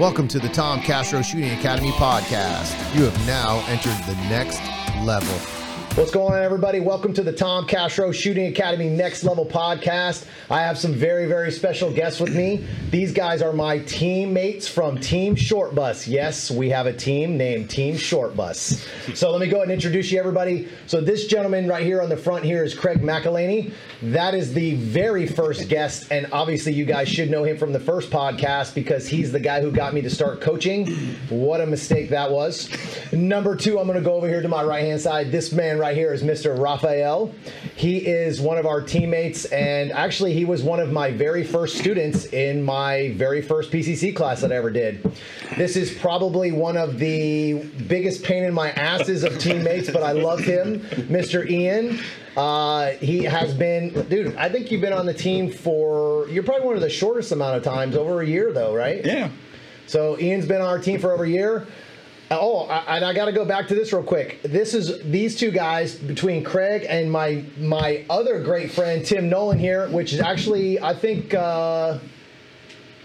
Welcome to the Tom Castro Shooting Academy podcast. You have now entered the next level. What's going on, everybody? Welcome to the Tom Castro Shooting Academy Next Level podcast. I have some very, very special guests with me. These guys are my teammates from Team Short Bus. Yes, we have a team named Team Short Bus. So let me go ahead and introduce you, everybody. So this gentleman right here on the front here is Craig McElhaney. That is the very first guest, and obviously you guys should know him from the first podcast because he's the guy who got me to start coaching. What a mistake that was. Number two, I'm going to go over here to my right hand side. This man right here is Mr. Raphael. He is one of our teammates, and actually, he was one of my very first students in my very first PCC class that I ever did. This is probably one of the biggest pain in my asses of teammates, but I love him, Mr. Ian. Uh, he has been, dude. I think you've been on the team for. You're probably one of the shortest amount of times, over a year though, right? Yeah. So Ian's been on our team for over a year. Oh, I, and I got to go back to this real quick. This is these two guys between Craig and my my other great friend Tim Nolan here, which is actually I think uh,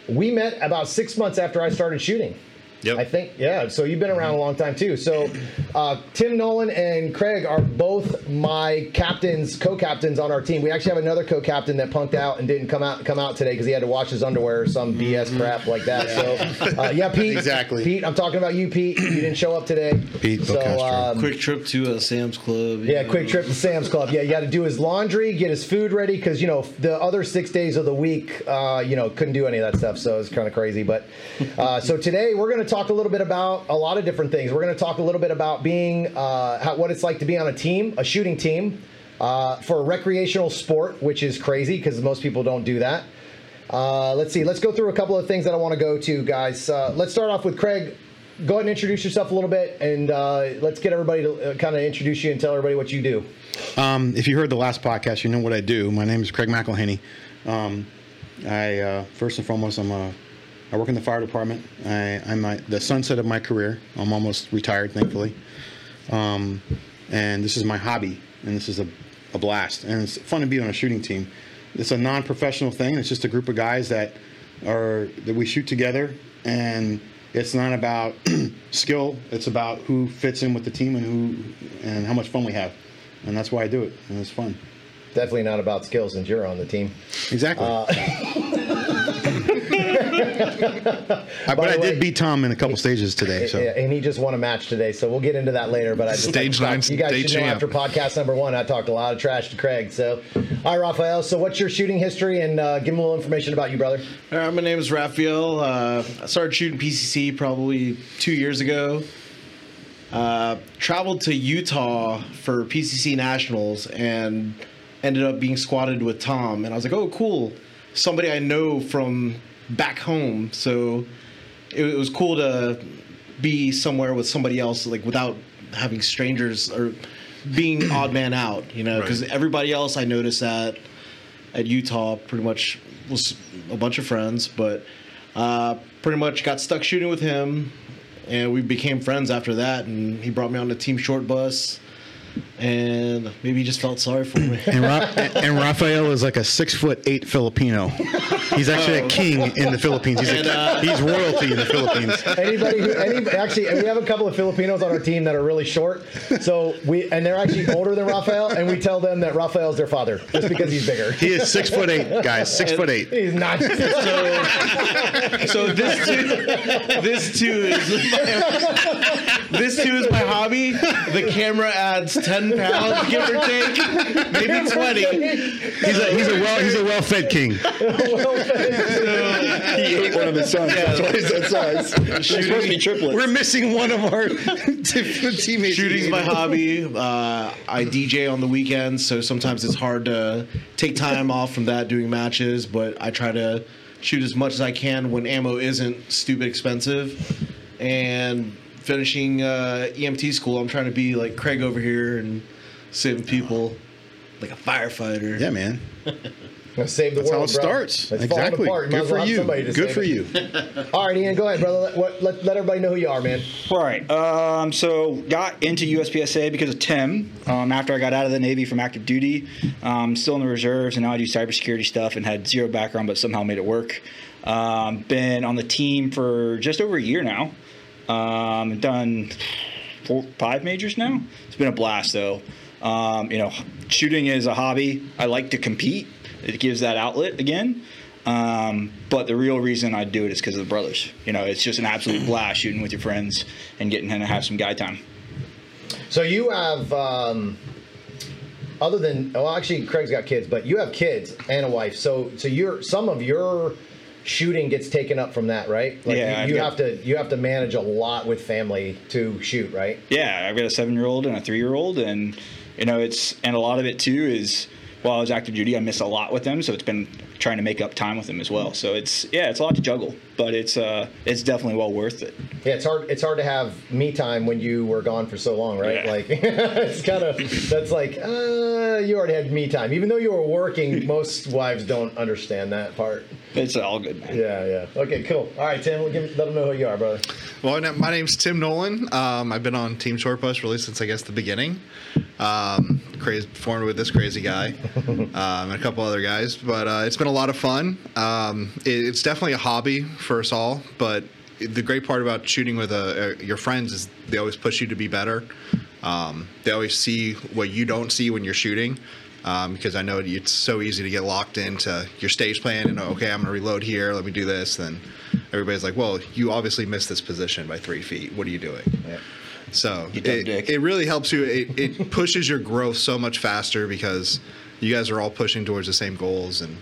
we met about six months after I started shooting. Yep. I think yeah. So you've been around a long time too. So uh, Tim Nolan and Craig are both my captains, co-captains on our team. We actually have another co-captain that punked out and didn't come out come out today because he had to wash his underwear or some BS crap like that. So uh, yeah, Pete. Exactly. Pete, I'm talking about you, Pete. You didn't show up today. Pete So um, quick trip to uh, Sam's Club. yeah, know. quick trip to Sam's Club. Yeah, you got to do his laundry, get his food ready, because you know the other six days of the week, uh, you know, couldn't do any of that stuff. So it's kind of crazy. But uh, so today we're going to talk a little bit about a lot of different things. We're going to talk a little bit about being uh, how, what it's like to be on a team, a shooting team, uh, for a recreational sport, which is crazy because most people don't do that. Uh, let's see. Let's go through a couple of things that I want to go to, guys. Uh, let's start off with Craig. Go ahead and introduce yourself a little bit, and uh, let's get everybody to uh, kind of introduce you and tell everybody what you do. Um, if you heard the last podcast, you know what I do. My name is Craig McElhaney. Um, I uh, first and foremost, I'm a I work in the fire department. I, I'm my, the sunset of my career. I'm almost retired, thankfully. Um, and this is my hobby, and this is a, a blast. And it's fun to be on a shooting team. It's a non-professional thing. It's just a group of guys that are that we shoot together, and it's not about skill. It's about who fits in with the team and who and how much fun we have. And that's why I do it, and it's fun. Definitely not about skills since you're on the team. Exactly. I- but I way- did beat Tom in a couple stages today. So and he just won a match today, so we'll get into that later. But I just Stage I- nine You guys state should know champ. after podcast number one, I talked a lot of trash to Craig. So, all right, Raphael. So, what's your shooting history, and uh, give him a little information about you, brother. All right, my name is Raphael. Uh, I started shooting PCC probably two years ago. Uh, traveled to Utah for PCC Nationals and ended up being squatted with Tom. And I was like, oh, cool. Somebody I know from back home. So it, it was cool to be somewhere with somebody else, like without having strangers or being odd man out, you know, because Right. everybody else I noticed at at Utah pretty much was a bunch of friends, but uh, pretty much got stuck shooting with him, and we became friends after that. And he brought me on the team short bus, and maybe he just felt sorry for me. and, Ra- and Rafael is like a six foot eight Filipino. He's actually a king in the Philippines. He's, And, a, uh, he's royalty in the Philippines. Anybody who, any, actually, we have a couple of Filipinos on our team that are really short. So we, and they're actually older than Raphael, and we tell them that Raphael's their father just because he's bigger. He is six foot eight, guys. Six foot eight. He's not. so this too, this too is my, this too is my hobby. The camera adds ten pounds, give or take, maybe twenty. He's a he's a well he's a well fed king. He ate one of his sons. Yeah. That's why he's that size. It's supposed to be triplets. We're missing one of our teammates. Shooting's my hobby. Uh, I DJ on the weekends, so sometimes it's hard to take time off from that doing matches. But I try to shoot as much as I can when ammo isn't stupid expensive. And finishing uh, EMT school, I'm trying to be like Craig over here and saving people like a firefighter. Yeah, man. Gonna save the That's how it bro. starts. It's exactly. apart. Good as for you. Good for it. you. All right, Ian, go ahead, brother. Let, what- let, let everybody know who you are, man. All right. Um, so got into USPSA because of Tim. Um, after I got out of the Navy from active duty, um, still in the reserves, and now I do cybersecurity stuff and had zero background, but somehow made it work. Um, been on the team for just over a year now. Um, done four, five majors now. It's been a blast though. Um, you know, shooting is a hobby. I like to compete. It gives that outlet again. Um, but the real reason I do it is because of the brothers. You know, it's just an absolute blast shooting with your friends and getting to have some guy time. So you have, um, other than well, actually, Craig's got kids, but you have kids and a wife. So so you're some of your shooting gets taken up from that, right? Like Yeah, You, you have to you have to manage a lot with family to shoot, right? Yeah, I've got a seven-year-old and a three-year-old, and you know, it's and a lot of it too is while I was active duty, I miss a lot with them, so it's been trying to make up time with them as well. So it's yeah, it's a lot to juggle, but it's uh, it's definitely well worth it. Yeah, it's hard. It's hard to have me time when you were gone for so long, right? Yeah. Like it's kind of that's like uh, you already had me time, even though you were working. Most wives don't understand that part. It's all good, man. Yeah, yeah. Okay, cool. All right, Tim, give, let them know who you are, brother. Well, my name's Tim Nolan. Um, I've been on Team Short Bus really since I guess the beginning. Um, crazy, formed with this crazy guy um, and a couple other guys, but uh, it's been a lot of fun. Um, it, it's definitely a hobby for us all, but the great part about shooting with uh, your friends is they always push you to be better. Um, they always see what you don't see when you're shooting. Um, because I know it's so easy to get locked into your stage plan and okay, I'm gonna reload here. Let me do this. Then everybody's like, "Well, you obviously missed this position by three feet. What are you doing?" Yeah. So You it, it really helps you. It, it pushes your growth so much faster because you guys are all pushing towards the same goals, and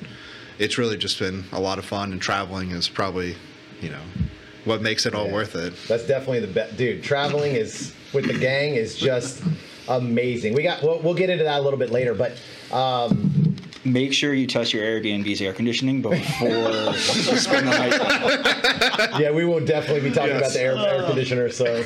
it's really just been a lot of fun. And traveling is probably, you know, what makes it all Yeah. worth it. That's definitely the best, dude. Traveling is with the gang is just amazing. We got we'll, we'll get into that a little bit later, but um, Make sure you test your Airbnb's air conditioning before you spend the night. yeah, we will definitely be talking about the air, air conditioner. So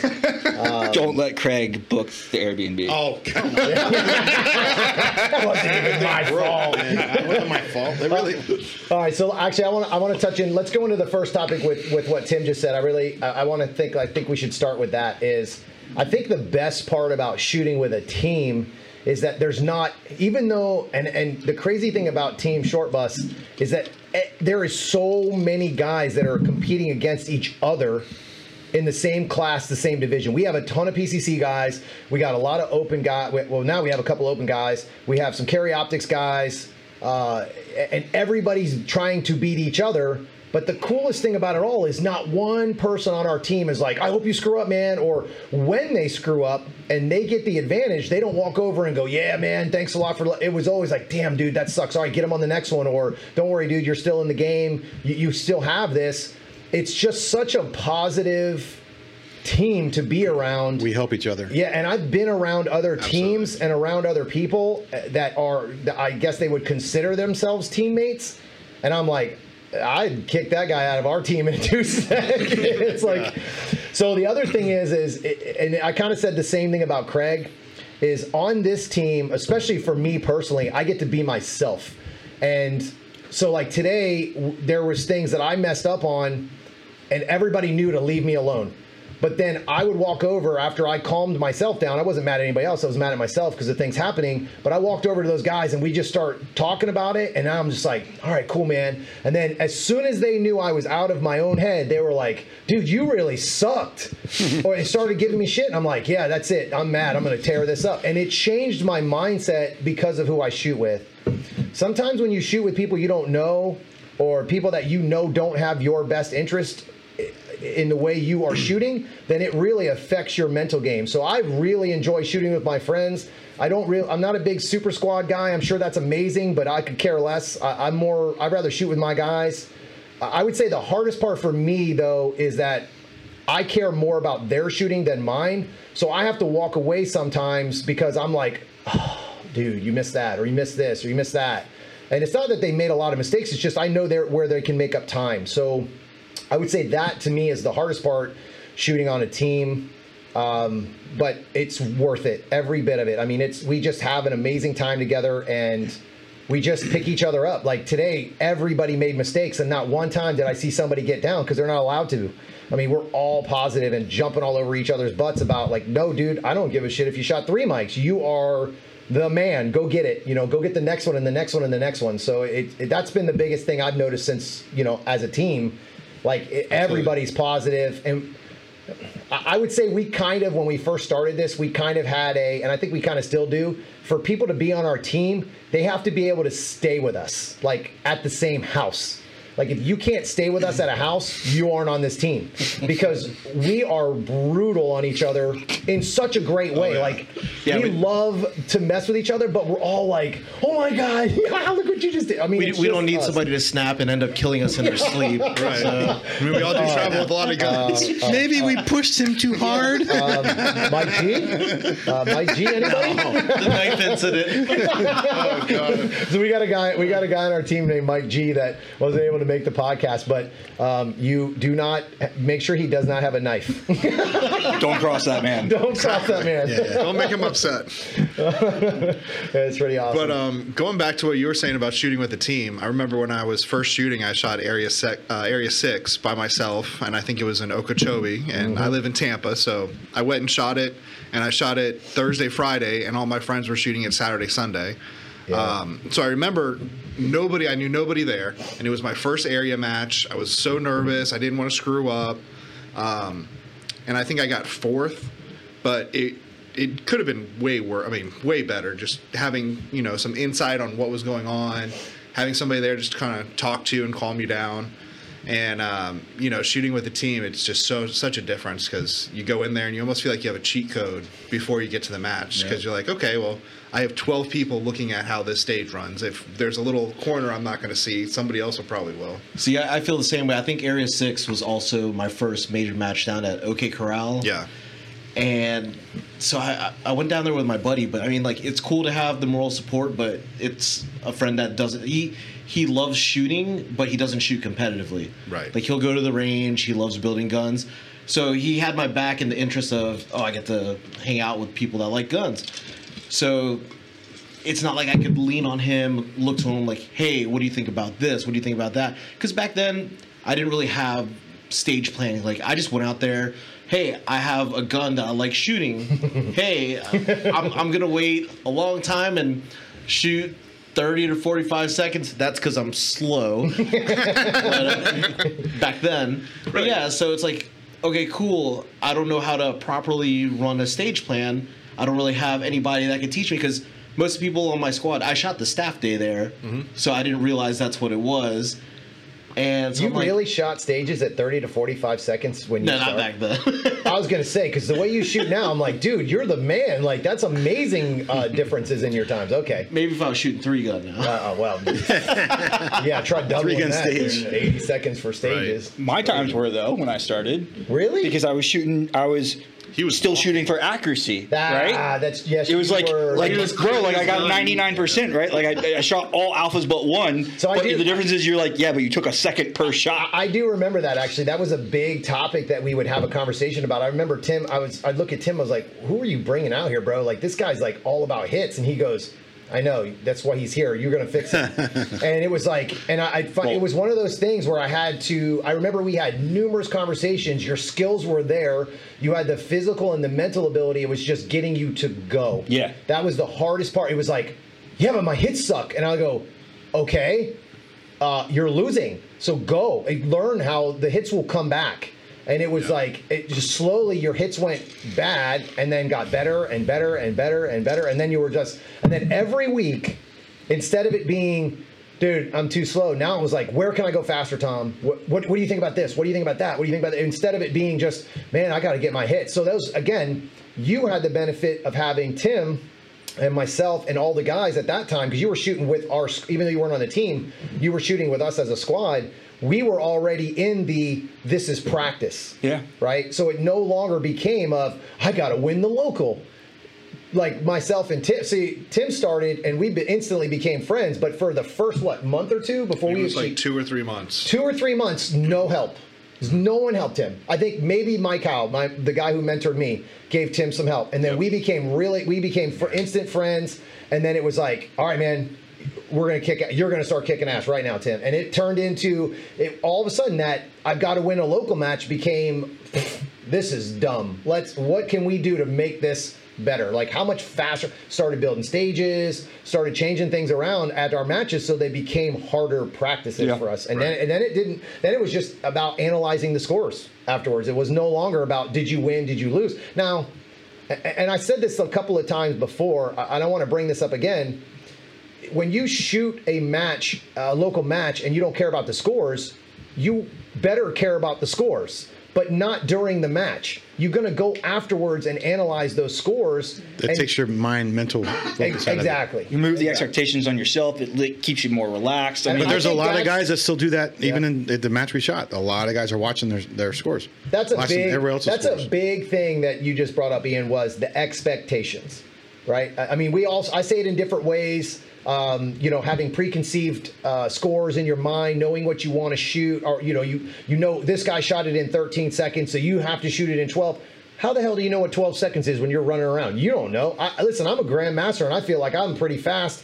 Don't let Craig book the Airbnb. Oh, come on. that wasn't even my fault. it wasn't my fault. It really. All right, so actually, I want to I want to touch in. Let's go into the first topic with with what Tim just said. I really I, I want to think. I think we should start with that. Is I think the best part about shooting with a team is that there's not even though and and the crazy thing about Team Short Bus is that eh, there is so many guys that are competing against each other in the same class, the same division. We have a ton of PCC guys. We got a lot of open guys. Well, now we have a couple open guys. We have some carry optics guys, uh, and everybody's trying to beat each other. But the coolest thing about it all is not one person on our team is like, "I hope you screw up, man," or when they screw up and they get the advantage, they don't walk over and go, "Yeah, man, thanks a lot for." It was always like, "Damn, dude, that sucks. All right, get them on the next one," or "Don't worry, dude, you're still in the game. You, you still have this." It's just such a positive team to be around. We help each other. Yeah, and I've been around other teams and around other people that are, I guess they would consider themselves teammates, and I'm like, I'd kick that guy out of our team in two seconds. it's like, so the other thing is, is, and I kind of said the same thing about Craig, is on this team, especially for me personally, I get to be myself, and so like today, there was things that I messed up on, and everybody knew to leave me alone. But then I would walk over after I calmed myself down. I wasn't mad at anybody else. I was mad at myself because the thing's happening. But I walked over to those guys and we just start talking about it. And I'm just like, all right, cool, man. And then as soon as they knew I was out of my own head, they were like, dude, you really sucked. or they started giving me shit. And I'm like, yeah, that's it. I'm mad. I'm going to tear this up. And it changed my mindset because of who I shoot with. Sometimes when you shoot with people you don't know or people that you know don't have your best interest in the way you are shooting, then it really affects your mental game. So I really enjoy shooting with my friends. I don't real. I'm not a big super squad guy. I'm sure that's amazing, but I could care less. I, I'm more. I'd rather shoot with my guys. I I would say the hardest part for me though is that I care more about their shooting than mine. So I have to walk away sometimes because I'm like, oh, dude, you missed that, or you missed this, or you missed that. And it's not that they made a lot of mistakes. It's just I know they're where they can make up time. So I would say that to me is the hardest part shooting on a team. Um, but it's worth it, every bit of it. I mean, it's we just have an amazing time together and we just pick each other up. Like today, everybody made mistakes, and not one time did I see somebody get down because they're not allowed to. I mean, we're all positive and jumping all over each other's butts about like, no, dude, I don't give a shit if you shot three mics. You are the man. Go get it. You know, go get the next one and the next one and the next one. So it, it that's been the biggest thing I've noticed since you know as a team. Like everybody's positive and. I would say we kind of, when we first started this, we kind of had a, and I think we kind of still do, for people to be on our team, they have to be able to stay with us, like at the same house. Like if you can't stay with us at a house, you aren't on this team because we are brutal on each other in such a great way. Oh, yeah. Like yeah, we, we, love to mess with each other, but we're all like, "Oh my god, look what you just did!" I mean, we, we don't need us. somebody to snap and end up killing us in their sleep. right. So. I mean, we all do uh, travel with a lot of guns. Uh, uh, Maybe we pushed him too hard. Um, Mike G, uh, Mike G, anybody? No, the knife incident. oh god. So we got a guy. We got a guy on our team named Mike G that was able to make the podcast, but um, you do not make sure he does not have a knife. Don't cross that man. Don't cross that man. Yeah, yeah. Don't make him upset. It's pretty awesome. But um, going back to what you were saying about shooting with the team, I remember when I was first shooting, I shot area sec, uh, area six by myself, and I think it was in Okeechobee, and mm-hmm. I live in Tampa, so I went and shot it, and I shot it Thursday, Friday, and all my friends were shooting it Saturday, Sunday. Yeah. Um, so I remember nobody, I knew nobody there, and it was my first area match. I was so nervous. I didn't want to screw up. Um, and I think I got fourth, but it it could have been way worse. I mean, way better. Just having you know some insight on what was going on, having somebody there just to kind of talk to you and calm you down and um, you know shooting with the team it's just so such a difference because you go in there and you almost feel like you have a cheat code before you get to the match because yeah. you're like okay well i have 12 people looking at how this stage runs if there's a little corner i'm not going to see somebody else will probably will see I, I feel the same way i think area 6 was also my first major match down at ok corral yeah and so I, I went down there with my buddy but i mean like it's cool to have the moral support but it's a friend that doesn't he he loves shooting, but he doesn't shoot competitively. Right. Like he'll go to the range. He loves building guns. So he had my back in the interest of oh, I get to hang out with people that like guns. So it's not like I could lean on him, look to him like, hey, what do you think about this? What do you think about that? Because back then I didn't really have stage planning. Like I just went out there. Hey, I have a gun that I like shooting. hey, I'm, I'm gonna wait a long time and shoot 30 to 45 seconds. That's because I'm slow. Uh, back then. Right. But yeah, so it's like, okay, cool. I don't know how to properly run a stage plan. I don't really have anybody that can teach me because most people on my squad, I shot the staff day there, mm-hmm. so I didn't realize that's what it was. And so you like, really shot stages at 30 to 45 seconds when you no, start? not back then. I was gonna say because the way you shoot now, I'm like, dude, you're the man. Like that's amazing uh, differences in your times. Okay. Maybe if I was shooting three gun now. Uh, oh well. yeah, try doubling three gun that. Stage. 80 seconds for stages. Right. My times were though when I started. Really? Because I was shooting. I was he was still shooting for accuracy, ah, right? That's yes. It was like were, like was bro, like I got ninety nine percent, right? Like I, I, shot all alphas but one. So I do, the difference is you're like, yeah, but you took a second per shot. I, I do remember that actually. That was a big topic that we would have a conversation about. I remember Tim. I was. I'd look at Tim. I was like, who are you bringing out here, bro? Like this guy's like all about hits, and he goes I know that's why he's here. You're going to fix it. and it was like, and I, I well, it was one of those things where I had to. I remember we had numerous conversations. Your skills were there. You had the physical and the mental ability. It was just getting you to go. Yeah, that was the hardest part. It was like, yeah, but my hits suck, and I'll go, okay, uh, you're losing, so go and learn how the hits will come back and it was yeah. like it just slowly your hits went bad and then got better and better and better and better. And then you were just and then every week instead of it being dude i'm too slow now it was like where can i go faster tom? What, what, what do you think about this? What do you think about that? What do you think about that instead of it being just man i got to get my hits. So those again you had the benefit of having tim and myself and all the guys at that time because you were shooting with our even though you weren't on the team you were shooting with us as a squad we were already in the this is practice. Yeah. Right? So it no longer became of I got to win the local. Like myself and Tim, see, Tim started and we instantly became friends. But for the first what month or two before it we was like two or three months, two or three months, no help. No one helped him. I think maybe Mike Howell, my, the guy who mentored me, gave Tim some help, and then yep. we became really, we became for instant friends. And then it was like, all right, man, we're going to kick you're going to start kicking ass right now tim and it turned into it all of a sudden that i've got to win a local match became this is dumb. Let's what can we do to make this better? Like how much faster? Started building stages, started changing things around at our matches so they became harder practices Yeah. for us. And then and then it didn't. Then it was just about analyzing the scores afterwards. It was no longer about did you win, did you lose. Now, and I said this a couple of times before. I don't want to bring this up again when you shoot a match, a local match, and you don't care about the scores, you better care about the scores, but not during the match. You're going to go afterwards and analyze those scores. It takes your mind mental Ex- focus out of it. exactly. You move the expectations on yourself. It li- keeps you more relaxed. I I mean, But there's a lot of guys that still do that, even Yeah. in the match we shot. A lot of guys are watching their their scores. That's a big. That's scores. a big thing that you just brought up, Ian. Was the expectations, right? I I mean, we also. I say it in different ways. Um, you know, having preconceived uh, scores in your mind, knowing what you want to shoot, or you know, you you know this guy shot it in 13 seconds, so you have to shoot it in 12. How the hell do you know what 12 seconds is when you're running around? You don't know. I, listen, I'm a grandmaster, and I feel like I'm pretty fast.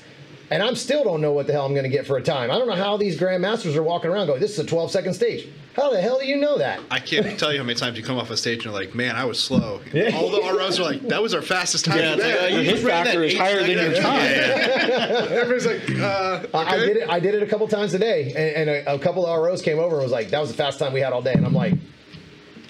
And I'm still don't know what the hell I'm going to get for a time. I don't know how these grandmasters are walking around going, this is a 12 second stage. How the hell do you know that? I can't tell you how many times you come off a stage and you're like, man, I was slow. Yeah. All the ROs are like, that was our fastest time Yeah, like, uh, your you hit factor that is eight higher than your second- time. Everybody's like, uh, I, I did it. I did it a couple times today, and, and a, a couple of ROs came over and was like, "That was the fastest time we had all day." And I'm like,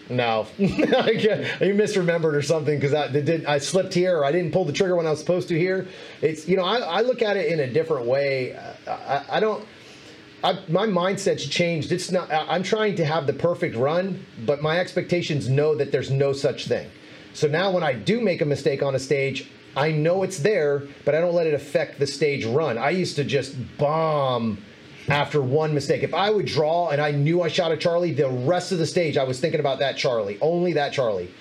"No, you misremembered or something because I did. I slipped here, or I didn't pull the trigger when I was supposed to here." It's you know, I, I look at it in a different way. I, I don't. I, my mindset's changed. It's not. I'm trying to have the perfect run, but my expectations know that there's no such thing. So now, when I do make a mistake on a stage, I know it's there, but I don't let it affect the stage run. I used to just bomb after one mistake. If I would draw and I knew I shot a Charlie, the rest of the stage I was thinking about that Charlie, only that Charlie.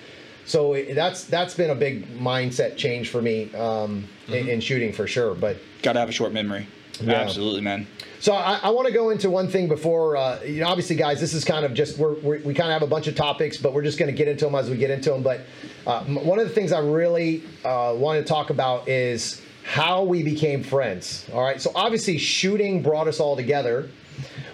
So it, that's that's been a big mindset change for me um, in, in shooting for sure. But Got to have a short memory. Yeah. Absolutely, man. so I, I want to go into one thing before, uh, you know, obviously, guys, this is kind of just we're, we're, we kind of have a bunch of topics, but we're just going to get into them as we get into them. But uh, m- one of the things I really uh, want to talk about is how we became friends. All right, so obviously, shooting brought us all together,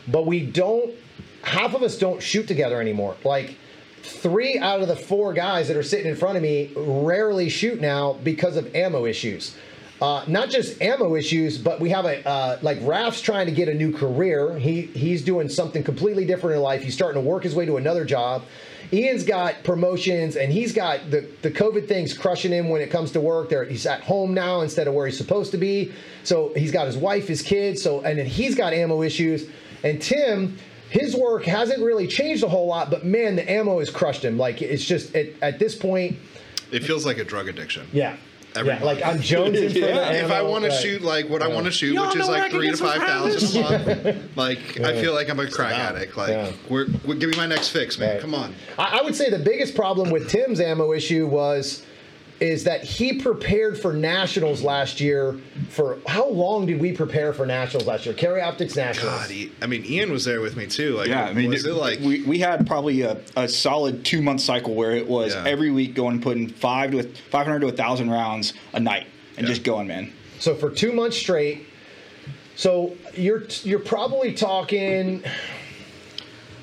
but we don't. Half of us don't shoot together anymore. Like three out of the four guys that are sitting in front of me rarely shoot now because of ammo issues. Uh, not just ammo issues, but we have a uh, like Raf's trying to get a new career. He he's doing something completely different in life. He's starting to work his way to another job. Ian's got promotions, and he's got the the COVID thing's crushing him when it comes to work. There, he's at home now instead of where he's supposed to be. So he's got his wife, his kids. So and then he's got ammo issues. And Tim, his work hasn't really changed a whole lot, but man, the ammo has crushed him. Like it's just at, at this point, It feels like a drug addiction. yeah, Every yeah. Like. I'm jonesing for the If I ammo, want to shoot like what I want to shoot, Y'all which is know where I like three to five thousand a month, like I feel like I'm a crack addict. Like, Yeah. we're, we're give me my next fix, man. Right. Come on. I, I would say the biggest problem with Tim's ammo issue was is that he prepared for nationals last year. For how long did we prepare for nationals last year? Carry Optics nationals. God, E- I mean, Ian was there with me too. Like, Yeah, I mean, was it like we, we had probably a, a solid two month cycle where it was Yeah. every week going and putting five to five hundred to a thousand rounds a night and Yeah. just going, man. So for two months straight. So you're you're probably talking.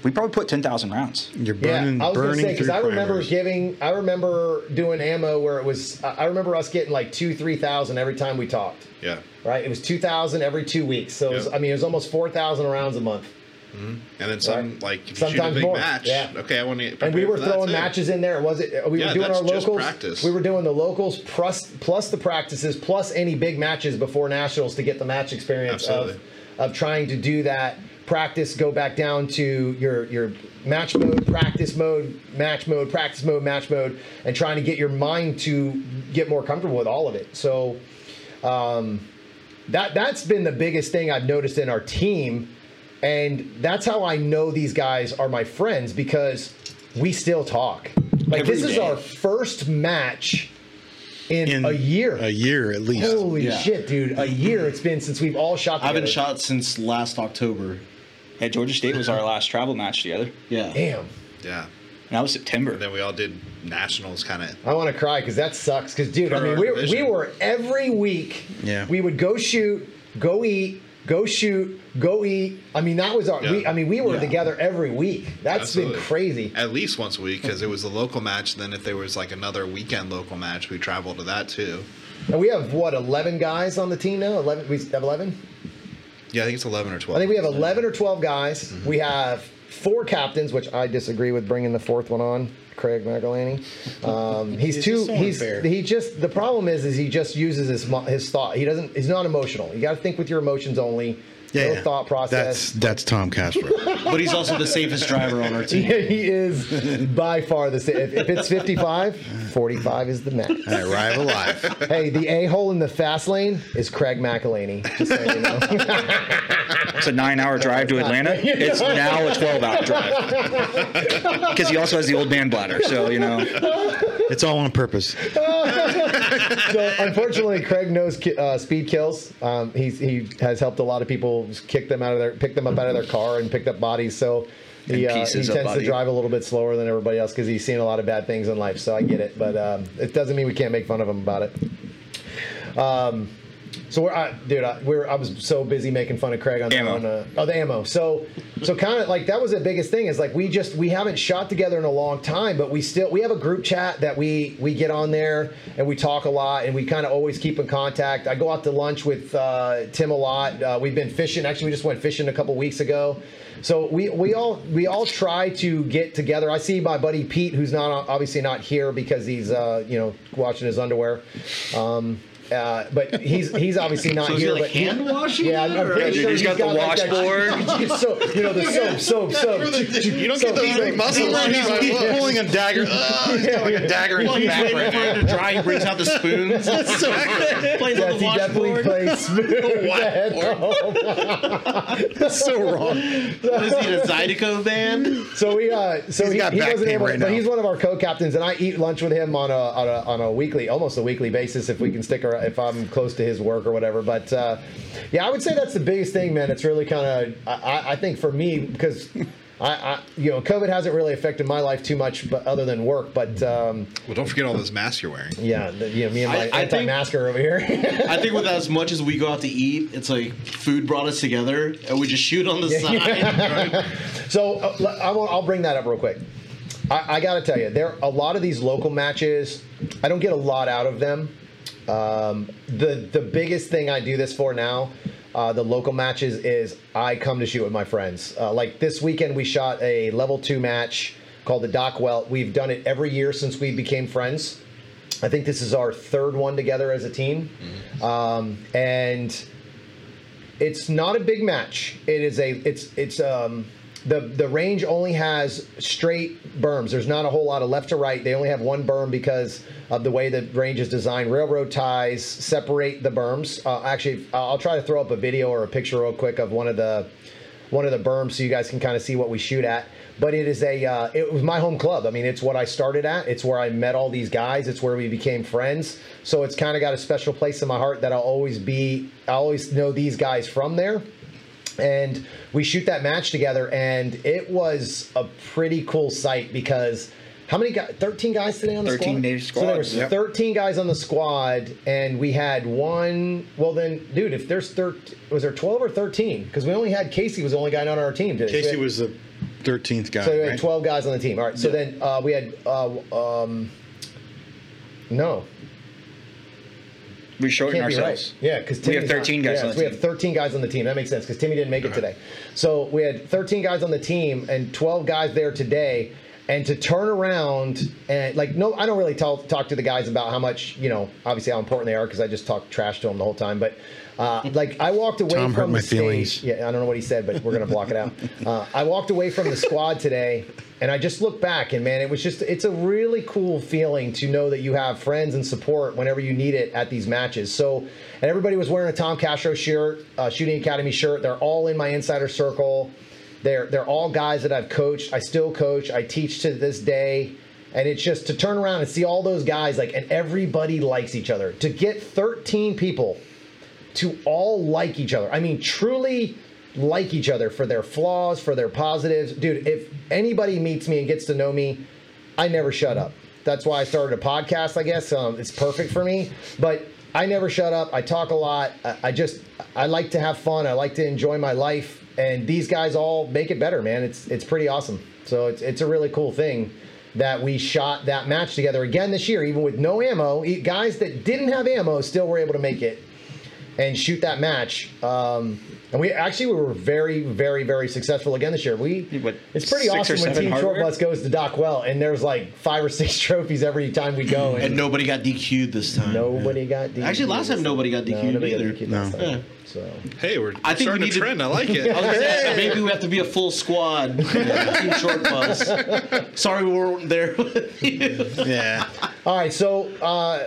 We probably put ten thousand rounds. You're Yeah, I was gonna say because I remember primers. giving. I remember doing ammo where it was. I I remember us getting like two, three thousand every time we talked. yeah, Right, it was two thousand every two weeks. So it was, I mean, it was almost four thousand rounds a month. Mm-hmm. and then some Right. like if you shoot a Sometimes big more, match. yeah. Okay, I want to. and we were throwing matches in there. Was it? We Yeah, were doing that's our locals. practice. We were doing the locals plus plus the practices plus any big matches before nationals to get the match experience of of trying to do that practice. Go back down to your your match mode, practice mode, match mode, practice mode, match mode, and trying to get your mind to get more comfortable with all of it. So. Um, that that's been the biggest thing I've noticed in our team, and that's how I know these guys are my friends because we still talk. Like Every this is our first match in, in a year. A year at least. Holy Yeah. shit, dude! A year it's been since we've all shot. I Together. haven't shot since last October. Yeah, Georgia State was our last travel match together, Yeah. Damn, Yeah, and that was September. and then we all did nationals, kind of. I want to cry because that sucks. Because dude, I mean, we, we were every week. Yeah. We would go shoot, go eat, go shoot, go eat. I mean, that was our. Yeah. We, I mean, we were Yeah. together every week. That's Absolutely. been crazy. At least once a week because it was a local match. Then if there was like another weekend local match, we traveled to that too. And we have what eleven guys on the team now. Eleven. We have eleven. Yeah, I think it's eleven or twelve. I think we have 11 or 12 guys. We have four captains, which I disagree with bringing the fourth one on. Craig McElhaney. Um, he's too. so he's unfair. he just. The problem is, is he just uses his his thought. He doesn't. He's not emotional. You got to think with your emotions only. Yeah, no yeah. thought process. That's that's Tom Castro. But he's also the safest driver on our team. he is by far the safest. If, if it's 55, 45 is the max. I arrive alive. Hey, the a hole in the fast lane is Craig McElhaney. Just so you know. It's a nine-hour drive to Atlanta. It's now a twelve-hour drive because he also has the old man bladder. So you know, It's all on purpose. so unfortunately, Craig knows ki- uh, speed kills. Um, he's, he has helped a lot of people kick them out of their, pick them up out of their car and picked up bodies. So he, uh, he tends to drive a little bit slower than everybody else because he's seen a lot of bad things in life. So I get it, but um, it doesn't mean we can't make fun of him about it. Um, so we're, I, dude, I, we're I was so busy making fun of Craig on, Ammo. on uh, oh the ammo. So so kind of like that was the biggest thing is like we just we haven't shot together in a long time, but we still we have a group chat that we we get on there and we talk a lot and we kind of always keep in contact. I go out to lunch with uh, Tim a lot. Uh, we've been fishing. Actually, we just went fishing a couple weeks ago. So we we all we all try to get together. I see my buddy Pete, who's not obviously not here because he's uh, you know watching his underwear. Um, uh, but he's he's obviously not So is he here. like but he- hand washing Yeah, it, I'm, I'm or- pretty Yeah, dude, sure he's got the like washboard. so you know the soap, soap, soap. You don't get those big muscles on He's, you. he's pulling a dagger. Ugh, he's got a dagger in While his back right now. to dry, he brings out the spoons. Plays Yes, on he the definitely washboard. plays smooth. That's so wrong. What is he, a Zydeco band? So we, uh, so He's he, got he back wasn't pain able, right but he's one of our co-captains, and I eat lunch with him on a, on a on a weekly, almost a weekly basis if we can stick around, if I'm close to his work or whatever. But uh, yeah, I would say that's the biggest thing, man. It's really kind of, I, I- I think for me because. I, I, you know, COVID hasn't really affected my life too much, but other than work. But um, Well, don't forget all those masks you're wearing. yeah, the, you know, me and my I- I think- anti-masker over here. I think with as much as we go out to eat, it's like food brought us together, and we just shoot on the side. So uh, l- I will, I'll bring that up real quick. I, I got to tell you, there a lot of these local matches. I don't get a lot out of them. Um, the the biggest thing I do this for now, uh, the local matches, is I come to shoot with my friends. Uh, like this weekend, we shot a level two match called the Doc Welt. We've done it every year since we became friends. I think this is our third one together as a team, um, and it's not a big match. It is a it's it's um the the range only has straight berms. There's not a whole lot of left to right. They only have one berm because of the way the range is designed. Railroad ties separate the berms. Uh, actually, I'll try to throw up a video or a picture real quick of one of the one of the berms so you guys can kind of see what we shoot at. But it is a uh, it was my home club. I mean, it's what I started at. It's where I met all these guys. It's where we became friends. So it's kind of got a special place in my heart that I'll always be. I always know these guys from there and we shoot that match together and it was a pretty cool sight because how many guys 13 guys today on the 13 squad day so there was yep. 13 guys on the squad and we had one well then dude if there's 13 was there 12 or 13 because we only had casey was the only guy on our team today So Casey had- was the 13th guy. so we had right? 12 guys on the team all right so then uh, we had uh, um, no we shorten can't be ourselves. right. Yeah, because We have 13 guys on the we team. have 13 guys on the team. That makes sense because Timmy didn't make it today. So we had 13 guys on the team and 12 guys there today. And to turn around and like no, I don't really tell, talk to the guys about how much you know, obviously how important they are because I just talk trash to them the whole time. But uh, like I walked away Tom hurt from my the stage. feelings. Yeah, I don't know what he said, but we're gonna block it out. Uh, I walked away from the squad today, and I just looked back, and man, it was just it's a really cool feeling to know that you have friends and support whenever you need it at these matches. So, and everybody was wearing a Tom Castro shirt, uh, Shooting Academy shirt. They're all in my insider circle. They're they're all guys that I've coached. I still coach. I teach to this day. And it's just to turn around and see all those guys like, and everybody likes each other. To get 13 people to all like each other. I mean, truly like each other for their flaws, for their positives. Dude, if anybody meets me and gets to know me, I never shut up. That's why I started a podcast, I guess. Um, it's perfect for me. But I never shut up. I talk a lot. I, I just I like to have fun. I like to enjoy my life, and these guys all make it better, man. It's it's pretty awesome. So it's it's a really cool thing that we shot that match together again this year, even with no ammo. Guys that didn't have ammo still were able to make it and shoot that match. Um, and we actually we were very, very, very successful again this year. We What, it's pretty awesome when Team Short? Bus goes to Doc Welt and there's like five or six trophies every time we go. And, And nobody got DQ'd this time. nobody got DQ'd. Actually, last time nobody got No, DQ'd nobody got either. DQ'd last No. Time. So Hey, we're I think we starting need a to- trend. I like it. I was gonna say, maybe we have to be a full squad. Team Short Bus. Sorry we weren't there with you. Yeah. All right, so uh,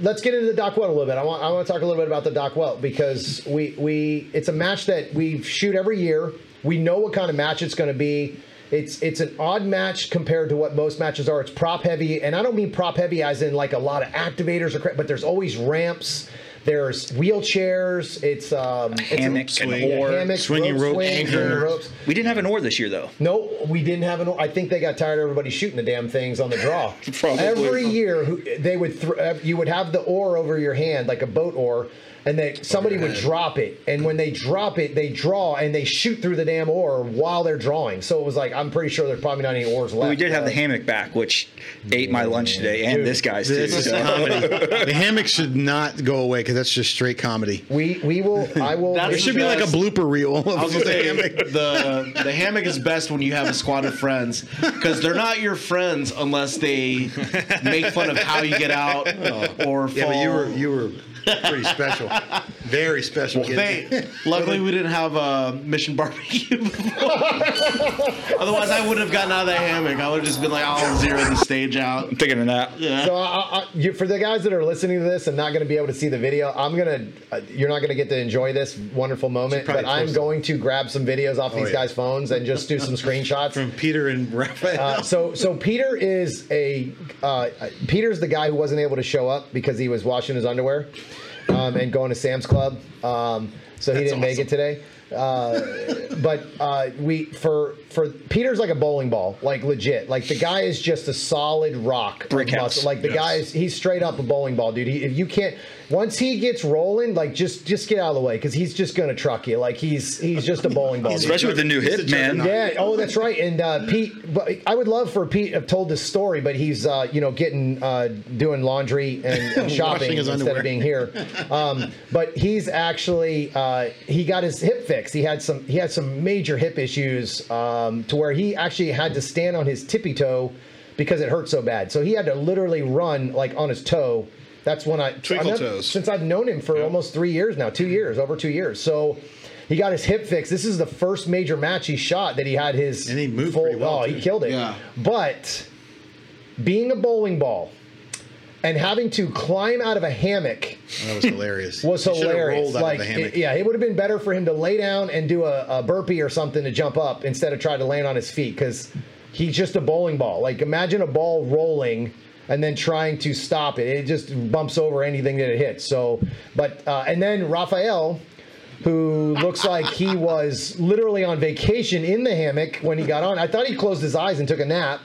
let's get into the Doc Welt a little bit. I want I want to talk a little bit about the Doc Welt because we we it's a match that we shoot every year. We know what kind of match it's going to be. It's it's an odd match compared to what most matches are. It's prop heavy, and I don't mean prop heavy as in like a lot of activators or crap, but there's always ramps. There's wheelchairs. It's um, it's a- Hammock and Swing. yeah, oar. hammock, swinging rope, swing, anchor. ropes. We didn't have an oar this year though. No, we didn't have an. oar. I think they got tired of everybody shooting the damn things on the draw. Probably. Every year, they would th- uh, you would have the oar over your hand like a boat oar, and they somebody would drop it, and when they drop it, they draw and they shoot through the damn oar while they're drawing. So it was like I'm pretty sure there's probably not any oars left. But we did have the Uh, hammock back, which ate my lunch today, and Dude, this guy's too. This is so. comedy. The hammock should not go away because that's just straight comedy. We we will. I will. That's There should be like a Best. blooper reel. Of I was gonna the say hammock. the the hammock is best when you have a squad of friends because they're not your friends unless they make fun of how you get out or fall. Yeah, but you were you were pretty special, very special. kid. They, luckily, we didn't have a mission barbecue before. Otherwise, I wouldn't have gotten out of that hammock. I would have just been like, I'll zero the stage out. I'm thinking of that. Yeah. So I, I, you, for the guys that are listening to this and not going to be able to see the video, I'm gonna. Uh, you're not going to get to enjoy this wonderful moment, but I'm post it. going to grab some videos off these yeah. guys' phones and just do some screenshots. from Peter and Raphael. Uh, so so Peter is a uh, Peter's the guy who wasn't able to show up because he was washing his underwear um, and going to Sam's Club. Um, so he That's didn't make it today. Uh, but uh, we for for Peter's like a bowling ball, like legit. Like the guy is just a solid rock, of Brick house. muscle. Like the Yes. guy is he's straight up a bowling ball, dude. He, if you can't once he gets rolling, like just just get out of the way because he's just gonna truck you. Like he's he's just a bowling ball. dude. Especially with the new He's hip, man. Yeah. Oh, that's right. And uh, Pete, but I would love for Pete to have told this story, but he's uh, you know getting uh, doing laundry and, and shopping instead underwear. of being here. Um, but he's actually uh, he got his hip fixed. He had some he had some major hip issues um, to where he actually had to stand on his tippy toe because it hurt so bad. So he had to literally run like on his toe. That's when I Twinkle I've toes. since I've known him for almost three years now, two years, over two years. So. He got his hip fixed. This is the first major match he shot that he had his And he moved full, pretty well, Oh, he killed it. Yeah. But being a bowling ball and having to climb out of a hammock that was hilarious. was He hilarious. rolled out of Like, the hammock. it- yeah, it would have been better for him to lay down and do a, a burpee or something to jump up instead of try to land on his feet because he's just a bowling ball. Like, imagine a ball rolling and then trying to stop it. It just bumps over anything that it hits. So, but uh, and then Raphael. Who looks like he was literally on vacation in the hammock when he got on? I thought he closed his eyes and took a nap,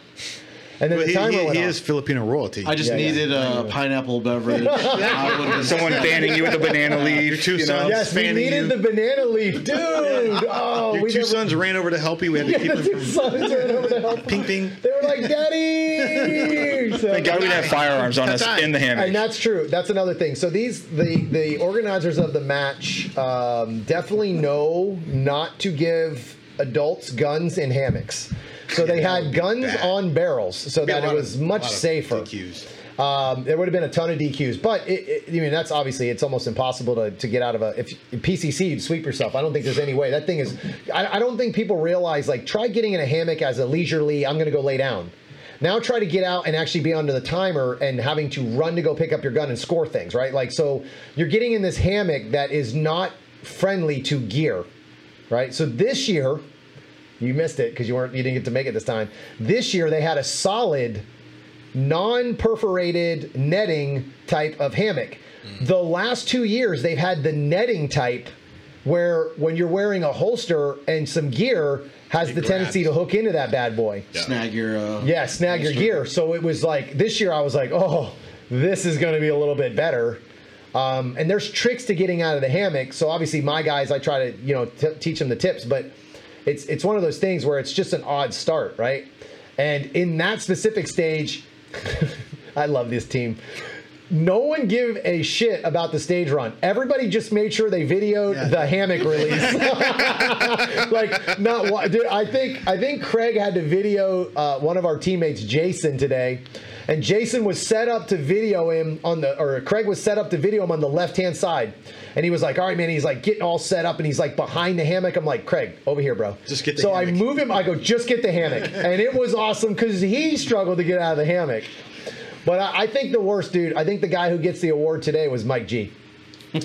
and then But the he, timer he, went he off. is Filipino royalty. I just Yeah, yeah. needed a pineapple beverage. I would've been- Someone fanning you with a banana leaf. Your two you know? sons. Yes, we fanning needed you. the banana leaf, dude. Oh, Your we two never- sons ran over to help you. We had to keep them two from sons ran over to help. ping ping. They were like, "Daddy!" So- Thank God we didn't have firearms on us in the hammock. and that's true. That's another thing. So these the the organizers of the match um, definitely know not to give adults guns in hammocks. So they had guns bad. on barrels so that it was of- much safer. DQs. Um, there would have been a ton of DQs, but it, it, I mean that's obviously it's almost impossible to, to get out of a if PCC you'd sweep yourself. I don't think there's any way. That thing is. I, I don't think people realize like try getting in a hammock as a leisurely. I'm going to go lay down. Now try to get out and actually be under the timer and having to run to go pick up your gun and score things right. Like so you're getting in this hammock that is not friendly to gear, right? So this year you missed it because you weren't you didn't get to make it this time. This year they had a solid non-perforated netting type of hammock. Mm. The last two years they've had the netting type where when you're wearing a holster and some gear has It the tendency to hook into that bad boy. Snag your. Uh, Yeah, snag your gear. So it was like this year I was like, oh, this is going to be a little bit better. Um, and there's tricks to getting out of the hammock. So obviously, my guys, I try to you know t- teach them the tips, but it's it's one of those things where it's just an odd start, right? And in that specific stage, I love this team. No one give a shit about the stage run. Everybody just made sure they videoed Yeah. the hammock release. like not dude. I think I think Craig had to video uh, one of our teammates, Jason, today, and Jason was set up to video him on the, or Craig was set up to video him on the left hand side, and he was like, "All right, man." He's like getting all set up, and he's like behind the hammock. I'm like, Craig, over here, bro. Just get the so I move him. I go, just get the hammock, and it was awesome because he struggled to get out of the hammock. But I, I think the worst dude. I think the guy who gets the award today was Mike G.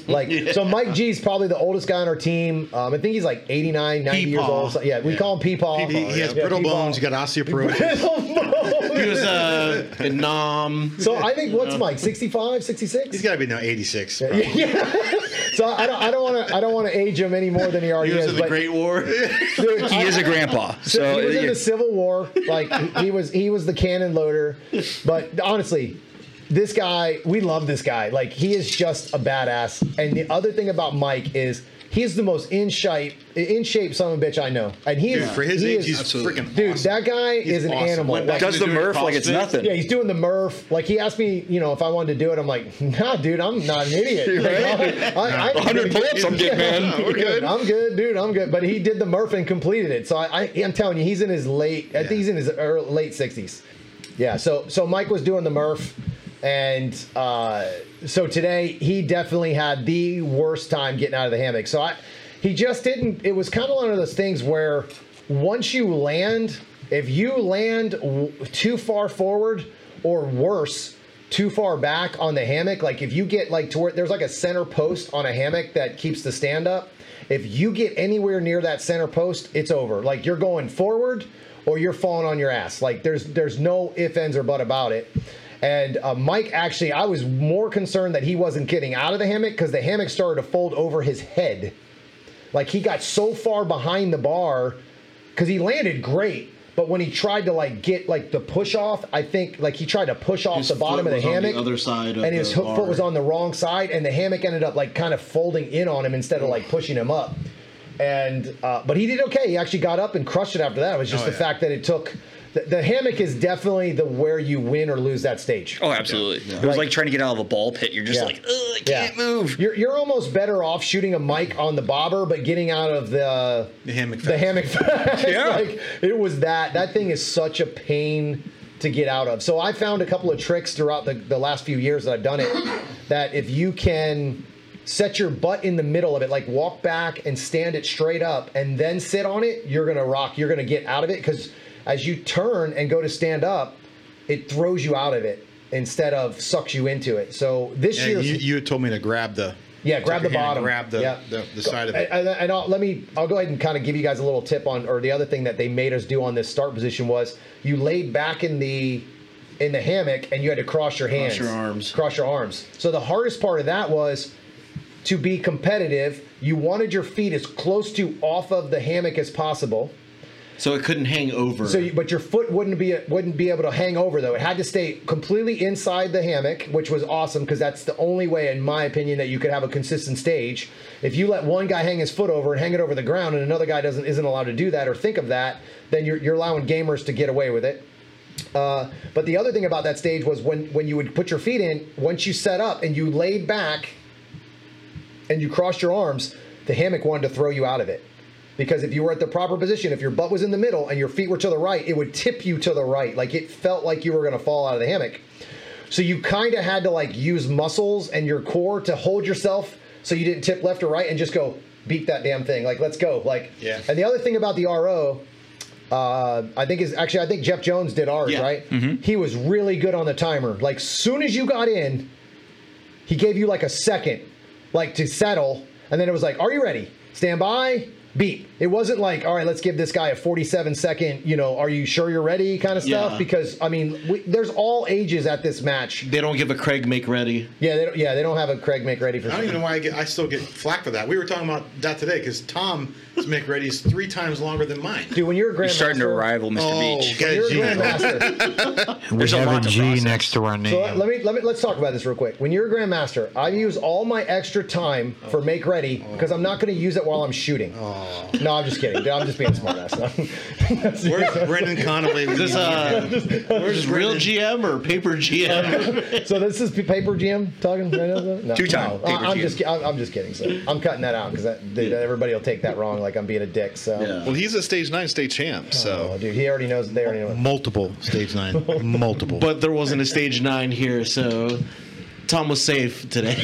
Like so, Mike G is probably the oldest guy on our team. Um, I think he's like 89, 90 years old. So, yeah, we call him Peepaw. He, he has Yeah, brittle Peepaw. bones. He got osteoporosis. He was uh, in Nam. So I think what's Mike? 65, 66? He's got to be now 86. yeah. So I don't I don't want to I don't want to age him any more than he already He was is. in the Great War. dude, He is a grandpa. So he was in the Civil War. Like he, he was he was the cannon loader. But honestly, this guy, we love this guy. Like he is just a badass. And the other thing about Mike is he's the most in shape in shape son of a bitch I know. And he is For his he age, is- he's Absolutely. freaking dude. awesome. That guy is an awesome. animal. Went Like, does the to doing Murph like it's nothing. yeah, he's doing the Murph. Like he asked me, you know, if I wanted to do it. I'm like, nah, dude, I'm not an idiot. Like, I, I, 100 pull-ups, I'm good, man. We're good. I'm good, dude. I'm good. But he did the Murph and completed it. So I, I I'm telling you, he's in his late. I think he's in his early, late 60s. Yeah. So so Mike was doing the Murph, and uh, so today he definitely had the worst time getting out of the hammock. So I, he just didn't. It was kind of one of those things where once you land, if you land w- too far forward or worse. Too far back on the hammock, like if you get like to where there's like a center post on a hammock that keeps the stand up, if you get anywhere near that center post, it's over. Like you're going forward or you're falling on your ass. Like there's there's no if ends or but about it. And uh, Mike actually, I was more concerned that he wasn't getting out of the hammock because the hammock started to fold over his head. Like he got so far behind the bar because he landed great. But when he tried to like get like the push off, I think like he tried to push off His the bottom of the was on the hammock, other side of and his the hook bar. foot was on the wrong side, and the hammock ended up like kind of folding in on him instead of like pushing him up. And uh, but he did okay. He actually got up and crushed it after that. It was just Oh, the yeah. fact that it took. The, the hammock is definitely the where you win or lose that stage. Oh, absolutely. It was like, trying to get out of a ball pit. You're just Yeah. like, Ugh, I can't move. You're, you're almost better off shooting a mic on the bobber, but getting out of the The hammock The hammock fast. Yeah. like it was that. That thing is such a pain to get out of. So I found a couple of tricks throughout the, the last few years that I've done it. that if you can set your butt in the middle of it, like walk back and stand it straight up, and then sit on it, you're gonna rock. You're gonna get out of it because as you turn and go to stand up, it throws you out of it instead of sucks you into it. So this year, you, you had told me to grab the. yeah, grab the take your hand bottom. Grab the, yeah. the, the side of it. And, and I'll, let me. I'll go ahead and kind of give you guys a little tip on, or the other thing that they made us do on this start position was you laid back in the in the hammock and you had to cross your hands, your arms. cross your arms. So the hardest part of that was to be competitive. You wanted your feet as close to off of the hammock as possible. So it couldn't hang over. So, but your foot wouldn't be wouldn't be able to hang over though. It had to stay completely inside the hammock, which was awesome because that's the only way, in my opinion, that you could have a consistent stage. If you let one guy hang his foot over and hang it over the ground, and another guy doesn't isn't allowed to do that or think of that, then you're you're allowing gamers to get away with it. Uh, but the other thing about that stage was when when you would put your feet in, once you set up and you laid back, and you crossed your arms, the hammock wanted to throw you out of it. Because if you were at the proper position, if your butt was in the middle and your feet were to the right, it would tip you to the right. Like it felt like you were going to fall out of the hammock. So you kind of had to like use muscles and your core to hold yourself so you didn't tip left or right and just go beat that damn thing. Like let's go. Like Yeah. And the other thing about the RO, uh, I think is actually I think Jeff Jones did ours Yeah. right. He was really good on the timer. Like soon as you got in, he gave you like a second, like to settle, and then it was like, "Are you ready? Stand by." Beat. It wasn't like, all right, let's give this guy a 47 second, you know, are you sure you're ready kind of stuff. Yeah. Because I mean, we, there's all ages at this match. They don't give a Craig make ready. Yeah, they don't, yeah, they don't have a Craig make ready for. I don't even know why I, get, I still get flack for that. We were talking about that today because Tom's make ready is three times longer than mine. Dude, when you're a grandmaster, You're starting to rival Mr. Oh, Beach. okay. When you're a grandmaster. We There's have a lot to G process. next to our name. So let me let me let's talk about this real quick. When you're a grandmaster, I use all my extra time for make ready oh. because I'm not going to use it while I'm shooting. Oh. No, I'm just kidding. I'm just being a smartass. Where's Brendan Connolly? Is this uh, where's real GM or paper GM? so this is paper GM talking right now? No, Two-time no, I- I'm GM. just ki- I'm, I'm just kidding. So I'm cutting that out because that, that everybody will take that wrong, like I'm being a dick. So. Yeah. Well, he's a stage nine state champ, so Oh, dude, he already knows. They already know. multiple stage nine, multiple. but there wasn't a stage nine here, so Tom was safe today.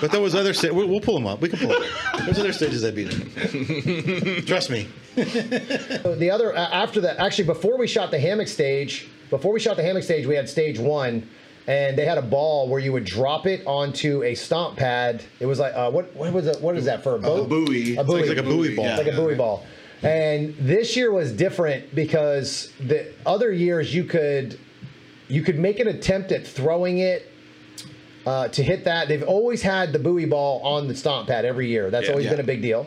But there was other. Sta- we'll, we'll pull them up. We can pull them. Up. There's other stages I beat him. Trust me. The other a- after that, actually, before we shot the hammock stage, before we shot the hammock stage, we had stage one, and they had a ball where you would drop it onto a stomp pad. It was like uh, what what was it? What is that for a boat? buoy. A It's buoy. like- like a buoy ball. Yeah. like a buoy ball. And this year was different because the other years you could you could make an attempt at throwing it uh, to hit that. They've always had the buoy ball on the stomp pad every year. That's Yeah. always Yeah. been a big deal.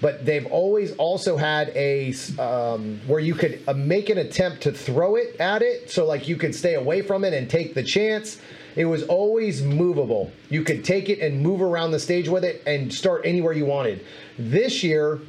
But they've always also had a um, where you could uh, make an attempt to throw it at it, so like you could stay away from it and take the chance. It was always movable. You could take it and move around the stage with it and start anywhere you wanted. This year,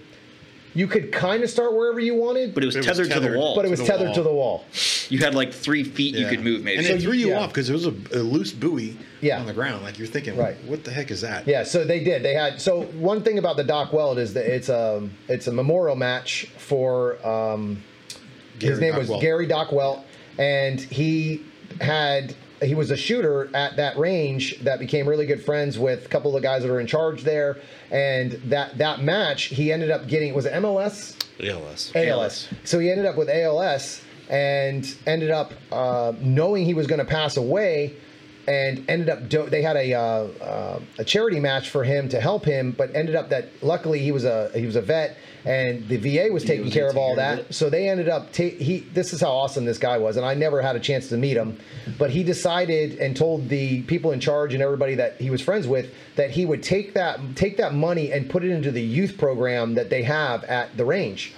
you could kind of start wherever you wanted, But it was It was tethered, to the wall. but it was the tethered wall. to the wall. you had like three feet you could move maybe. And So it threw you- you yeah. off because it was a, a loose buoy Yeah. on the ground. Like you're thinking, Right. what the heck is that? Yeah, so they did. They had so one thing about the Doc Welt is that it's a it's a memorial match for um, his name Doc was Welt. Gary Doc Welt, and he had he was a shooter at that range that became really good friends with a couple of the guys that are in charge there. And that that match, he ended up getting was it MLS ALS. ALS. So he ended up with ALS and ended up uh, knowing he was going to pass away, and ended up do- they had a uh, uh, a charity match for him to help him, but ended up that luckily he was a he was a vet and the VA was taking was care of all of that. So they ended up ta- he this is how awesome this guy was, and I never had a chance to meet him, but he decided and told the people in charge and everybody that he was friends with that he would take that take that money and put it into the youth program that they have at the range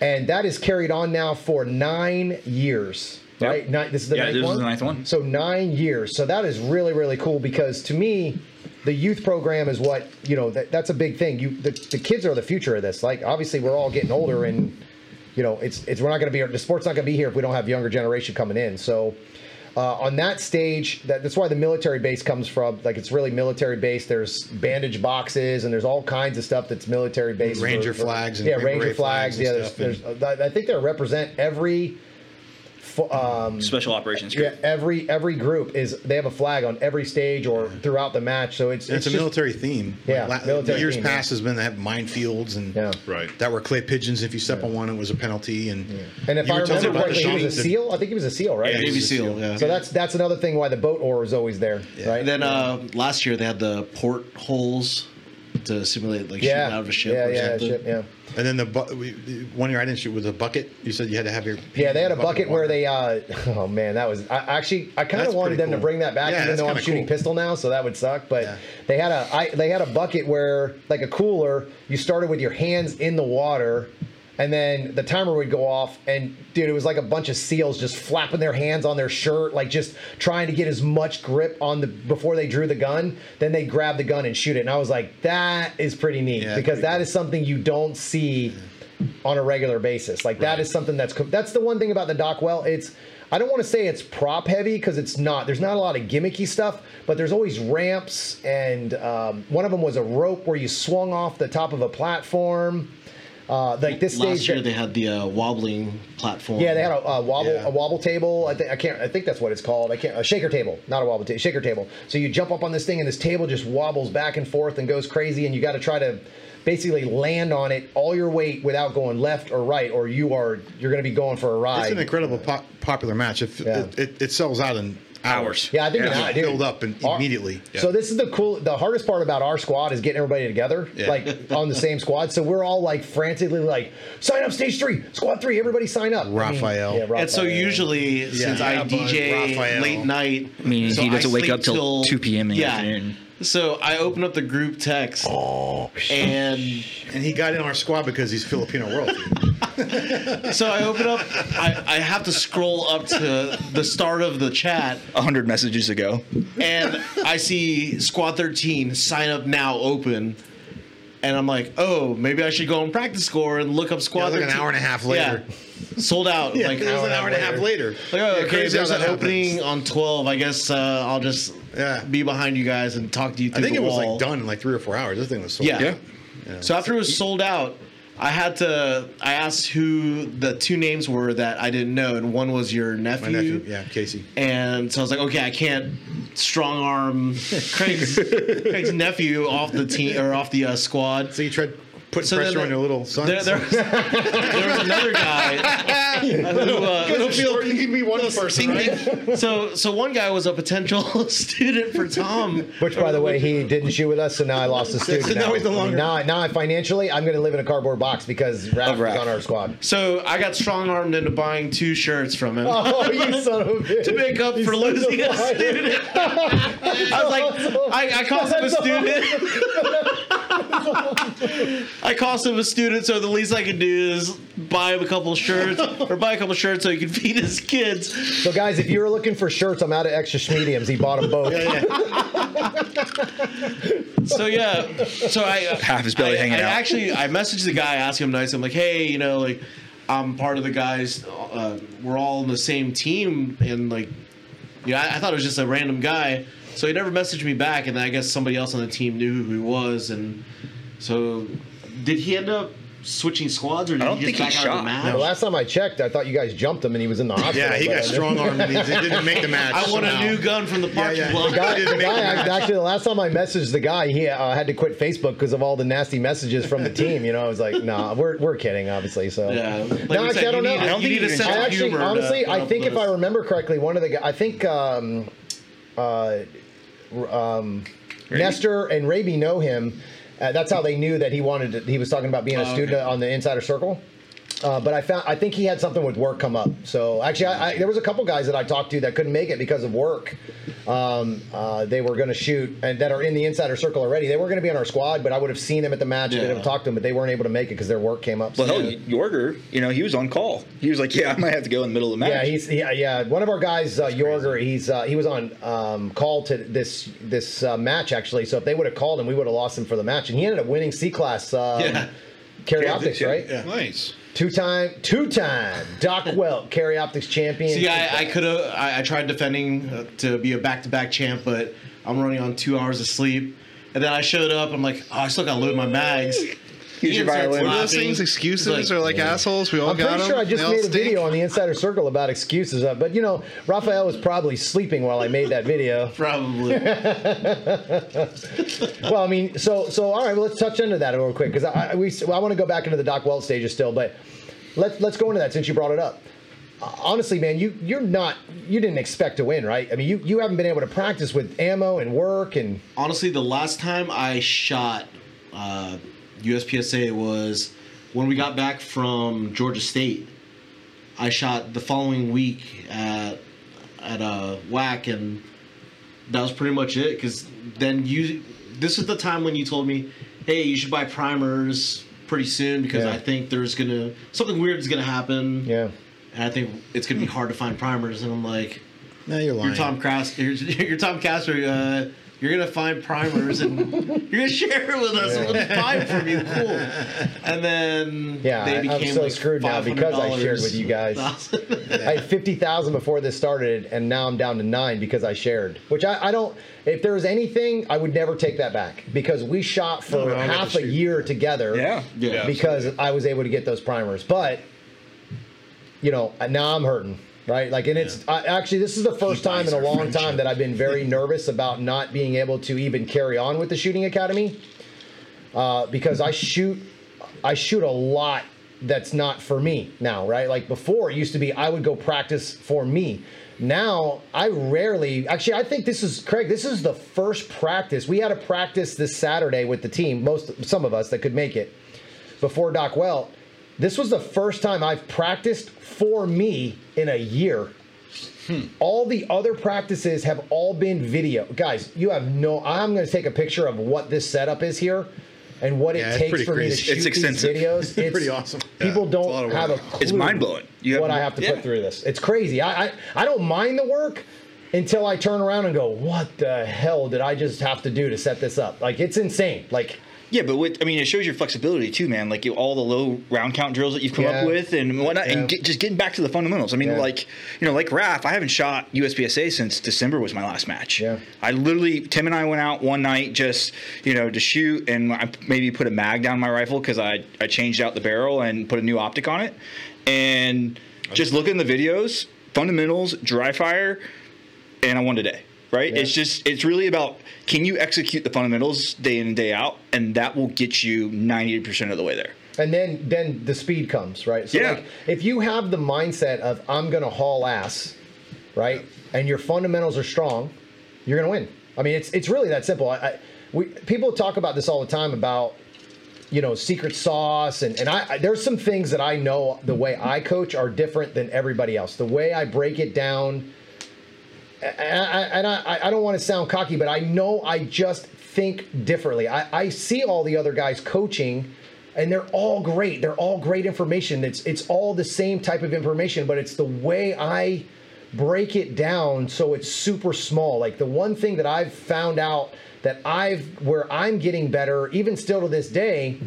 and that is carried on now for nine years. Yep. Right? Nine, this is the Yeah, ninth this is one. the ninth one. So nine years. So that is really really cool because to me, the youth program is what you know. That, that's a big thing. You the, the kids are the future of this. Like obviously we're all getting older and you know it's it's we're not going to be the sport's not going to be here if we don't have younger generation coming in. So. Uh, on that stage, that, that's why the military base comes from. Like it's really military based. There's bandage boxes and there's all kinds of stuff that's military based. Ranger flags and yeah, ranger flags. flags yeah, there's, there's, I think they represent every. Fo- Um, Special operations yeah, every every group is they have a flag on every stage or throughout the match. So it's And it's, a just- military theme. Yeah, Like, la- military years theme, past has been they have minefields and Yeah. Right. that were clay pigeons. If you step on one, it was a penalty. And And if you I remember about the correctly, he was a seal. I think he was a seal, right? Yeah, he Navy was a SEAL, SEAL. yeah. So that's that's another thing why the boat oar is always there, right? And then uh, last year they had the port holes to simulate like yeah, shooting out of a ship yeah, or yeah, something. ship, yeah. And then the bu- we, one year I didn't shoot with a bucket. You said you had to have your Yeah, they had a bucket of where they. Uh, oh man, that was I, actually I kind of wanted them to bring that back, Yeah, even though I'm shooting cool. pistol now, so that would suck. But Yeah. they had a I, they had a bucket where like a cooler. You started with your hands in the water, and then the timer would go off, and dude, it was like a bunch of seals just flapping their hands on their shirt, like just trying to get as much grip on the before they drew the gun. Then they grab the gun and shoot it, and I was like, that is pretty neat Yeah, because pretty that cool. is something you don't see on a regular basis. Like that is something that's that's the one thing about the Doc Welt. It's I don't want to say it's prop heavy because it's not. There's not a lot of gimmicky stuff, but there's always ramps, and um, one of them was a rope where you swung off the top of a platform. Uh, like this Last stage, year they had the uh, wobbling platform. yeah, they had a, a wobble Yeah. a wobble table. I think I can't. I think that's what it's called. I can't. A shaker table, not a wobble table. Shaker table. So you jump up on this thing, and this table just wobbles back and forth and goes crazy, and you got to try to basically land on it all your weight without going left or right, or you are you're going to be going for a ride. It's an incredible pop, popular match. If Yeah. it, it, it sells out in Hours. Yeah, I think Yeah, it's dude, filled up and our- immediately. So this is the cool. The hardest part about our squad is getting everybody together, Yeah. like on the same squad. So we're all like frantically like, sign up, stage three, squad three, everybody sign up. I mean, Raphael. yeah, And so Raphael. usually, since I yeah, DJ Raphael. late night, I mean, so he doesn't wake up till 2 p.m. in the afternoon. So I open up the group text, Oh, and And he got in our squad because he's Filipino royalty. so I open up. I, I have to scroll up to the start of the chat, A hundred messages ago. and I see Squad 13 sign up now open. And I'm like, oh, maybe I should go on practice score and look up Squad it was like an hour and a half later. Yeah. Sold out. Yeah, like, it was an hour and a half later. Like, oh, Yeah, okay, crazy how there's an that opening happens. on 12. I guess uh, I'll just Yeah. be behind you guys and talk to you I through think the it was wall. like done in like three or four hours. This thing was sold. Yeah. So after it was sold out, I had to. I asked who the two names were that I didn't know, and one was your nephew. My nephew, yeah, Casey. And so I was like, okay, I can't strong arm Craig's, Craig's nephew off the team or off the uh, squad. So you tried putting So pressure there- on your little son. There, there, was, there was another guy who, uh, you can be one person, right? so so one guy was a potential student for Tom. Which, by the way, he didn't shoot with us, so now I lost a student. So now he's no I mean, longer- now, now, I financially, I'm going to live in a cardboard box because Raph Of is on our squad. So I got strong armed into buying two shirts from him. Oh, you son of a bitch! to make up You for losing a liar. student. I was like, I, I cost him a student. I cost him a student, so the least I can do is buy him a couple shirts or buy a couple shirts so he can feed his kids. So, guys, if you were looking for shirts, I'm out of extra mediums. He bought them both. So yeah, so I Half his belly I, hanging I out. Actually, I messaged the guy, asking him nice. I'm like, hey, you know, like I'm part of the guys. Uh, we're all on the same team, and like, yeah, I, I thought it was just a random guy. So he never messaged me back, and then I guess somebody else on the team knew who he was, and so did he end up switching squads, or did I don't he just think he back out of the match? The last time I checked, I thought you guys jumped him and he was in the hospital. Yeah, he but I got didn't- strong armed and he didn't make the match. I want a somehow. new gun from the parking yeah. lot. The guy, the guy the actually, the last time I messaged the guy, he uh, had to quit Facebook because of all the nasty messages from the team. You know, I was like, nah, we're, we're kidding, obviously. So, Yeah, like no, actually, said, I don't you know. need, I don't you think need a you sense can- I of actually, humor. to honestly, I up think with if I remember correctly, one of the guys, I think um, uh, um, Nestor and Raby know him. Uh, that's how they knew that he wanted. To, he was talking about being a Oh, student okay. on the Insider Circle. Uh, but I found I think he had something with work come up. So actually, I, I, there was a couple guys that I talked to that couldn't make it because of work. Um, uh, they were going to shoot and that are in the insider circle already. They were going to be on our squad, but I would have seen them at the match. Been able to Yeah. talk to them, but they weren't able to make it because their work came up. Well, So- hell, Yorger, you know, he was on call. He was like, "Yeah, I might have to go in the middle of the match." Yeah, he's yeah, yeah. One of our guys, uh, Yorger, he's uh, he was on um, call to this this uh, match actually. So if they would have called him, we would have lost him for the match, and he ended up winning C class. Um, Yeah. Carry Yeah, optics, right? yeah. Nice. Two time, two time Doc Welt carry optics champion. See, I, I could have. I, I tried defending uh, to be a back-to-back champ, but I'm running on two hours of sleep. And then I showed up. I'm like, oh, I still gotta load my mags. Here's your Ian starts violin. What are those laughing. things? Excuses He's like, or like assholes? We all got them. I'm got pretty them. sure I just They all made a stink. video on the Insider Circle about excuses, uh, but you know, Raphael was probably sleeping while I made that video. Probably. Well, I mean, so so all right. Well, let's touch into that real quick because I I- we well, I want to go back into the Doc Welt stages still, but let's let's go into that since you brought it up. Uh, Honestly, man, you you're not you didn't expect to win, right? I mean, you you haven't been able to practice with ammo and work and Honestly, the last time I shot uh, USPSA was when we got back from Georgia State. I shot the following week at at a whack, and that was pretty much it. Because then you, this is the time when you told me, "Hey, you should buy primers pretty soon because Yeah. I think there's gonna something weird is gonna happen." yeah. and I think it's gonna be hard to find primers. And I'm like, No, you're lying. "You're Tom Cras, you're, you're Tom Castro. Uh, you're gonna find primers and you're gonna share it with us. We'll just buy it from you. Cool." And then Yeah, they I- I'm became so like screwed now because I shared $500. with you guys. I had fifty thousand before this started, and now I'm down to nine because I shared. Which I, I don't. If there was anything, I would never take that back because we shot for No, half a shoot. year together. Yeah. Yeah. because I was able to get those primers. But you know, now I'm hurting. Right, like, and it's I, actually this is the first time in a long time that I've been very nervous about not being able to even carry on with the shooting academy uh, because I shoot, I shoot a lot that's not for me now, right? Like before, it used to be I would go practice for me. now I rarely actually I think this is Craig this is the first practice we had a practice this Saturday with the team most some of us that could make it before Doc Welt this was the first time I've practiced for me in a year hmm. all the other practices have all been video guys you have no I'm going to take a picture of what this setup is here and what yeah, it takes for crazy. me to shoot it's extensive. these videos. It's pretty awesome. People yeah, don't have a It's mind blowing. what I have to yeah. put through this. It's crazy. I, I I don't mind the work until I turn around and go, what the hell did I just have to do to set this up? Like it's insane. Like yeah, but with, I mean, it shows your flexibility too, man. Like you, all the low round count drills that you've come yeah. up with and whatnot, yeah. and get, just getting back to the fundamentals. I mean, yeah. like you know, like Raf, I haven't shot USPSA since December was my last match. Yeah, I literally Tim and I went out one night just you know to shoot, and I maybe put a mag down my rifle because I I changed out the barrel and put a new optic on it, and just looking at the videos, fundamentals, dry fire, and I won today right? Yeah. It's just it's really about can you execute the fundamentals day in and day out, and that will get you ninety percent of the way there. And then then the speed comes, right? So yeah. like if you have the mindset of I'm gonna haul ass, right, and your fundamentals are strong, you're gonna win. I mean, it's it's really that simple. I, I we people talk about this all the time about you know secret sauce and and I, I, there's some things that I know the way I coach are different than everybody else. The way I break it down and I, I, don't want to sound cocky, but I know I just think differently. I, I see all the other guys coaching, and they're all great. They're all great information. It's it's all the same type of information, but it's the way I break it down so it's super small. Like the one thing that I've found out that I've where I'm getting better, even still to this day,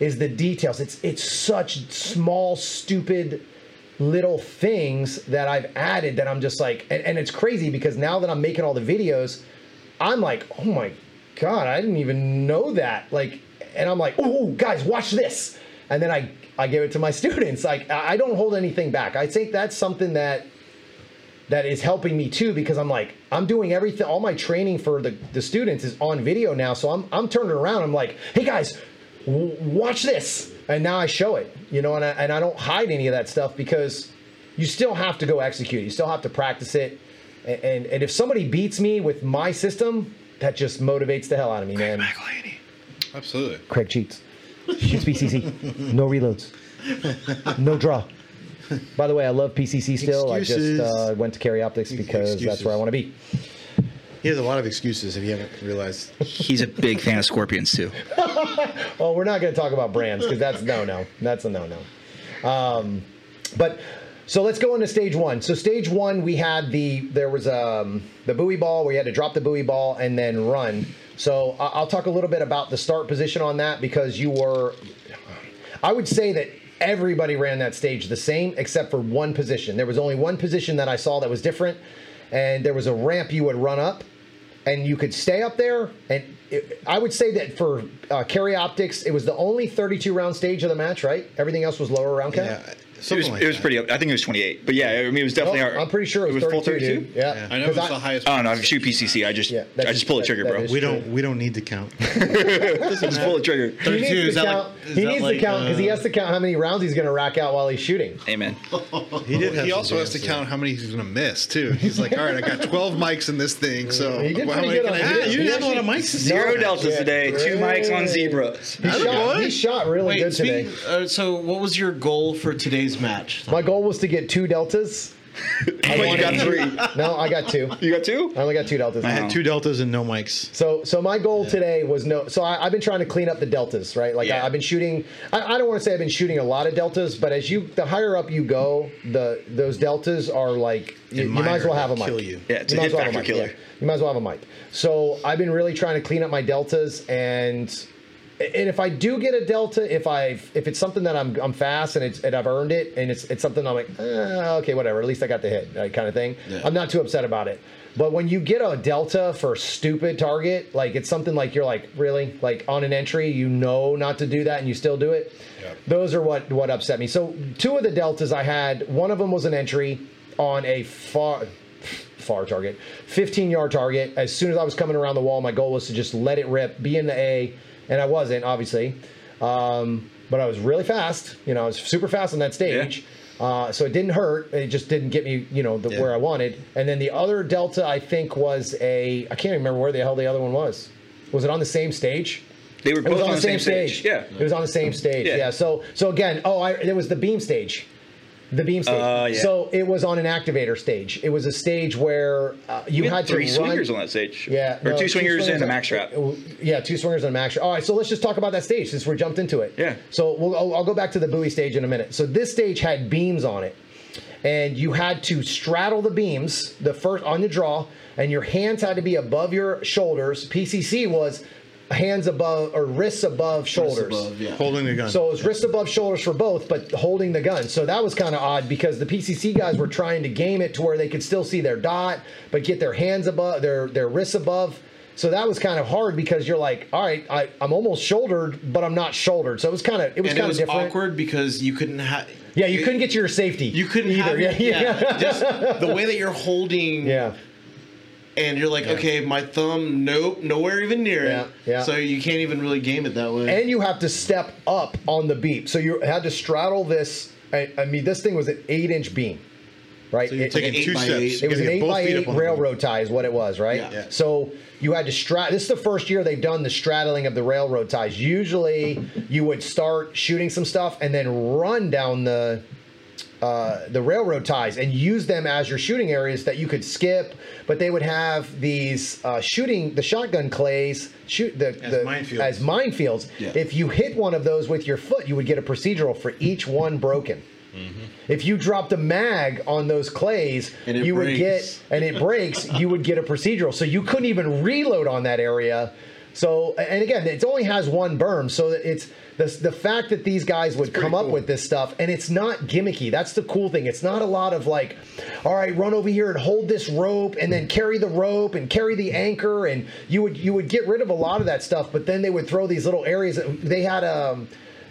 is the details. It's it's such small, stupid little things that I've added that I'm just like, and, and it's crazy because now that I'm making all the videos, I'm like, oh my god, I didn't even know that. Like, and I'm like, oh guys, watch this, and then I I give it to my students. Like, I don't hold anything back. I think that's something that that is helping me too because I'm like I'm doing everything all my training for the, the students is on video now so I'm I'm turning around I'm like hey guys watch this and now I show it, you know, and I, and I don't hide any of that stuff because you still have to go execute. You still have to practice it. And, and, and if somebody beats me with my system, that just motivates the hell out of me, Craig man. McElhaney. Absolutely. Craig cheats. Shoots PCC. No reloads. No draw. By the way, I love PCC still. Excuses. I just uh, went to Carry Optics because Excuses. that's where I want to be. He has a lot of excuses if you haven't realized. He's a big fan of Scorpions too. well, we're not going to talk about brands because that's no no. That's a no no. Um, but so let's go into stage one. So stage one, we had the there was um, the buoy ball where you had to drop the buoy ball and then run. So I'll talk a little bit about the start position on that because you were, I would say that everybody ran that stage the same except for one position. There was only one position that I saw that was different, and there was a ramp you would run up, and you could stay up there. And it, I would say that for uh, carry optics, it was the only 32 round stage of the match, right? Everything else was lower round count. Yeah. It was, like it was pretty. I think it was 28, but yeah, I mean, it was definitely. our, I'm pretty sure it was, it was 32. 32? Yeah. yeah. I know it was I, the highest. Oh no, I shoot PCC. I just, yeah, I just pull the trigger, bro. We don't, we don't need to count. just pull the trigger. 32 he needs, to count, like, he needs like, to count because uh, he has to count how many rounds he's going to rack out while he's shooting. Amen. he did. He also has to count how many he's going to miss too. He's like, all right, I got 12 mics in this thing, so he did pretty good. You didn't have a lot of mics. Zero deltas today. Two mics on zebras. He shot really good today. Uh, so, what was your goal for today's match? My goal goal was to get two deltas. I you got three. No, I got two. You got two? I only got two deltas. I had two deltas and no mics. So, so my goal yeah. today was no. So I, have been trying to clean up the deltas, right? Like yeah. I, have been shooting. I, I don't want to say I've been shooting a lot of deltas, but as you, the higher up you go, the those deltas are like you, you might as well have a mic. Kill you. Yeah, it's you a hit factor killer. Yeah. You might as well have a mic. So I've been really trying to clean up my deltas and and if I do get a delta, if I if it's something that I'm I'm fast and it's and I've earned it, and it's it's something I'm like, eh, okay, whatever. At least I got the hit, right, kind of thing. Yeah. I'm not too upset about it. But when you get a delta for stupid target, like it's something like you're like really like on an entry, you know not to do that, and you still do it. Yeah. Those are what what upset me. So two of the deltas I had, one of them was an entry on a far far target, 15 yard target. As soon as I was coming around the wall, my goal was to just let it rip, be in the A and I wasn't obviously, um, but I was really fast. You know, I was super fast on that stage. Yeah. Uh, so it didn't hurt. It just didn't get me, you know, the, Yeah. where I wanted. And then the other delta, I think, was a. I can't remember where the hell the other one was. Was it on the same stage? They were It both was on, the same, stage. Yeah. It was on the same stage. Yeah. Yeah. So so again, oh, I, it was the beam stage. The beam stage. Uh, yeah. So it was on an activator stage. It was a stage where uh, you had to three run. swingers on that stage. Yeah, Or no, two swingers and a max trap. Yeah, two swingers and a max trap. All right, so let's just talk about that stage since we're jumped into it. Yeah. So we'll, I'll, I'll go back to the buoy stage in a minute. So this stage had beams on it, and you had to straddle the beams the first on the draw, and your hands had to be above your shoulders. PCC was hands above or wrists above shoulders. Above, yeah. Holding the gun. So it was wrist above shoulders for both, but holding the gun. So that was kind of odd because the PCC guys were trying to game it to where they could still see their dot, but get their hands above, their their wrists above. So that was kind of hard because you're like, all right, I, I'm almost shouldered, but I'm not shouldered. So it was kind of it was kind of was different. awkward because you couldn't have. Yeah, you couldn't get to your safety. You couldn't either. have. yeah, Yeah, yeah, just the way that you're holding. yeah. And you're like, okay, my thumb, nope, nowhere even near Yeah, it. yeah. So you can't even really game it that way. and you have to step up on the beam. So you had to straddle this. I, I mean, this thing was an eight inch beam, right? so you're It- taking two steps. It was an eight by eight railroad tie, is what it was, right? Yeah. Yeah. So you had to straddle. This is the first year they've done the straddling of the railroad ties. Usually, you would start shooting some stuff and then run down the uh, the railroad ties and use them as your shooting areas that you could skip. But they would have these uh, shooting the shotgun clays shoot the, As the minefields. as minefields. Yeah. If you hit one of those with your foot, you would get a procedural for each one broken. If you dropped a mag on those clays, And it you would get and it breaks, you would get a procedural. So you couldn't even reload on that area. So and again, it only has one berm, so it's the the fact that these guys would come up cool. with this stuff, and it's not gimmicky. That's the cool thing. It's not a lot of like, all right, run over here and hold this rope, and then carry the rope and carry the anchor, and you would you would get rid of a lot of that stuff. But then they would throw these little areas. They had um.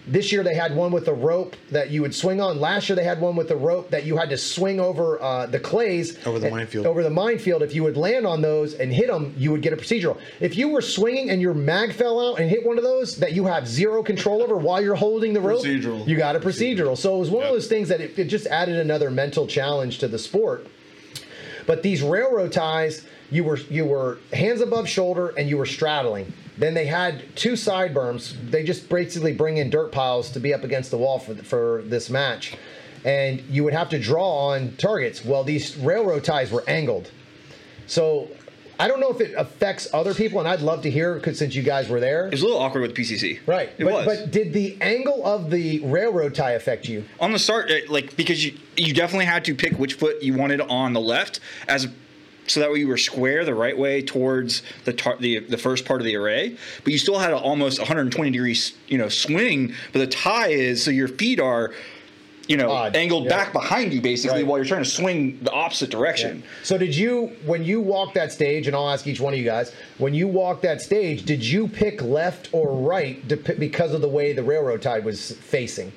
This year they had one with a rope that you would swing on. Last year they had one with a rope that you had to swing over uh, the clays Over the and- minefield. Over the minefield. If you would land on those and hit them, you would get a procedural. If you were swinging and your mag fell out and hit one of those that you have zero control over while you're holding the rope, Procedural. you got a procedural. So it was one of those things that it, it just added another mental challenge to the sport. But these railroad ties, you were you were hands above shoulder and you were straddling. Then they had two side berms. They just basically bring in dirt piles to be up against the wall for for this match, and you would have to draw on targets. Well, these railroad ties were angled, so I don't know if it affects other people, and I'd love to hear because since you guys were there. It was a little awkward with PCC. Right, It but, was. but did the angle of the railroad tie affect you? on the start, like because you you definitely had to pick which foot you wanted on the left as so that way you were square the right way towards the tar- the the first part of the array, but you still had an almost 120 degrees you know swing. But the tie is so your feet are you know Odd, angled yeah. back behind you basically Right. while you're trying to swing the opposite direction. So did you when you walked that stage, and I'll ask each one of you guys, when you walked that stage, did you pick left or right dep- because of the way the railroad tie was facing?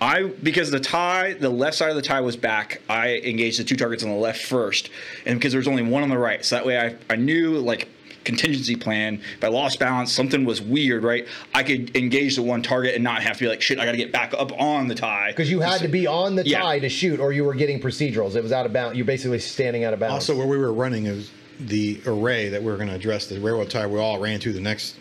I because the tie, the left side of the tie was back. I engaged the two targets on the left first, and because there was only one on the right, so that way I I knew like contingency plan. If I lost balance, something was weird, right? I could engage the one target and not have to be like shit. I got to get back up on the tie Because you had to be on the Yeah. tie to shoot, or you were getting procedurals. It was out of bounds. You're basically standing out of bounds. Also, where we were running is the array that we were going to address. The railroad tie we all ran to. The next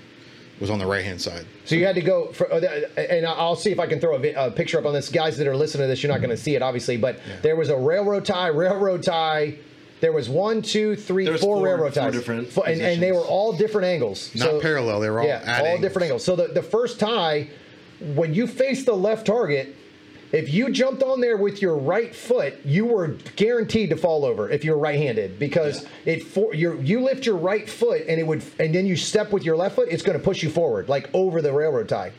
was on the right hand side. So you had to go for, uh, and I'll see if I can throw a, a picture up on this. Guys that are listening to this, you're not going to see it, obviously, but there was a railroad tie, railroad tie. There was one, two, three, There was four four- railroad four ties, different Four- and, and they were all different angles. Not parallel, they were all yeah, at all angles. different angles. So the, the first tie, when you face the left target, if you jumped on there with your right foot, you were guaranteed to fall over if you're right-handed because it for you you lift your right foot and it would and then you step with your left foot, it's going to push you forward like over the railroad tie.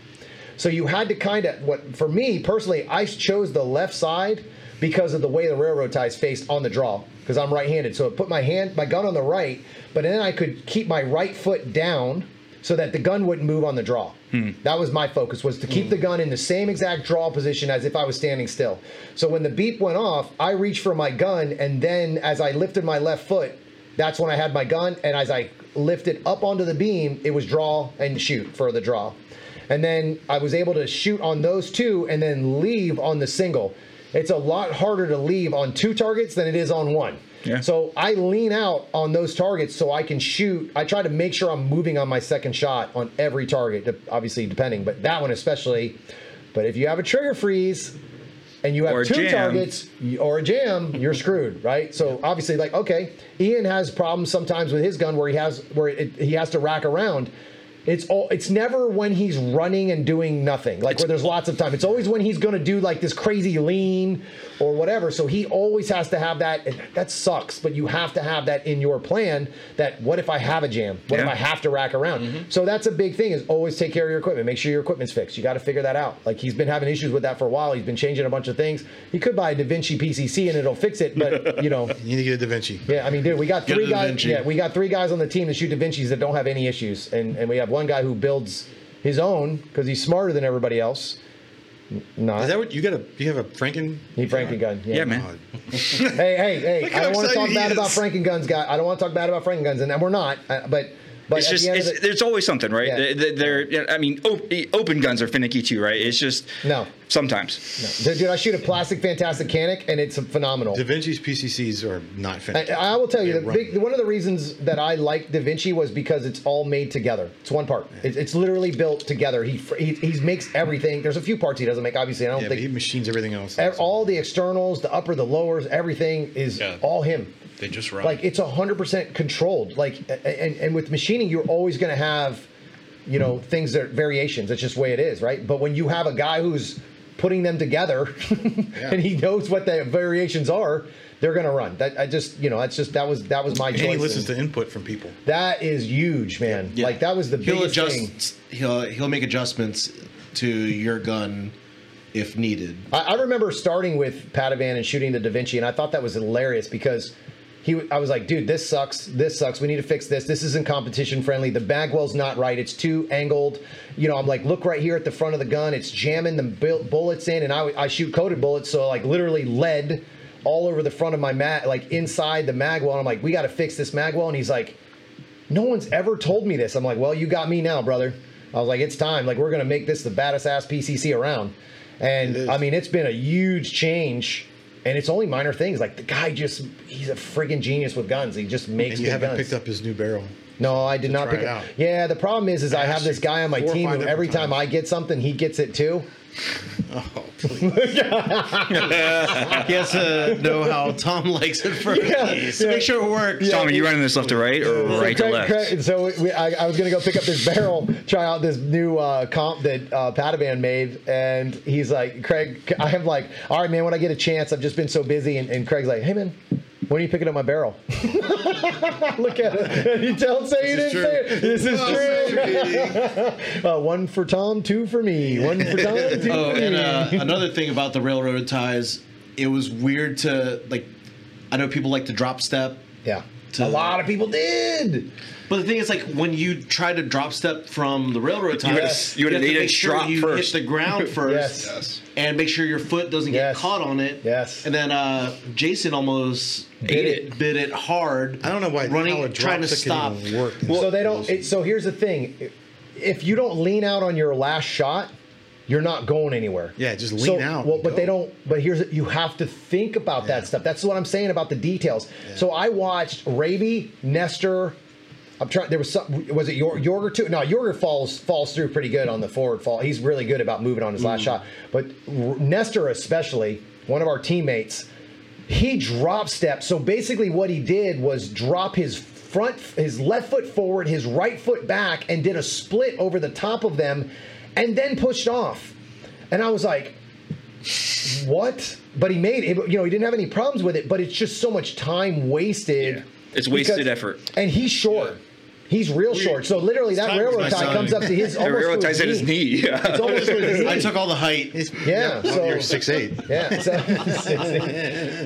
So you had to kind of what for me personally, I chose the left side because of the way the railroad ties faced on the draw because I'm right-handed. So it put my hand my gun on the right, but then I could keep my right foot down so that the gun wouldn't move on the draw. Hmm. That was my focus was to keep the gun in the same exact draw position as if I was standing still. So when the beep went off, I reached for my gun and then as I lifted my left foot, that's when I had my gun and as I lifted up onto the beam, it was draw and shoot for the draw. And then I was able to shoot on those two and then leave on the single. it's a lot harder to leave on two targets than it is on one. Yeah. So I lean out on those targets so I can shoot. I try to make sure I'm moving on my second shot on every target, obviously depending, but that one especially. But if you have a trigger freeze and you have two jam. targets or a jam, you're screwed, right? So obviously, like okay, Ian has problems sometimes with his gun where he has where it, he has to rack around. It's all. It's never when he's running and doing nothing. Like where there's lots of time. It's always when he's going to do like this crazy lean or whatever. So he always has to have that. And that sucks, but you have to have that in your plan. That what if I have a jam? What if I have to rack around? Mm-hmm. So that's a big thing. Is always take care of your equipment. Make sure your equipment's fixed. You got to figure that out. Like he's been having issues with that for a while. He's been changing a bunch of things. He could buy a DaVinci PCC and it'll fix it, but you know. You need to get a Da Vinci. Yeah, I mean, dude, we got three guys. Vinci. Yeah, we got three guys on the team that shoot Da Vinci's that don't have any issues, and and we have one guy who builds his own because he's smarter than everybody else. N- Not Is that what you got? A you have a Franken? he Franken gun. Yeah, Yeah, man. Hey, hey, hey! Look I don't want to talk bad he about is. Franken guns, guy. I don't want to talk bad about Franken guns, and we're not. Uh, but but It's just the it's, the, there's always something, right? Yeah. They're, they're- I mean, op- open guns are finicky too, right? It's just No. Sometimes. dude, I shoot a plastic fantastic canic, and it's phenomenal. Da Vinci's PCCs are not I. I will tell you, They the big, one of the reasons that I like Da Vinci was because it's all made together. It's one part. It's, it's literally built together. He, he he makes everything. There's a few parts he doesn't make. Obviously, I don't yeah, but think he machines everything else. ev- all the externals, the upper, the lowers, everything is Yeah. all him. They just run. Like it's hundred percent controlled. Like and and with machining, you're always going to have, you know, things that are variations. That's just the way it is, right? But when you have a guy who's putting them together, and he knows what the variations are, they're going to run. That I just, you know, that's just that was that was my and choice. he listens to input from people. that is huge, man. Yeah. Like that was the he'll biggest adjust. thing. He'll he'll make adjustments to your gun if needed. I, I remember starting with Padavan and shooting the Da Vinci, and I thought that was hilarious because he, I was like, dude, this sucks. This sucks. We need to fix this. This isn't competition friendly. The magwell's not right. It's too angled. You know, I'm like, look right here at the front of the gun. It's jamming the bu- bullets in, and I, I shoot coated bullets, so like literally lead all over the front of my mag, like inside the magwell. And I'm like, we got to fix this magwell. And he's like, no one's ever told me this. I'm like, well, you got me now, brother. I was like, it's time. Like, we're gonna make this the baddest ass PCC around. And. I mean, it's been a huge change. And it's only minor things. Like the guy just—he's a friggin' genius with guns. He just makes And you haven't guns. picked up his new barrel. No, I did not pick it out. Yeah, the problem is, is I have this guy on my team who every time I get something, he gets it too. Oh, please. He has to know how Tom likes it first to make sure it works. Tom, are you running this left to right or So right to left? Craig- so we, I, I was gonna go pick up this barrel, try out this new uh, comp that uh, Patavan made, and he's like, Craig, I'm like, all right, man, when I get a chance, I've just been so busy, and, and Craig's like, hey, man. When are you picking up my barrel? Look at it. And you don't say you This didn't is say it. This is true. uh, one for Tom, two for me. One for Tom, two Oh, for me. and uh, another thing about the railroad ties, it was weird to like. I know people like to drop step, yeah. To- a lot of people did. but the thing is, like when you try to drop step from the railroad ties, Yes. You you, would have to make sure drop you first. hit the ground first, Yes. Yes. and make sure your foot doesn't Yes. get caught on it. Yes. And then uh, Jason almost Bit it. it, bit it hard. I don't know why running, how trying to stop. can even work. so they don't. It, so here's the thing: if you don't lean out on your last shot, you're not going anywhere. Yeah, just lean So- out Well, but they don't. But here's you have to think about Yeah. that stuff. That's what I'm saying about the details. So I watched Raby, Nestor. I'm trying. There was some. Was it Yor- Yorger too? No, Yorger falls falls through pretty good on the forward fall. He's really good about moving on his Mm. last shot. But R- Nestor, especially one of our teammates, he drop stepped. So basically, what he did was drop his front, his left foot forward, his right foot back, and did a split over the top of them, and then pushed off. And I was like, what? But he made it. You know, he didn't have any problems with it. But it's just so much time wasted. It's wasted effort. And he's short. He's real short. So literally, that railroad tie comes up to his The almost railroad to ties at his knee. It's almost to his knee. I took all the height. Yeah, Well, so you're six eight. yeah, so,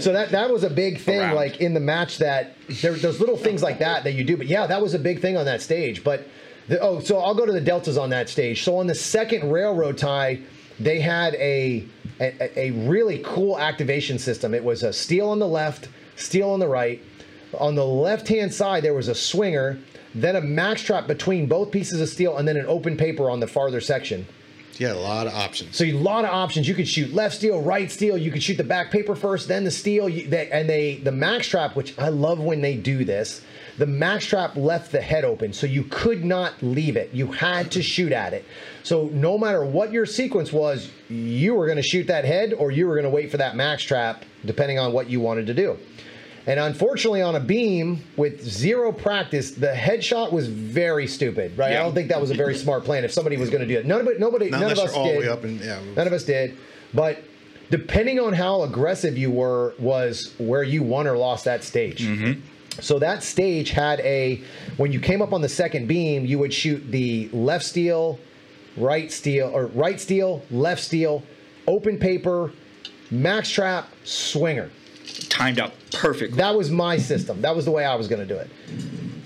so that that was a big thing, Around. like in the match. That there, there's little things like that that you do, but yeah, that was a big thing on that stage. But the, oh, so I'll go to the deltas on that stage. So on the second railroad tie, they had a a, a really cool activation system. It was a steel on the left, steel on the right. On the left hand side, there was a swinger, then a max trap between both pieces of steel, and then an open paper on the farther section. You had a lot of options. So a lot of options. You could shoot left steel, right steel. You could shoot the back paper first, then the steel. You, they, and they the max trap, which I love when they do this. The max trap left the head open, so you could not leave it. You had to shoot at it. So no matter what your sequence was, you were going to shoot that head, or you were going to wait for that max trap, depending on what you wanted to do. And unfortunately, on a beam with zero practice, the headshot was very stupid. Right? Yeah. I don't think that was a very smart plan. If somebody was going to do it, none of it, nobody, Not none of us you're all the did. and- yeah. None of us did. But depending on how aggressive you were, was where you won or lost that stage. Mm-hmm. So that stage had a when you came up on the second beam, you would shoot the left steel, right steel, or right steel, left steel, open paper, max trap, swinger. Timed out perfectly. That was my system. That was the way I was going to do it.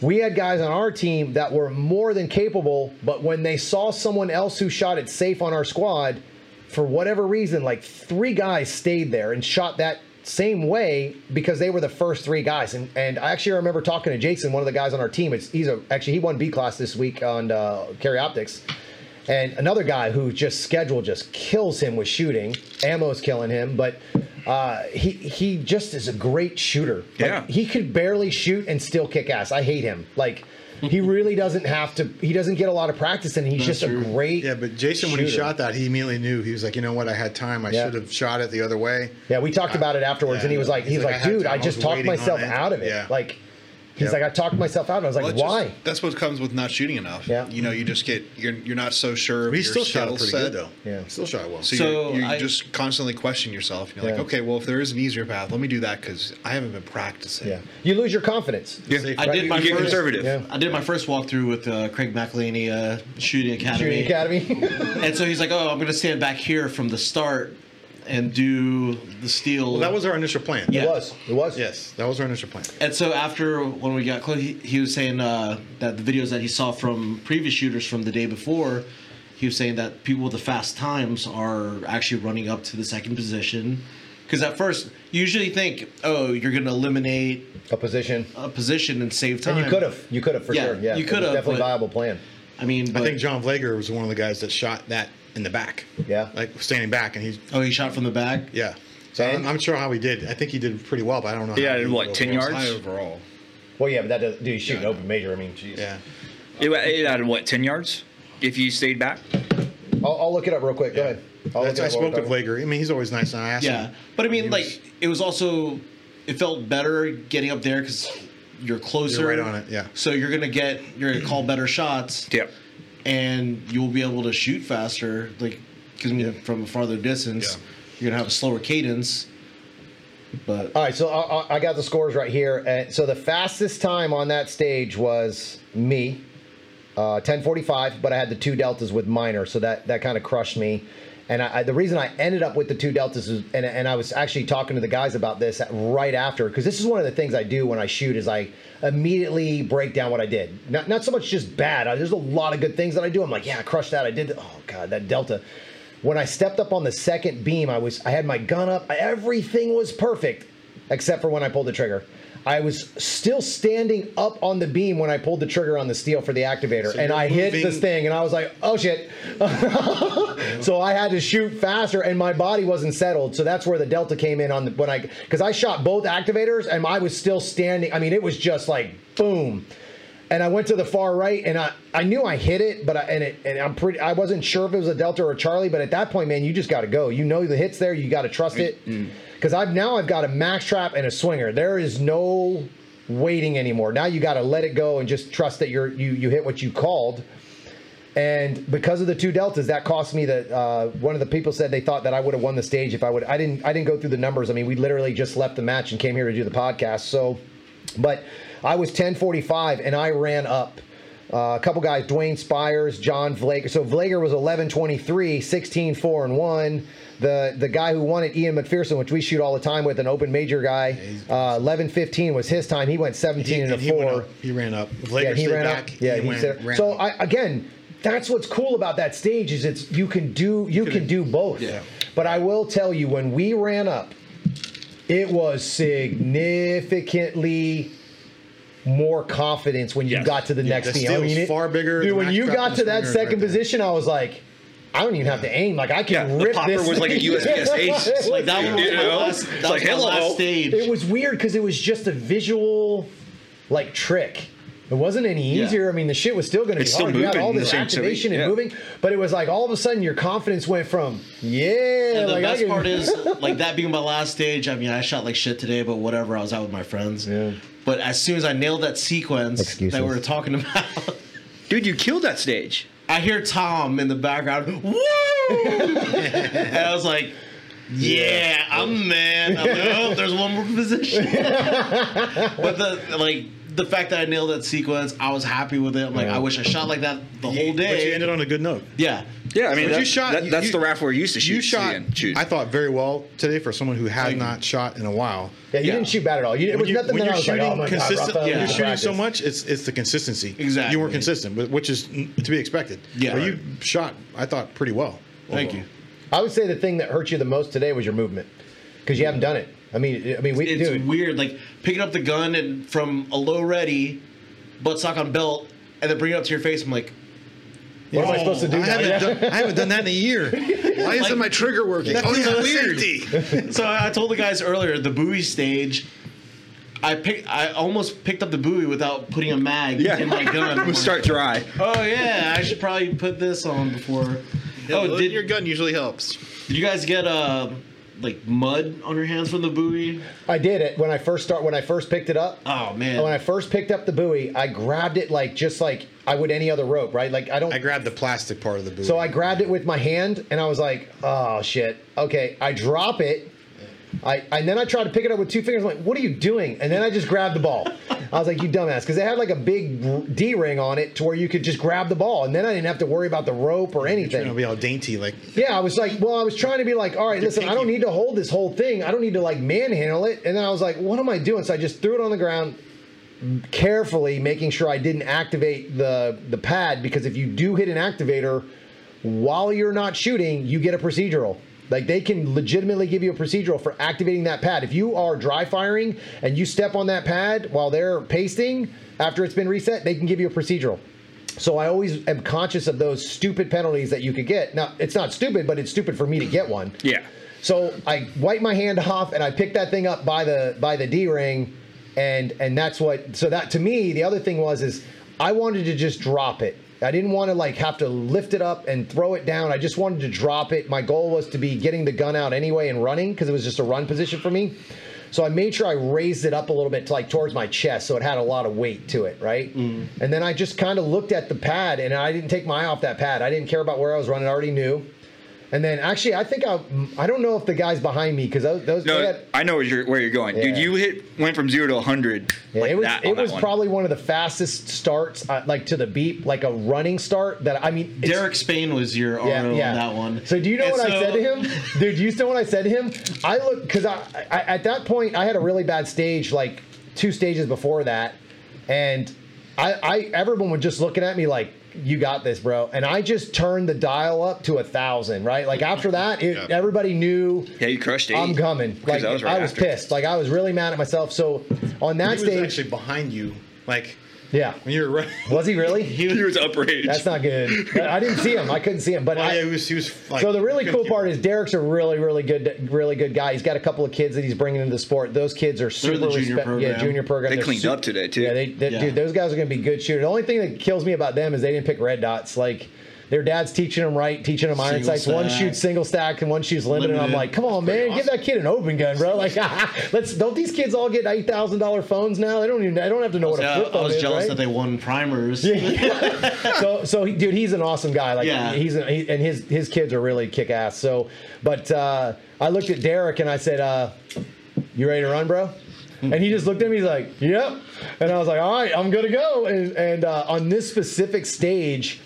We had guys on our team that were more than capable, but when they saw someone else who shot it safe on our squad, for whatever reason, like three guys stayed there and shot that same way because they were the first three guys. And and I actually remember talking to Jason, one of the guys on our team. It's he's a actually he won B class this week on uh, carry optics. And another guy who just schedule just kills him with shooting. Ammo's killing him, but uh, he he just is a great shooter. Like, Yeah. he could barely shoot and still kick ass. I hate him. Like he really doesn't have to. He doesn't get a lot of practice, and he's just a great. Yeah, but Jason, when he shot that, he immediately knew. He was like, you know what? I had time. I Yeah. should have shot it the other way. Yeah, we talked about it afterwards, and he was like, He's he was like, like, I dude, time. I I just was talked myself out of it. Yeah. Like he's Yep. like, I talked myself out. I was like, Well, it's just- why? that's what comes with not shooting enough. Yeah. You know, you just get you're you're not so sure. Of But he still shot pretty set. good though. Yeah. still shot well. So, So you you I- just constantly question yourself. And you're Yeah. like, okay, well, if there is an easier path, let me do that because I haven't been practicing. yeah, you lose your confidence. Yeah. Safe I did my You get first, conservative. Yeah. I did my first walkthrough with uh, Craig McElhaney, uh, Shooting Academy. Shooting Academy. And so he's like, "Oh, I'm going to stand back here from the start and do the steel." Well, that was our initial plan. Yeah. It was. It was. Yes, that was our initial plan. And so after when we got close, he, he was saying uh, that the videos that he saw from previous shooters from the day before, he was saying that people with the fast times are actually running up to the second position. Because at first, you usually think, oh, you're going to eliminate A position. a position and save time. And you could have. You could have for Yeah, sure. Yeah, you could have, Definitely but- viable plan. I mean, but, I think John Vlager was one of the guys that shot that in the back. Yeah. like standing back, and he's oh, he shot from the back. yeah. So I'm, I'm sure how he did. I think he did pretty well, but I don't know. Yeah, how he what, did 10 overall. yards? High overall. Well, yeah, but that does. Dude, you shoot an open major. I mean, jeez. Yeah, It, it added what, 10 yards? If you stayed back? I'll, I'll look it up real quick. Go ahead. I'll look it I up while spoke we're to talking. Vlager. I mean, he's always nice, and I asked him. Yeah, him. but I mean, He like was- it was also it felt better getting up there because you're closer. You're right on it, yeah. So you're gonna get you're gonna call better shots, Yep. And you'll be able to shoot faster. Like because I mean, from a farther distance, Yeah. you're gonna have a slower cadence. But All right, so I, I- I got the scores right here. And so the fastest time on that stage was me, uh, 10:45, but I had the two deltas with minor, so that that kind of crushed me. And I, I, the reason I ended up with the two deltas is, and, and I was actually talking to the guys about this right after, because this is one of the things I do when I shoot is I immediately break down what I did. Not not so much just bad. I, there's a lot of good things that I do. I'm like, yeah, I crushed that. I did. Oh god, that delta. When I stepped up on the second beam, I was I had my gun up. Everything was perfect, except for when I pulled the trigger. I was still standing up on the beam when I pulled the trigger on the steel for the activator, So and I hit this thing, and I was like, "Oh shit!" so I had to shoot faster, and my body wasn't settled. So that's where the delta came in on the when I because I shot both activators, and I was still standing. I mean, it was just like boom and I went to the far right, and I, I knew I hit it, but I, and it and I'm pretty I wasn't sure if it was a Delta or a Charlie, but at that point, man, you just got to go. You know the hits there, you got to trust it, because I've now I've got a max trap and a swinger. There is no waiting anymore. Now you got to let it go and just trust that you're you you hit what you called. And because of the two deltas, that cost me that Uh, one of the people said they thought that I would have won the stage if I would. I didn't. I didn't go through the numbers. I mean, we literally just left the match and came here to do the podcast. So, but I was 10:45 and I ran up. Uh, a couple guys, Dwayne Spires, John Vlager. So Vlager was 11:23, 16 4 and one. The the guy who won it, Ian McPherson, which we shoot all the time with, an open major guy. Uh, 11:15 was his time. He went 17 and a he four. up. He ran up. Vlager Yeah, he ran back. up. Yeah, he, he went, said- ran so. I again, that's what's cool about that stage is it's you can do you can do both. Yeah. But I will tell you, when we ran up, it was significantly more confidence when you Yes. got to the Yeah, next the beam. I mean, it- far bigger, Dude, when you got to that second right there. position, I was like, I don't even have to aim. Like I can Yeah, the rip popper this. was like a USPS Like that was You my know? last. It's That like, was my hello. last stage. It was weird because it was just a visual, like trick. It wasn't any Yeah. easier. I mean, the shit was still going to be It's still hard. You had all this same speed, activation and moving, but it was like all of a sudden your confidence went from yeah. And the like, best can- part is, like that being my last stage. I mean, I shot like shit today, but whatever. I was out with my friends. Yeah. But as soon as I nailed that sequence Excuses. that we were talking about, Dude, you killed that stage. I hear Tom in the background. Woo! and I was like, "Yeah, I'm the man." I'm like, oh, there's one more position. but the like the fact that I nailed that sequence, I was happy with it. I'm like, I wish I shot like that the whole day. But you ended on a good note. yeah. Yeah, I mean, But that, you shot- that- that's you- the raft we're used to shoot. You shot, seeing, shoot. I thought, very well today for someone who had Thank you. not shot in a while. Yeah, you Yeah. didn't shoot bad at all. You, it When was you- nothing when that I you're was like, shooting oh my consistent, god, yeah. you're shooting so much. It's it's the consistency. Exactly. You weren't consistent, which is to be expected. Yeah. But you shot, I thought, pretty well. Thank overall. you. I would say the thing that hurt you the most today was your movement because you haven't done it. I mean, I mean, we It's dude, weird, like picking up the gun and from a low ready, buttstock on belt, and then bring it up to your face. I'm like, what am I supposed to do? I haven't, done, I haven't done that in a year. Why isn't my trigger working? That oh, yeah, weird. so I told the guys earlier the buoy stage. I picked. I almost picked up the buoy without putting a mag yeah, in my gun. I'm We'll start dry. Oh yeah, I should probably put this on before. Yeah, oh, loading did, your gun usually helps. did you guys get uh like mud on your hands from the buoy? I did it when I first start when I first picked it up. Oh man, When I first picked up the buoy, I grabbed it like just like I would any other rope, right? Like I don't. I grabbed the plastic part of the buoy. so I grabbed it with my hand, and I was like, "Oh shit!" Okay, I drop it. I and then I tried to pick it up with two fingers. I'm like, "What are you doing?" And then I just grabbed the ball. I was like, "You dumbass," because it had like a big D ring on it to where you could just grab the ball, and then I didn't have to worry about the rope or anything. Trying to be all dainty, like Yeah, I was like, well, I was trying to be like, all right, listen, I don't need to hold this whole thing. I don't need to like manhandle it. And then I was like, what am I doing? So I just threw it on the ground carefully, making sure I didn't activate the the pad because if you do hit an activator while you're not shooting, you get a procedural. Like they can legitimately give you a procedural for activating that pad. If you are dry firing and you step on that pad while they're pasting after it's been reset, they can give you a procedural. So I always am conscious of those stupid penalties that you could get. Now, it's not stupid, but it's stupid for me to get one. Yeah. So I wipe my hand off and I pick that thing up by the by the D ring, and and that's what. So that to me, the other thing was is I wanted to just drop it. I didn't want to like have to lift it up and throw it down. I just wanted to drop it. My goal was to be getting the gun out anyway and running because it was just a run position for me. So I made sure I raised it up a little bit to like towards my chest, so it had a lot of weight to it, right? Mm. And then I just kind of looked at the pad, and I didn't take my eye off that pad. I didn't care about where I was running; I already knew. And then actually, I think I I don't know if the guys behind me because those those No, had- I know where you're, where you're going, dude. You hit went from zero to 100 Yeah, like it was that. it was one. probably one of the fastest starts, uh, like to the beep, like a running start. That I mean, Derek Spain was your RO yeah, yeah. on that one. So do you know And what I said to him, dude? You know what I said to him? I look because I, I at that point I had a really bad stage, like two stages before that, and I, I everyone was just looking at me like. You got this, bro. And I just turned the dial up to a thousand, right? Like after that, it, Yeah. everybody knew Yeah, you crushed it. I'm coming. Like that I was was, right after. pissed. Like I was really mad at myself. So on that he was stage, actually behind you, like yeah, you were running. was he really? He was outraged. That's not good. I didn't see him. I couldn't see him. But Well, I, yeah, he was, he was like, so the really cool couldn't part is Derek's a really, really good, really good guy. He's got a couple of kids that he's bringing into the sport. Those kids are super the junior respect- Yeah, junior program. They They're cleaned su- up today, too. Yeah, they, they- Yeah. dude, those guys are going to be good shooters. The only thing that kills me about them is they didn't pick red dots. Like their dad's teaching them right, teaching them iron sights. One shoots single stack and one shoots limited. And I'm like, come on, man, give that kid an open gun, bro. Like, let's don't these kids all get eight thousand dollar phones now? They don't even. I don't have to know what a Yeah, flip I was jealous right? that they won primers. so so he, dude he's an awesome guy like Yeah. he's he, and his his kids are really kick ass so but uh i looked at derek and i said uh you ready to run bro and he just looked at me he's like yep and i was like all right i'm good to go and, and uh, on this specific stage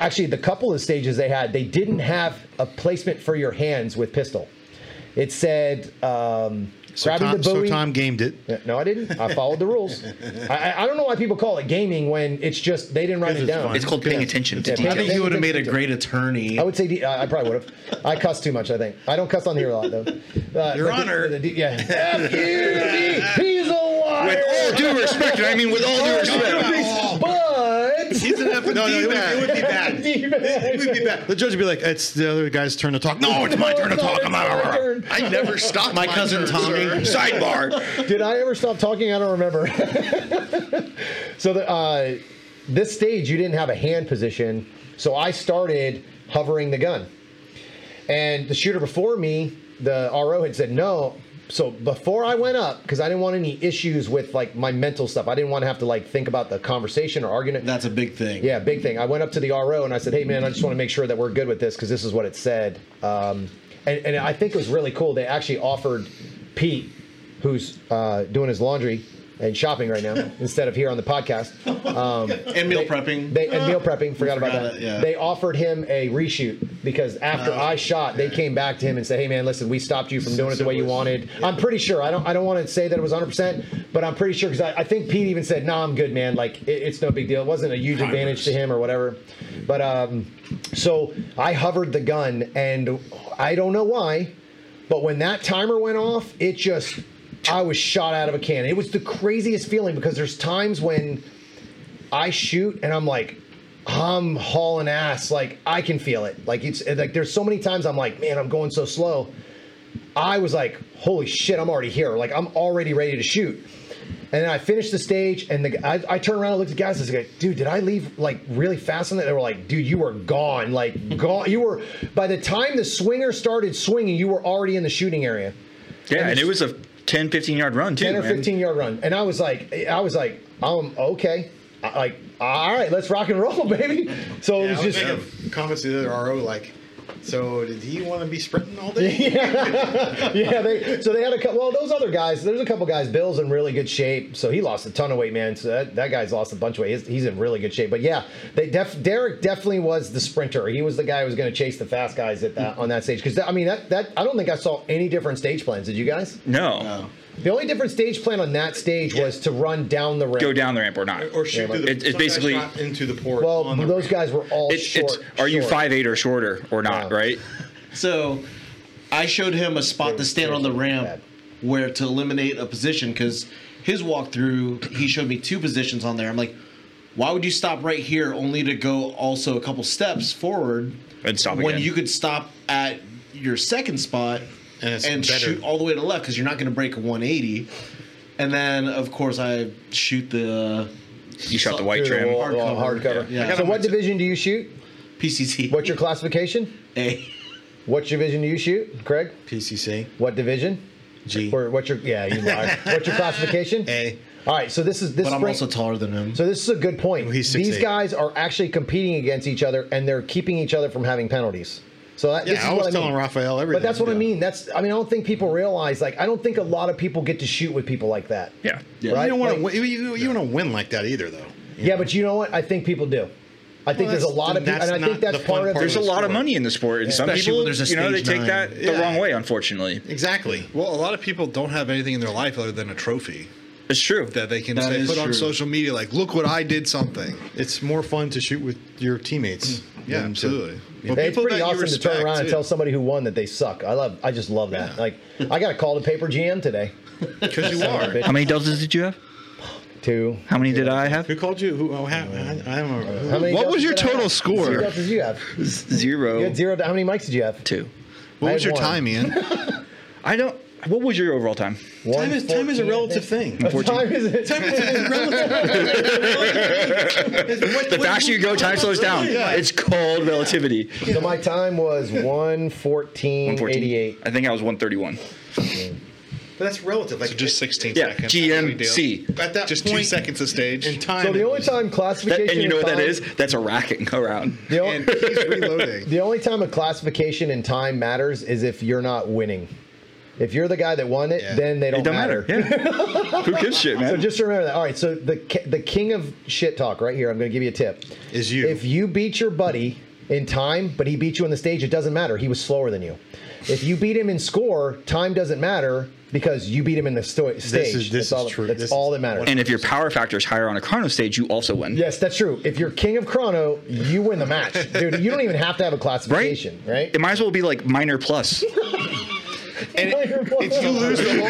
actually the couple of stages they had they didn't have a placement for your hands with pistol. It said um So grabbing Tom, the so Tom, gamed it. No, I didn't. I followed the rules. I, I- I don't know why people call it gaming when it's just they didn't write it down. fun. it's called paying attention to Yeah, I think he would have made a great attorney. I would say I probably would have. I cuss too much. I think I don't cuss on here a lot though. Uh, Your but the- Honor. the yeah. F you, He's a liar. With all due respect, I mean with all due respect. But He's an F and No, no, D it would, bag. it would be bad. It would be bad. The judge would be like, "It's the other guy's turn to talk." No, it's my turn to No, talk. I'm my out. turn. I never stop. My cousin turn, Sidebar. Did I ever stop talking? I don't remember. so the, uh, this stage, you didn't have a hand position, so I started hovering the gun, and the shooter before me, the RO had said no. So before I went up, because I didn't want any issues with like my mental stuff, I didn't want to have to like think about the conversation or argument. That's a big thing. Yeah, big thing. I went up to the RO and I said, "Hey, man, I just want to make sure that we're good with this because this is what it said." Um, and, and I think it was really cool. They actually offered Pete, who's uh, doing his laundry and shopping right now, instead of here on the podcast. Um, And meal they- prepping. They, and meal prepping. Forgot, about that. it, yeah. They offered him a reshoot because after I shot, they came back to him and said, "Hey, man, listen, we stopped you from doing it the way you wanted." I'm pretty sure. I don't. I don't want to say that it was 100, percent but I'm pretty sure because I, I think Pete even said, "Nah, I'm good, man. Like it, it's no big deal. It wasn't a huge advantage to him or whatever." But um, so I hovered the gun, and I don't know why, but when that timer went off, it just I was shot out of a cannon. It was the craziest feeling because there's times when I shoot and I'm like, I'm hauling ass. Like I can feel it. Like it's like there's so many times I'm like, man, I'm going so slow. I was like, holy shit, I'm already here. Like I'm already ready to shoot. And then I finished the stage, and the, I, I turned around and looked at the guys. I was like, "Dude, did I leave like really fast on that?" They were like, "Dude, you were gone. Like gone. You were by the time the swinger started swinging, you were already in the shooting area." Yeah, and it was a 10, 15 yard run too. 10 or man. 15 yard run. And I was like, I was like, um, okay. I, like, all right, let's rock and roll, baby. So it was I was just, making comments to the other RO like, so did he want to be sprinting all day? yeah, yeah. they, so they had a couple, well, those other guys, there's a couple guys, Bill's in really good shape. So he lost a ton of weight, man. So that, that guy's lost a bunch of weight. He's, he's in really good shape. But yeah, they def, Derek definitely was the sprinter. He was the guy who was going to chase the fast guys at that, on that stage. Cause I mean, that, that, I don't think I saw any different stage plans. Did you guys? No. no. The only different stage plan on that stage was to run down the ramp. Go down the ramp or not. Or shoot through the, it's basically- shot into the port. Well, on the those ramp. guys were all It, short. it's are you short. five eight or shorter or not? Yeah. Right. So I showed him a spot to stand on the ramp Bad. where to eliminate a position because his walkthrough, he showed me two positions on there. I'm like, why would you stop right here only to go also a couple steps forward And stop when again. you could stop at your second spot And and, better. shoot all the way to the left because you're not going to break a 180. And then, of course, I shoot the You shot the white Through the trim. wall- wall Hardcover. hardcover. Yeah. So, what division do you shoot? PCC. What's your classification? A. What division do you shoot, Craig? PCC What division? G Or what's your yeah? You lied. what's your classification? A. All right. So this is this. But I'm spring- also taller than him. so this is a good point. He's These 6'8". guys are actually competing against each other, and they're keeping each other from having penalties. So that, this Yeah, is I what was I telling mean. Raphael everything. But that's what I mean. That's I mean I don't think people realize like I don't think a lot of people get to shoot with people like that. Yeah. Yeah. Right? You don't want to. Like- win you, you don't win like that either, though. Yeah, but you know what? I think people do. I think Well, there's a lot of then people, and I think that's the fun part of. part There's a lot of money in the sport, and some Especially people, there's a you know, they take nine. that the Yeah. wrong way. Unfortunately, Exactly. Well, a lot of people don't have anything in their life other than a trophy it's true. that they can That say is put on social media, like, "Look what I did!" Something. It's more fun to shoot with your teammates. Mm. Yeah, than to- absolutely. you know. Well, It's people pretty that you awesome to turn respect, around and tell somebody who won that they suck. I love. I just love that. Yeah. Like, I got a call to paper GM today. Because you are. How many deltas did you have? Two. How many did I have? Who called you? Who? Oh, how, I, I don't know. How many What was your total score? Zero deltas did you have? Zero. You had zero. How many mics did you have? Two. What I was your one. time, Ian? I don't. What was your overall time? Time is time is a relative thing. think. Time is Time is is relative. The faster you go, time slows down. It's called relativity. So my time was 114, 114. I think I was 131. But that's relative. Like So just 16 Yeah, seconds. No big deal. GMC. at that Just point two seconds of stage. in time. So the only was- time That, classification. and you know what that time- is? That's a racking around. The, o- and he's reloading. the only time a classification in time matters is if you're not winning. If you're the guy that won it, Yeah. then they don't, It don't matter. Yeah. Who gives shit, man? So just remember that. All right. So the the king of shit talk right here. I'm going to give you a tip. Is you. If you beat your buddy in time, but he beat you on the stage, it doesn't matter. He was slower than you. If you beat him in score, time doesn't matter because you beat him in the sto- stage. is- this that's is all, true. That's This all that matters. and if your power factor is higher on a chrono stage, you also win. yes, that's true. If you're king of chrono, you win the match, dude. You don't even have to have a classification, right? It might as well be like minor plus. And if you lose the whole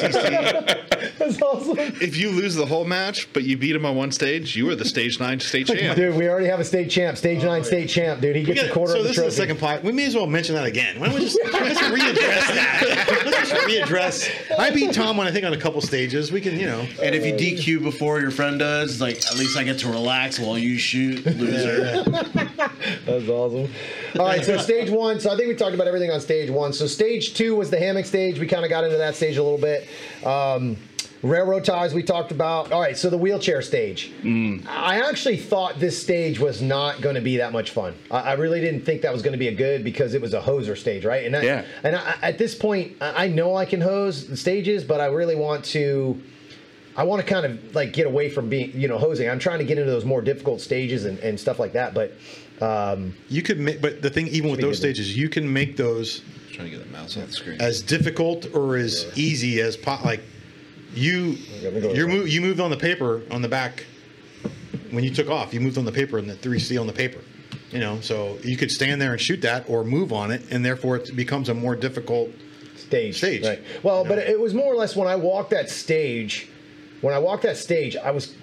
That's That's awesome. If you lose the whole match, but you beat him on one stage, you are the stage nine state champ. Dude, we already have a state champ, stage nine state champ, dude. He gets a Yeah, quarter so of the this trophy. is the second part. We may as well mention that again. Why don't we just let's readdress that? Let's just readdress. I beat Tom on I think on a couple stages. We can, you know. And if you DQ before your friend does, like at least I get to relax while you shoot, loser. That's awesome. All right, so stage one. So I think we talked about everything on stage one. So stage two was the hammock stage. We kind of got into that stage a little bit. Um, railroad ties we talked about. All right, so the wheelchair stage. I actually thought this stage was not going to be that much fun. I, I really didn't think that was going to be a good because it was a hoser stage, right? And I, Yeah. And I, at this point, I I know I can hose the stages, but I really want to. I want to kind of like get away from being, you know, hosing. I'm trying to get into those more difficult stages and, and stuff like that. But um, You could make, but the thing, even with those stages, you can make those trying to get the mouse off the screen. as difficult or as easy as pot. like you Let me go you way. you moved on the paper on the back when you took off you moved on the paper and the 3c on the paper you know so you could stand there and shoot that or move on it and therefore it becomes a more difficult stage. Stage. Right. Well, but it was more or less when I walked that stage. When I walked that stage, I was.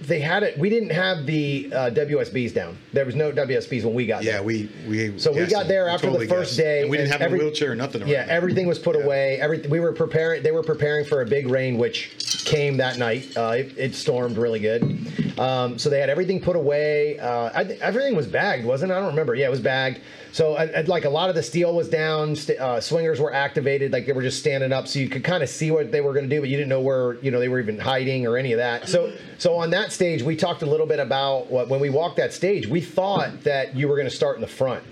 They had it. We didn't have the uh, WSBs down. There was no WSBs when we got yeah there. we we So we got there after totally the first guessed. day, and we didn't have every- a wheelchair or nothing Yeah, around. everything was put Yeah. away. Every we were preparing. They were preparing for a big rain, which came that night. Uh, it, it stormed really good. Um, so they had everything put away. Uh, I, thi- everything was bagged, wasn't it? I don't remember. Yeah, it was bagged. So I, I- like a lot of the steel was down. St- uh, swingers were activated, like they were just standing up, so you could kind of see what they were going to do, but you didn't know where you know they were even hiding or any of that. So so on that stage, we talked a little bit about what when we walked that stage, we thought that you were going to start in the front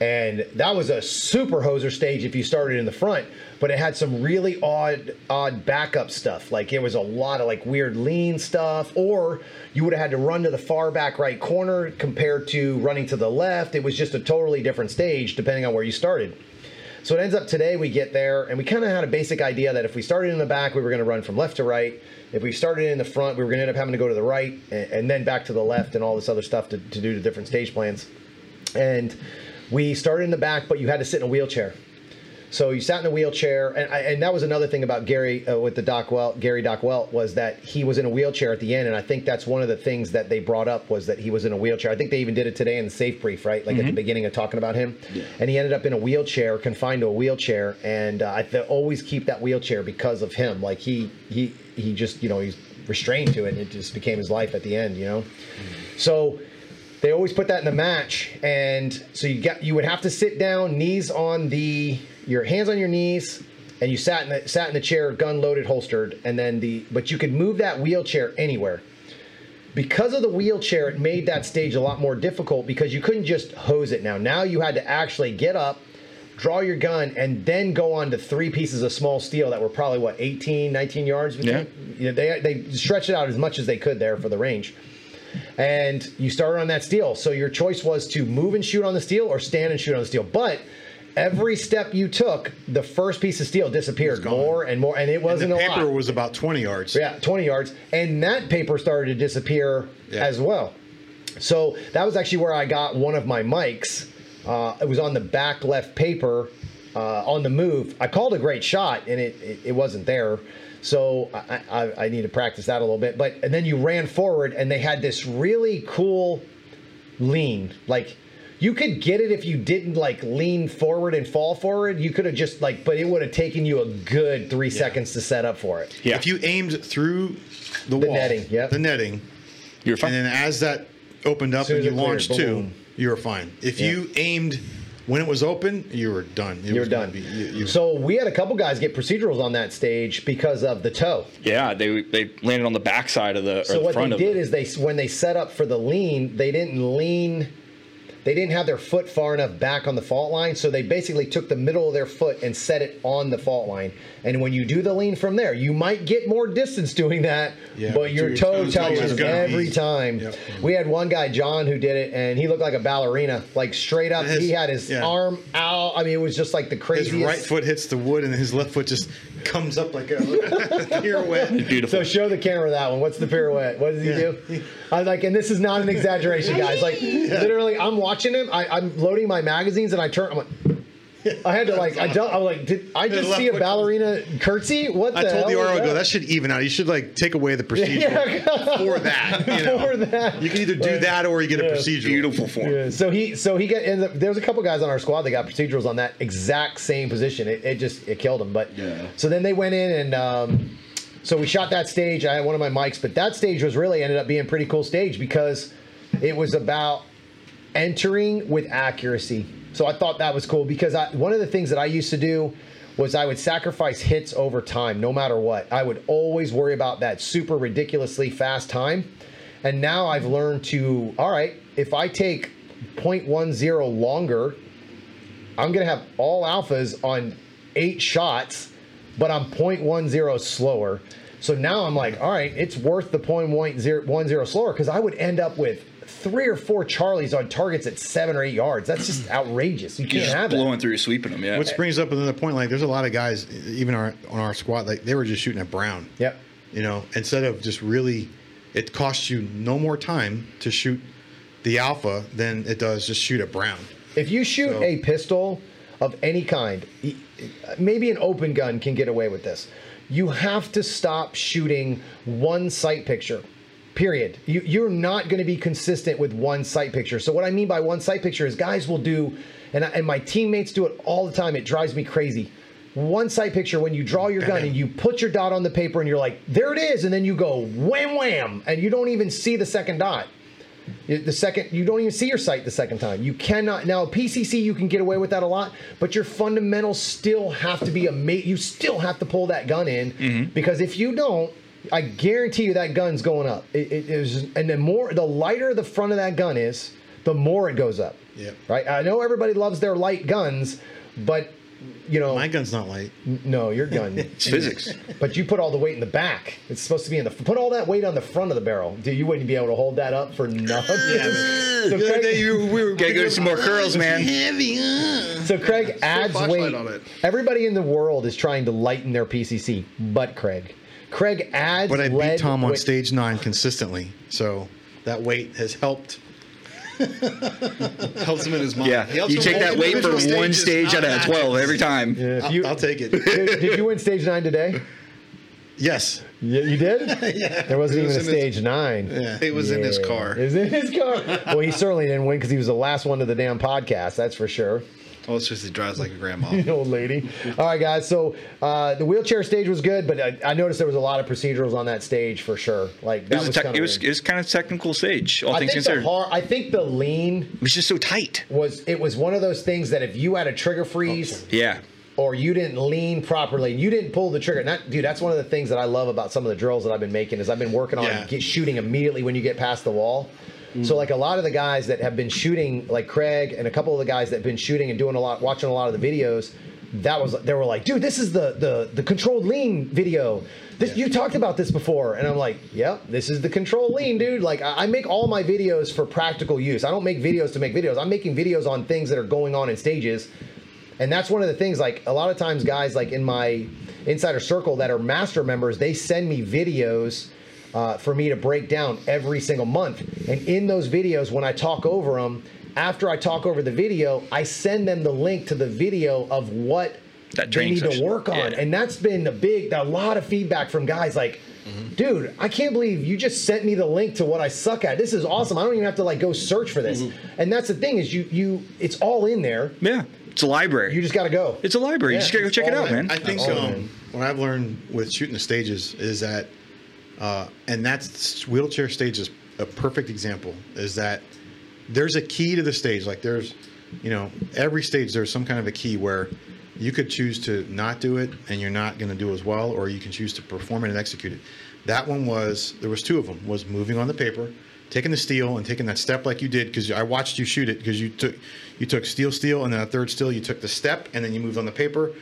and that was a super hoser stage if you started in the front but it had some really odd odd backup stuff. Like it was a lot of like weird lean stuff or you would have had to run to the far back right corner compared to running to the left. It was just a totally different stage depending on where you started. So it ends up today we get there and we kind of had a basic idea that if we started in the back we were going to run from left to right. If we started in the front we were going to end up having to go to the right and, and then back to the left and all this other stuff to, to do the different stage plans. And we started in the back, but you had to sit in a wheelchair. So you sat in a wheelchair, and, I- and that was another thing about Gary uh, with the Doc Welt, Gary Doc Welt, was that he was in a wheelchair at the end, and I think that's one of the things that they brought up was that he was in a wheelchair. I think they even did it today in the safe brief, right? Like at the beginning of talking about him, and he ended up in a wheelchair, confined to a wheelchair, and uh, I th- always keep that wheelchair because of him. Like he he he just you know he's restrained to it, and it just became his life at the end, you know. So they always put that in the match, and so you got you would have to sit down, knees on the your hands on your knees, and you sat in the sat in the chair, gun loaded, holstered, and then the but you could move that wheelchair anywhere. Because of the wheelchair, it made that stage a lot more difficult because you couldn't just hose it now. Now you had to actually get up, draw your gun, and then go on to three pieces of small steel that were probably what 18, 19 yards. Between? Yeah. They they stretched it out as much as they could there for the range and you started on that steel. So your choice was to move and shoot on the steel or stand and shoot on the steel. But every step you took, the first piece of steel disappeared more and more, and it wasn't the a paper was about 20 yards yeah, 20 yards, and that paper started to disappear Yeah. as well. So that was actually where I got one of my mics. Uh, it was on the back left paper uh, on the move. I called a great shot, and it, it, it wasn't there. So I, I, I need to practice that a little bit. But and then you ran forward, and they had this really cool lean. Like you could get it if you didn't like lean forward and fall forward. You could have just like, but it would have taken you a good three seconds to set up for it. Yeah. if you aimed through the, The wall, netting, yeah, the netting You're fine. and then as that opened up Soon and you launched boom, too you were fine if Yeah. you aimed when it was open you were done It You're was done. be- you- you- so we had a couple guys get procedurals on that stage because of the toe. yeah, they they landed on the backside of the or So the what front they of did is they when they set up for the lean, they didn't lean. They didn't have their foot far enough back on the fault line, so they basically took the middle of their foot and set it on the fault line. And when you do the lean from there, you might get more distance doing that, Yeah, but your toe touches every time. Yep. We had one guy, John, who did it, and he looked like a ballerina, like straight up. His- he had his yeah. arm out. I mean, it was just like the his right foot hits the wood and his left foot just comes up like a pirouette Beautiful. So show the camera that one. What's the pirouette? What does he Yeah. do? I was like, and this is not an exaggeration, guys. Like literally, I'm watching him. I, I'm loading my magazines, and I turn. I'm like, I had to like I don't I'm like did I just see a foot- ballerina curtsy? What the I told the hell was RO, I go, that? that should even out. You should like take away the procedure Yeah. for that. You know? For that. You can either do that or you get a procedure. Beautiful form. Yeah, so he so he got and there was a couple guys on our squad that got procedurals on that exact same position. It, it just it killed him. But Yeah. so then they went in and um, so we shot that stage. I had one of my mics, but that stage was really ended up being a pretty cool stage because it was about entering with accuracy. So I thought that was cool because I, one of the things that I used to do was I would sacrifice hits over time, no matter what. I would always worry about that super ridiculously fast time. And now I've learned to, all right, if I take 0.10 longer, I'm going to have all alphas on eight shots, but I'm 0.10 slower. So now I'm like, all right, it's worth the 0.10 slower because I would end up with three or four Charlies on targets at seven or eight yards. That's just outrageous. You You're can't just have it. blowing through, sweeping them. Yeah. Which brings up another point. Like, there's a lot of guys, even our on our squad, like they were just shooting at Brown. Yep. You know, instead of just really, it costs you no more time to shoot the alpha than it does just shoot at Brown. If you shoot So- a pistol of any kind, maybe an open gun can get away with this. You have to stop shooting one sight picture. Period. You, you're not going to be consistent with one sight picture. So what I mean by one sight picture is guys will do, and, I, and my teammates do it all the time. It drives me crazy. One sight picture when you draw your gun and you put your dot on the paper and you're like, there it is, and then you go wham wham, and you don't even see the second dot. The second, you don't even see your sight the second time. You cannot now PCC. You can get away with that a lot, but your fundamentals still have to be a mate. You still have to pull that gun in mm-hmm. because if you don't, I guarantee you that gun's going up. It, it is, and the more, the lighter the front of that gun is, the more it goes up. Yep. Right. I know everybody loves their light guns, but you know, My gun's not light. no, your gun. It's physics. But you put all the weight in the back. It's supposed to be in the put all that weight on the front of the barrel. Dude, you wouldn't be able to hold that up for nothing. So Craig- day you, we were Gotta go to some more curls, man. Heavy. Uh. So Craig adds weight. on it. Everybody in the world is trying to lighten their PCC, but Craig. Craig adds. But I beat lead Tom on weight- stage nine consistently, so that weight has helped. Helps him in his mind. Yeah. He helps You take that weight for individual one stage out of 12 every time. Yeah, if I'll, I'll take it. did, did you win stage nine today? yes. Yeah, you did. yeah. There wasn't was even a in his- stage nine. Yeah. It was in his car. It was in his car. well, he certainly didn't win because he was the last one to the damn podcast. That's for sure. Well, it's just he drives like a grandma. The old lady. All right, guys. So uh, the wheelchair stage was good, but I, I noticed there was a lot of procedurals on that stage for sure. Like It was, was, it was it was kind of technical stage, all I things think the considered. hard, I think the lean it was just so tight. was it was one of those things that if you had a trigger freeze Yeah. or you didn't lean properly, you didn't pull the trigger. And that, dude, that's one of the things that I love about some of the drills that I've been making is I've been working on Yeah. get shooting immediately when you get past the wall. So like a lot of the guys that have been shooting, like Craig and a couple of the guys that have been shooting and doing a lot, watching a lot of the videos, that was they were like, dude, this is the the the controlled lean video. This, You talked about this before, and I'm like, yep, this is the controlled lean, dude. Like I, I make all my videos for practical use. I don't make videos to make videos. I'm making videos on things that are going on in stages and that's one of the things like a lot of times guys like in my insider circle that are master members they send me videos uh, for me to break down every single month and in those videos when i talk over them after i talk over the video i send them the link to the video of what That they training need to work on Yeah. and that's been a big a lot of feedback from guys like dude i can't believe you just sent me the link to what i suck at this is awesome i don't even have to like go search for this and that's the thing is you you it's all in there Yeah. It's a library. you just got to go it's a library. you just gotta go check it out, in. man. I think All in. um, what I've learned with shooting the stages is that, uh, and that's wheelchair stage is a perfect example. Is that there's a key to the stage. Like there's, you know, every stage there's some kind of a key where you could choose to not do it and you're not going to do as well, or you can choose to perform it and execute it. That one was there was two of them. Was moving on the paper, taking the steel and taking that step like you did because I watched you shoot it because you took you took steel steel and then a third steel you took the step and then you moved on the paper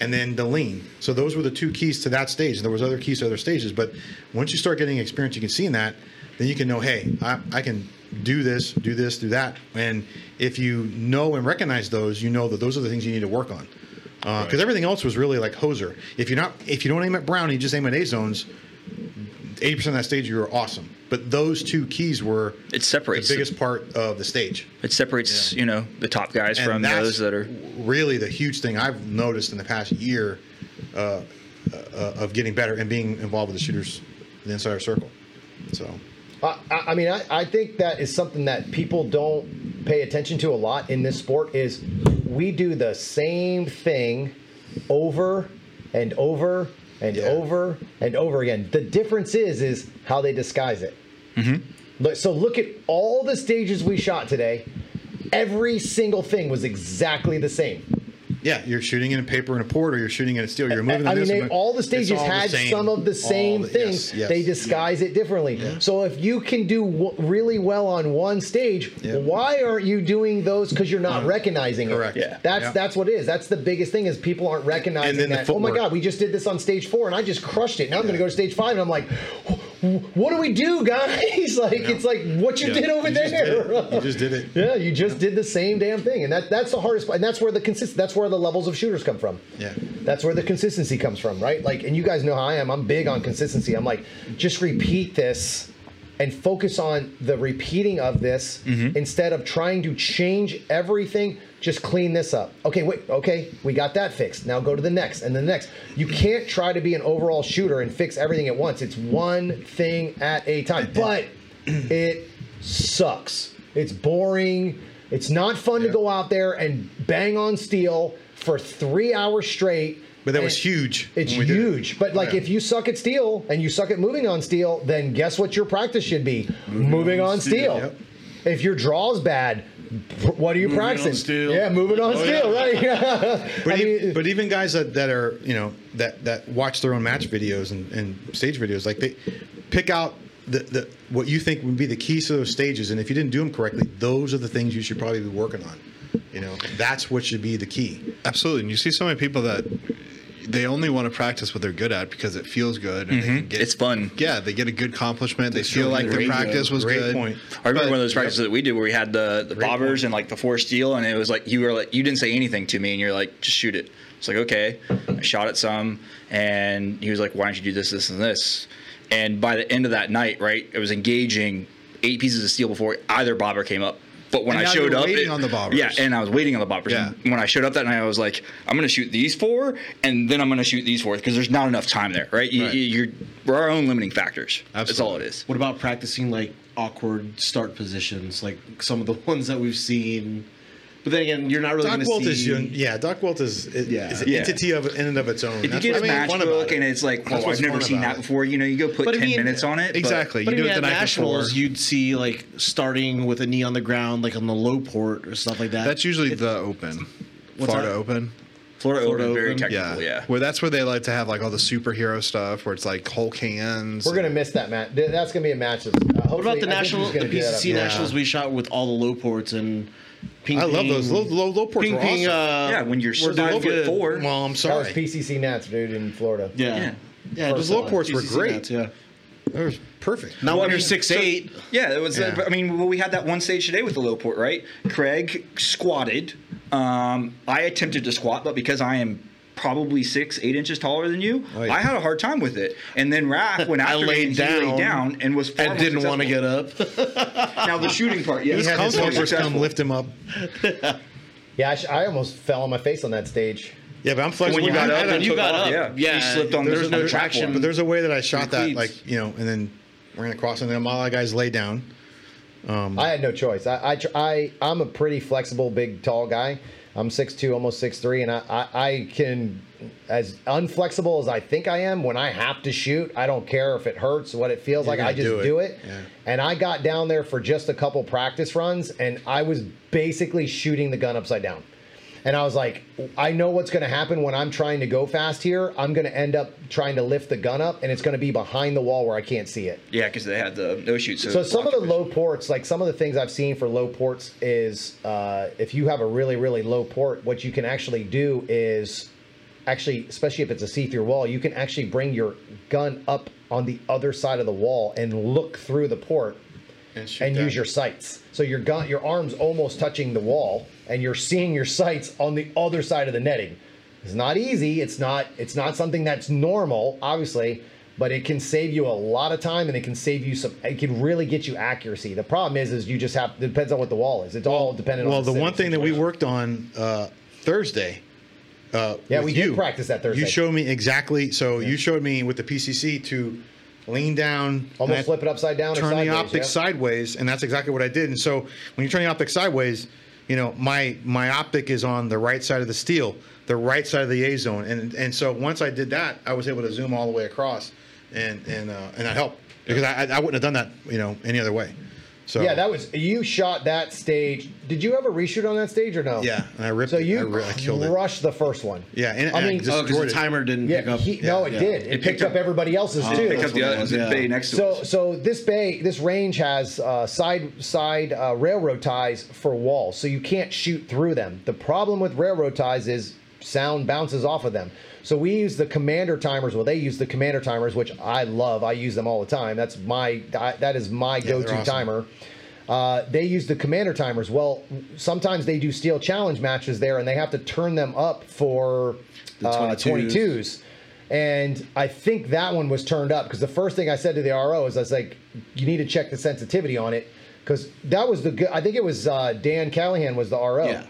and then the lean. So those were the two keys to that stage. There was other keys to other stages, but once you start getting experience, you can see in that, then you can know, hey, I, I can do this, do this, do that. And if you know and recognize those, you know that those are the things you need to work on. Uh, because everything else was really like hoser. If you're not, if you don't aim at brown, you just aim at A zones. Eighty percent of that stage, you're awesome. But but those two keys were It separates the biggest part of the stage. It separates, you know, the top guys And from that's those that are. really the huge thing I've noticed in the past year uh, uh, of getting better and being involved with the shooters, the insider circle. So I, I I mean, I, I think that is something that people don't pay attention to a lot in this sport. Is we do the same thing over and over and Yeah. over and over again. The difference is is how they disguise it. Mm-hmm. Look- So look at all the stages we shot today. Every single thing was exactly the same. yeah, you're shooting in a paper and a port, or you're shooting in a steel. You're moving. I mean, they, all the stages all the had same. some of the same the- things. yes, yes. They disguise it differently. So if you can do w- really well on one stage, Yeah. why aren't you doing those? Because you're not mm-hmm. recognizing Correct. it. Yeah. That's Yeah. that's what it is. That's the biggest thing is people aren't recognizing then the that. Oh my. God, we just did this on stage four and I just crushed it. Now I'm going to go to stage five and I'm like, what do we do, guys? like it's like what you Yeah. did over You just there. did. You just did it. Yeah, you just did the same damn thing, and that that's the hardest. part. And that's where the consist. That's where the levels of shooters come from. Yeah. That's where the consistency comes from, right? Like, and you guys know how I am. I'm big on consistency. I'm like, just repeat this and focus on the repeating of this mm-hmm. instead of trying to change everything. Just clean this up. Okay, wait. Okay, we got that fixed. Now go to the next and the next. You can't try to be an overall shooter and fix everything at once. It's one thing at a time. But it sucks. It's boring. It's not fun to go out there and bang on steel for three hours straight. But that was huge. It's did it. huge. But like, Yeah. if you suck at steel and you suck at moving on steel, then guess what your practice should be? Moving, on, steel. Yep. If your draw's bad, pr- what are you Moving on practicing? steel. Yeah, moving on Oh, steel, right? But, I e- mean, but even guys that, that are you know that that watch their own match videos and, and stage videos, like they pick out the, the what you think would be the keys to those stages, and if you didn't do them correctly, those are the things you should probably be working on. You know, that's what should be the key. Absolutely. And you see so many people that they only want to practice what they're good at because it feels good. And they mm-hmm. can get, It's fun. Yeah, they get a good accomplishment. They feel like their great, practice was Great good. point. I remember But- one of those practices that we did where we had the, the bobbers point. and like the four steel, and it was like you were like you didn't say anything to me, and you're like just shoot it. It's like okay, I shot it some, and he was like, why don't you do this, this, and this? And by the end of that night, right, it was engaging eight pieces of steel before either bobber came up. But when And I now you're showed up, waiting it- on the bobbers. Yeah, and I was waiting on the bobbers. Yeah. And when I showed up that night, I was like, I'm going to shoot these four, and then I'm going to shoot these four because there's not enough time there, right? You, Right. you- You're we're our own limiting factors. That's all it is. What about practicing like awkward start positions, like some of the ones that we've seen? But then again, you're not really Doc going to Welt see. is young, yeah. Doc Welt is is, Yeah. is an Yeah. entity of in and of its own. If you get a what's match fun about book it. and it's like, oh, I've never seen that it. before, you know, you go put But I 10 mean, minutes on it. Exactly. But you do even it at the night nationals, before. you'd see like starting with a knee on the ground, like on the low port or stuff like that. That's usually the open. What's Florida that? Open. Florida, Florida Open, very technical, Yeah. yeah. Where that's where they like to have like all the superhero stuff where it's like Hulk hands. we're gonna miss that match. That's gonna be a match. That's, uh, what about the national, the PCC Yeah. nationals we shot with all the low ports and ping I love those low low, low ports. Ping were ping. awesome. Uh, yeah, when you're we're five foot four. well, I'm That sorry. was PCC Nats, dude, in Florida. Yeah. Yeah. Yeah. Those low like ports were great. nets, yeah. That was perfect. Now Well, when I you're mean, six so- eight, Yeah, it was. Yeah. I mean, well, we had that one stage today with the low port, right? Craig squatted. Um, I attempted to squat, but because I am probably six, eight inches taller than you, Oh, yeah. I had a hard time with it. And then Raph went I after me laid and he laid down down and was far and didn't want to get up. Now the shooting part, yeah, He had his helpers come lift him up. Yeah, I, sh- I almost fell on my face on that stage. Yeah, but I'm flexible. When you got I- up, I- you took got off, up. yeah, Yeah, you slipped on. there's There's no no traction. traction. But there's a way that I shot that, like you know, and then ran across, and then all the guys lay down. Um, I had no choice. I, I, I, I'm a pretty flexible, big, tall guy. I'm 6'2", almost 6'3", and I, I, I can, as unflexible as I think I am, when I have to shoot, I don't care if it hurts, what it feels You're like. I just do it. do it. Yeah. And I got down there for just a couple practice runs, and I was basically shooting the gun upside down. And I was like, I know what's going to happen when I'm trying to go fast here. I'm going to end up trying to lift the gun up, and it's going to be behind the wall where I can't see it. Yeah, because they had the no shoot. So, So some of the low ports, like some of the things I've seen for low ports, is uh, if you have a really really low port, what you can actually do is actually, especially if it's a see-through wall, you can actually bring your gun up on the other side of the wall and look through the port And, and use your sights. So your gun, your arms almost touching the wall, and you're seeing your sights on the other side of the netting. It's not easy. It's not. It's not something that's normal, obviously. but it can save you a lot of time and it can save you some. It can really get you accuracy. The problem is, is you just have. It depends on what the wall is. It's all dependent. Well, on the the one thing that we worked on uh, Thursday. Uh, Yeah, we did practice that Thursday. You showed me exactly. So you showed me with the PCC to lean down, Almost flip it upside down turn the optic yeah. sideways, and that's exactly what I did. And so when you turn the optic sideways, you know my my optic is on the right side of the steel, the right side of the A zone, and and so once I did that, I was able to zoom all the way across, and and uh, and that helped because I I wouldn't have done that you know any other way. So Yeah, that was you shot that stage. Did you ever reshoot on that stage or no? Yeah, and I ripped So it. you I I killed it. crushed the first one. Yeah, and- I and I mean, just- Oh, because the timer didn't yeah, pick up. he, no, it yeah. did. It, picked up, everybody else's too. Pick up the, what it was, the yeah. bay next to So, us. so this bay, this range has uh, side side uh, railroad ties for walls, so you can't shoot through them. The problem with railroad ties is sound bounces off of them. So we use the commander timers. Well, they use the commander timers, which I love. I use them all the time. That's my I, that is my they're go-to awesome. timer. Uh, they use the commander timers. Well, sometimes they do steel challenge matches there, and they have to turn them up for The uh, 22s. 22s. And I think that one was turned up because the first thing I said to the RO is I was like, you need to check the sensitivity on it because that was the good. I think it was uh, Dan Callahan was the RO. Yeah.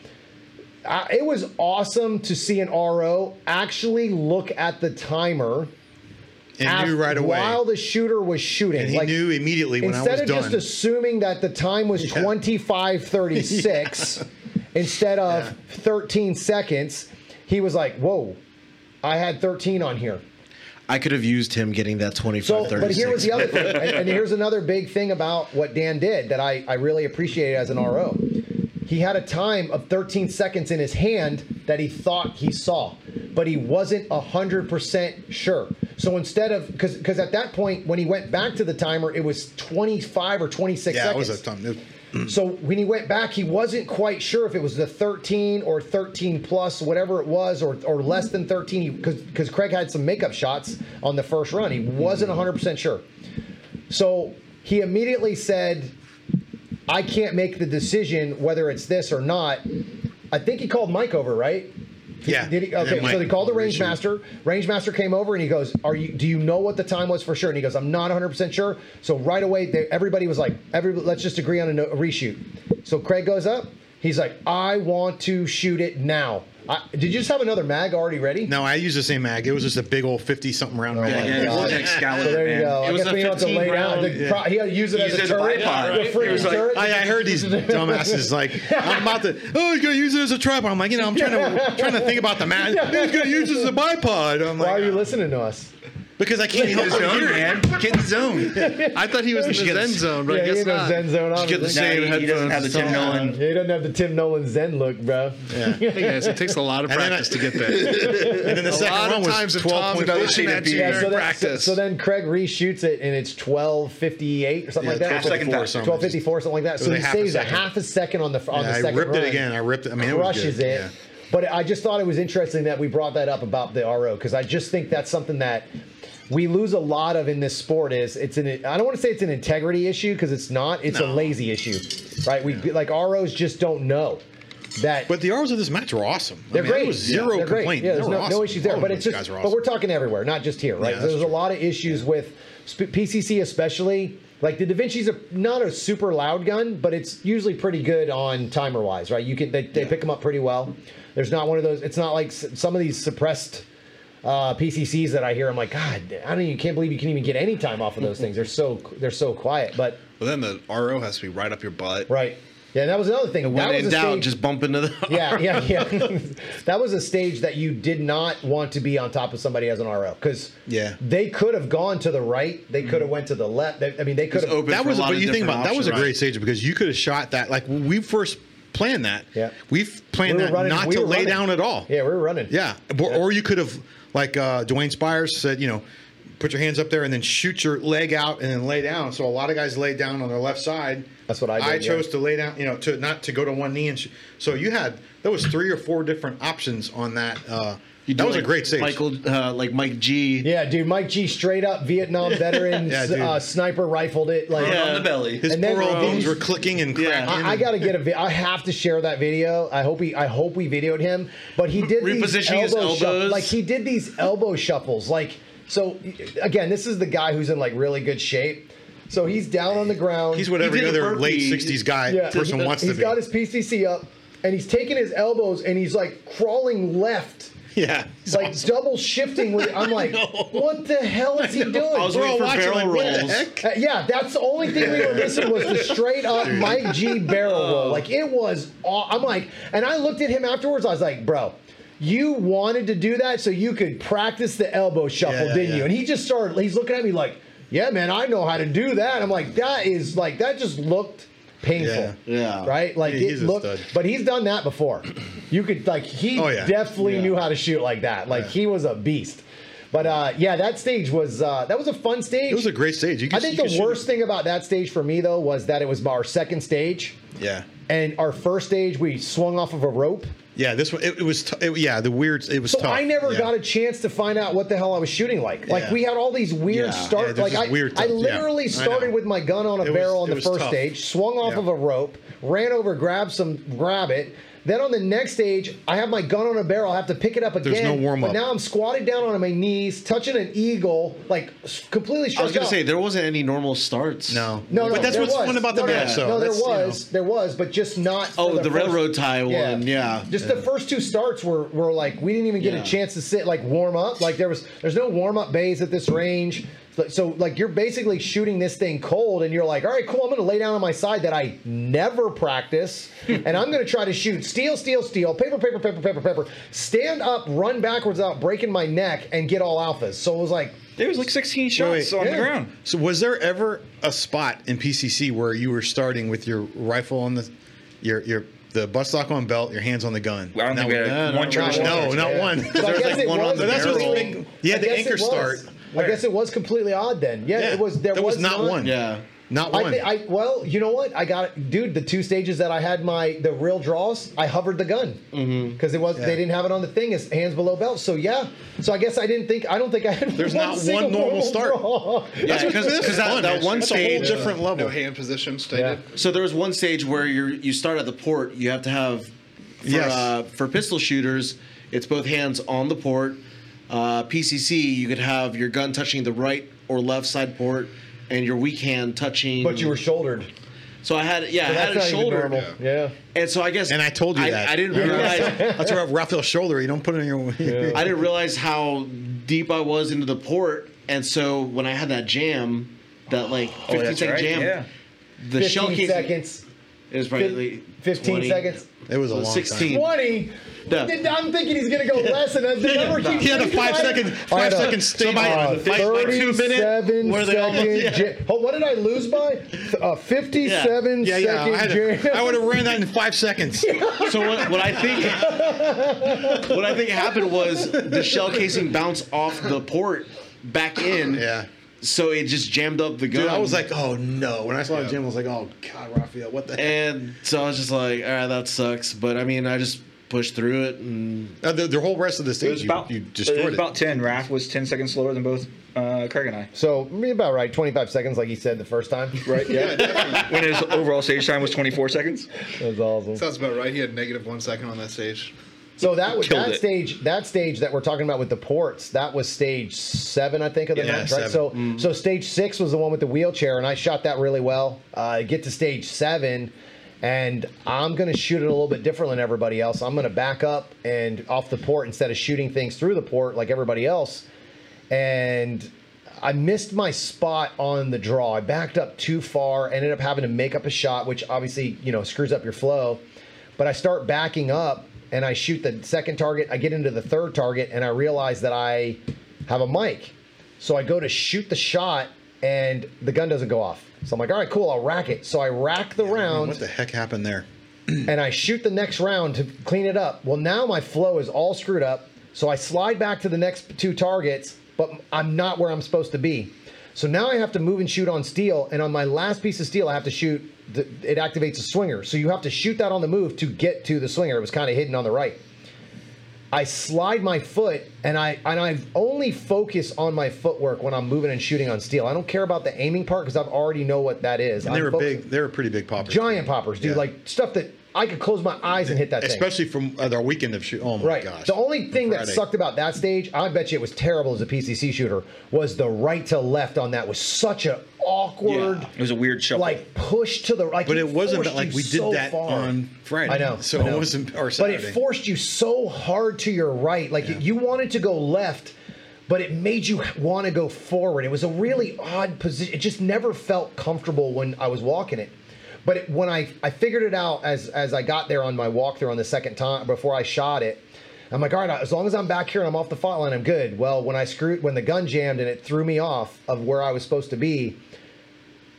Uh, it was awesome to see an RO actually look at the timer and af- knew right away. while the shooter was shooting. and he Like, knew immediately when I instead of just assuming that the time was 2536 instead of Yeah. 13 seconds, he was like, "Whoa, I had 13 on here." I could have used him getting that 25 So, 36. but here was the other thing, and, and here's another big thing about what Dan did that I, I really appreciated as an RO. He had a time of 13 seconds in his hand that he thought he saw, but he wasn't 100% sure. So instead of, because because at that point, when he went back to the timer, it was 25 or 26 yeah, it seconds. was a ton. So when he went back, he wasn't quite sure if it was the 13 or 13 plus, whatever it was, or, or less than 13, because because Craig had some makeup shots on the first run. He wasn't 100% sure. So he immediately said, I can't make the decision whether it's this or not. I think he called Mike over, right? yeah. Did he? Okay, so they called the range master. Range master came over and he goes, "Are you? Do you know what the time was for sure?" And he goes, "I'm not 100 percent sure." So right away, they, everybody was like, "Every let's just agree on a, no- a reshoot." So Craig goes up. He's like, "I want to shoot it now." I, did you just have another mag already ready? No, I used the same mag. It was just a big old fifty something round. Oh, my mag. yeah, God. Vortex Excalibur, So there you go. It I was guess a we don't have to 15 lay down. round- The, pro- he had to use it Use as a it as a turret. bipod, The right? freaking like- turret. I, I heard these dumbasses like I'm about to. Oh, he's gonna use it as a tripod. I'm like, you know, I'm trying to trying to think about the mag. He's gonna use it as a bipod. I'm like, Why are you "Oh." listening to us? Because I can't Get in help but zone, hear man. Get in the zone. I thought he was in the Zen zone, but yeah, I he guess ain't no not. Zen zone. Should get the obviously. No, same he, he doesn't have the Tim headphones. Nolan. He doesn't have the Tim Nolan Zen look, bro. Hey guys, it takes a lot of And then I- practice to get there. And then the A second lot run of was times if twelve Tom's point another four. sheet at you beer. Yeah, so during then, so, practice. so then Craig reshoots it and it's 1258 or something like that. half second 12:54 or something. 1254 something like that. So was he a half a saves a, second. half a second on the on Yeah, the I second ripped it again. I ripped it. I mean, it was crushes good. it. Yeah. But I just thought it was interesting that we brought that up about the RO because I just think that's something that we lose a lot of in this sport. Is it's an I don't want to say it's an integrity issue because it's not. It's a lazy issue, right? We like ROs just don't know that. But the ROs of this match were awesome. They're mean, great. Zero They're complaint. Yeah, there's no, no issues there. All But it's just, were but we're talking everywhere, not just here, right? Yeah, there's a lot of issues with sp- PCC, especially. Like the Da Vinci's a, not a super loud gun, but it's usually pretty good on timer wise, right? You can they, they pick them up pretty well. There's not one of those. It's not like s- some of these suppressed uh, PCCs that I hear. I'm like, God, I don't even can't believe you can even get any time off of those things. They're so they're so quiet. But But then the RO has to be right up your butt. right, yeah, that was another thing. When that was in a doubt, stage- just bump into the. yeah, yeah, yeah. that was a stage that you did not want to be on top of somebody as an RO because Yeah. they could have gone to the right, they could have went to the left. They, I mean, they could have. open. that was a but you think different about that was a options. great stage because you could have shot that like when we first planned that. Yeah. We've planned We that running- not we to were lay running. down at all. Yeah, we were running. Yeah. Or, or you could have like uh, Dwayne Spires said, you know, put your hands up there and then shoot your leg out and then lay down. So a lot of guys lay down on their left side. That's what I did, I yeah. chose to lay down, you know, to not to go to one knee and sh- so you had there was three or four different options on that. Uh, You that do was a great save. Michael, uh, like Mike G. Yeah, dude, Mike G, straight up Vietnam veteran, Yeah, uh, sniper rifled it. Like, Throw it on the belly. His and then- poor old bones he's- were clicking and Yeah. cracking. I, I gotta get a. Vi- I have to share that video. I hope he. I hope we videoed him. But he did these Repositioning his elbow shuff- elbows. like he did these elbow shuffles. Like So again, this is the guy who's in like really good shape. So he's down on the ground. He's what every did a other late '60s guy Yeah. person wants to He's be. got his PCC up, and he's taking his elbows and he's like crawling left. Yeah, he's like awesome. double shifting with I'm like, what the hell is he doing? I was We're waiting all for watching barrel like, what the rolls. heck? Uh, yeah, that's the only thing we were missing was the straight up Mike G barrel roll. Like it was. Aw- I'm like, and I looked at him afterwards. I was like, bro. You wanted to do that so you could practice the elbow shuffle, Yeah, didn't yeah. you? And he just started. He's looking at me like, "Yeah, man, I know how to do that." I'm like, "That is like that just looked painful." Yeah. Yeah. Right? Like Yeah, it looked, but he's done that before. You could like he Oh, yeah. definitely Yeah. knew how to shoot like that. Like he was a beast. But uh, yeah, that stage was uh, that was a fun stage. It was a great stage. Could, I think the worst thing about that stage for me though was that it was our second stage, Yeah, and our first stage we swung off of a rope. Yeah. This one, it, it was. T- it, yeah, the weird. It was So tough. I never yeah. got a chance to find out what the hell I was shooting like. Like Yeah. we had all these weird Yeah. start. Like I, weird I literally I started know. with my gun on a It was- barrel on the first tough. stage, swung off of a rope, ran over, grabbed some, grab it. Then on the next stage, I have my gun on a barrel. I have to pick it up again. There's no warm-up. But now I'm squatted down on my knees, touching an eagle, like s- completely I stretched was gonna out. say there wasn't any normal starts. No, No, no, but that's what's was. fun about the no, no, match. No, there That's, you know- was, there was, but just not. Oh, the, first- railroad tie one. Yeah. Just the first two starts were, were like we didn't even get Yeah. a chance to sit like warm up. Like there was there's no warm up bays at this range. So- So like you're basically shooting this thing cold, and you're like, all right, cool. I'm going to lay down on my side that I never practice, and I'm going to try to shoot steel, steel, steel, paper, paper, paper, paper, paper. Stand up, run backwards without breaking my neck, and get all alphas. So it was like it was like 16 shots wait. on Yeah. the ground. So was there ever a spot in PCC where you were starting with your rifle on the your your the buttstock on belt, your hands on the gun? I don't think we had no, one no. No, not Yeah. one. So I There's like it one on the barrel. big. Yeah, I the anchor it was. I guess it was completely odd then. Yeah, Yeah, it was. There, there was not one. Yeah. Not I, one. I well, you know what? I got it, dude. The two stages that I had my the real draws, I hovered the gun because it was Yeah. they didn't have it on the thing as hands below belt. So yeah, so I guess I didn't think I don't think I had. There's one not one normal start. draw. Yeah, because that, fun, that one That's a whole stage. different level. No hand position stated. Yeah. So there was one stage where you you start at the port. You have to have for, Yes. uh, for pistol shooters. It's both hands on the port. Uh, PCC, you could have your gun touching the right or left side port, and your weak hand touching. But you were shouldered. So I had yeah, So I had that's it not even shouldered, normal. Yeah. and so I guess and I told you I, that. I didn't realize That's a Raphael's shoulder. You don't put it in your. I didn't realize how deep I was into the port, and so when I had that jam, that like 15 Oh, that's second right. jam, Yeah. the shell 15 case seconds. was probably 15 20. seconds. It was a long 16. time. 20. Yeah. I'm thinking he's gonna go less, and the number keeps He had a getting five higher. second, I a- second stage. Uh, by two minutes, 37 where they almost- second yeah. ja- oh, what did I lose by? Uh, 57 yeah, yeah. second I, had jam. I would have ran that in five seconds. So what, what I think what I think happened was the shell casing bounced off the port back in. Yeah. So it just jammed up the gun. Dude, I was like, oh no. When I saw the gym, I was like, oh god, Raphael, what the heck? and so I was just like, all right, that sucks. But I mean, I just pushed through it, and Uh, the, the whole rest of the It stage, was you, about you it destroyed was it. about 10. Raph was 10 seconds slower than both uh, Craig and I. So me about right, 25 seconds, like he said the first time. Right. Yeah. when his overall stage time was 24 seconds. That was awesome. Sounds about right. He had negative one second on that stage. So that was that it. stage. That stage that we're talking about with the ports. That was stage seven, I think, of the Yeah, match, right? So, so stage six was the one with the wheelchair, and I shot that really well. Uh, I get to stage seven, and I'm gonna shoot it a little bit different than everybody else. I'm gonna back up and off the port instead of shooting things through the port like everybody else. And I missed my spot on the draw. I backed up too far, ended up having to make up a shot, which obviously, you know, screws up your flow. But I start backing up and I shoot the second target. I get into the third target and I realize that I have a mike. So I go to shoot the shot and the gun doesn't go off. So I'm like, all right, cool, I'll rack it. So I rack the round What the heck happened there? and I shoot the next round to clean it up. Well, now my flow is all screwed up. So I slide back to the next two targets, but I'm not where I'm supposed to be. So now I have to move and shoot on steel. And on my last piece of steel, I have to shoot, the, it activates a swinger. So you have to shoot that on the move to get to the swinger. It was kind of hidden on the right. I slide my foot and I and I only focus on my footwork when I'm moving and shooting on steel. I don't care about the aiming part because I already know what that is. And they I'm were focusing- big. They were pretty big poppers. giant poppers, dude. Yeah. Like stuff that I could close my eyes and hit that thing. Especially from uh, their weekend of shoot. Oh my Right. gosh. The only thing that sucked about that stage, I bet you it was terrible as a PCC shooter, was the right to left on that was such a awkward, Yeah, it was a weird shuffle. like push to the like. But it wasn't like we did so that far. on Friday. I know. So I know. it wasn't or But it forced you so hard to your right. Like Yeah. you wanted to go left, but it made you want to go forward. It was a really odd position. It just never felt comfortable when I was walking it. But it, when I, I figured it out as as I got there on my walkthrough on the second time before I shot it, I'm like, all right, as long as I'm back here and I'm off the fault line, I'm good. Well, when I screwed when the gun jammed and it threw me off of where I was supposed to be,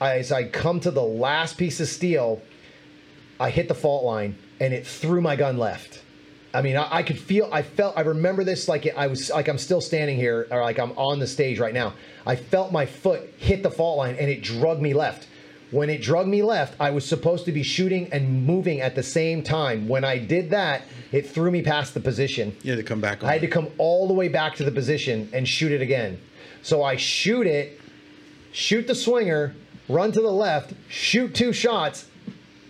as I come to the last piece of steel, I hit the fault line and it threw my gun left. I mean, I, I could feel, I felt, I remember this like I was, like I'm still standing here or like I'm on the stage right now. I felt my foot hit the fault line and it drug me left. When it drug me left, I was supposed to be shooting and moving at the same time. When I did that, it threw me past the position. you had to come back on. I had to come all the way back to the position and shoot it again. So I shoot it, shoot the swinger, run to the left, shoot two shots.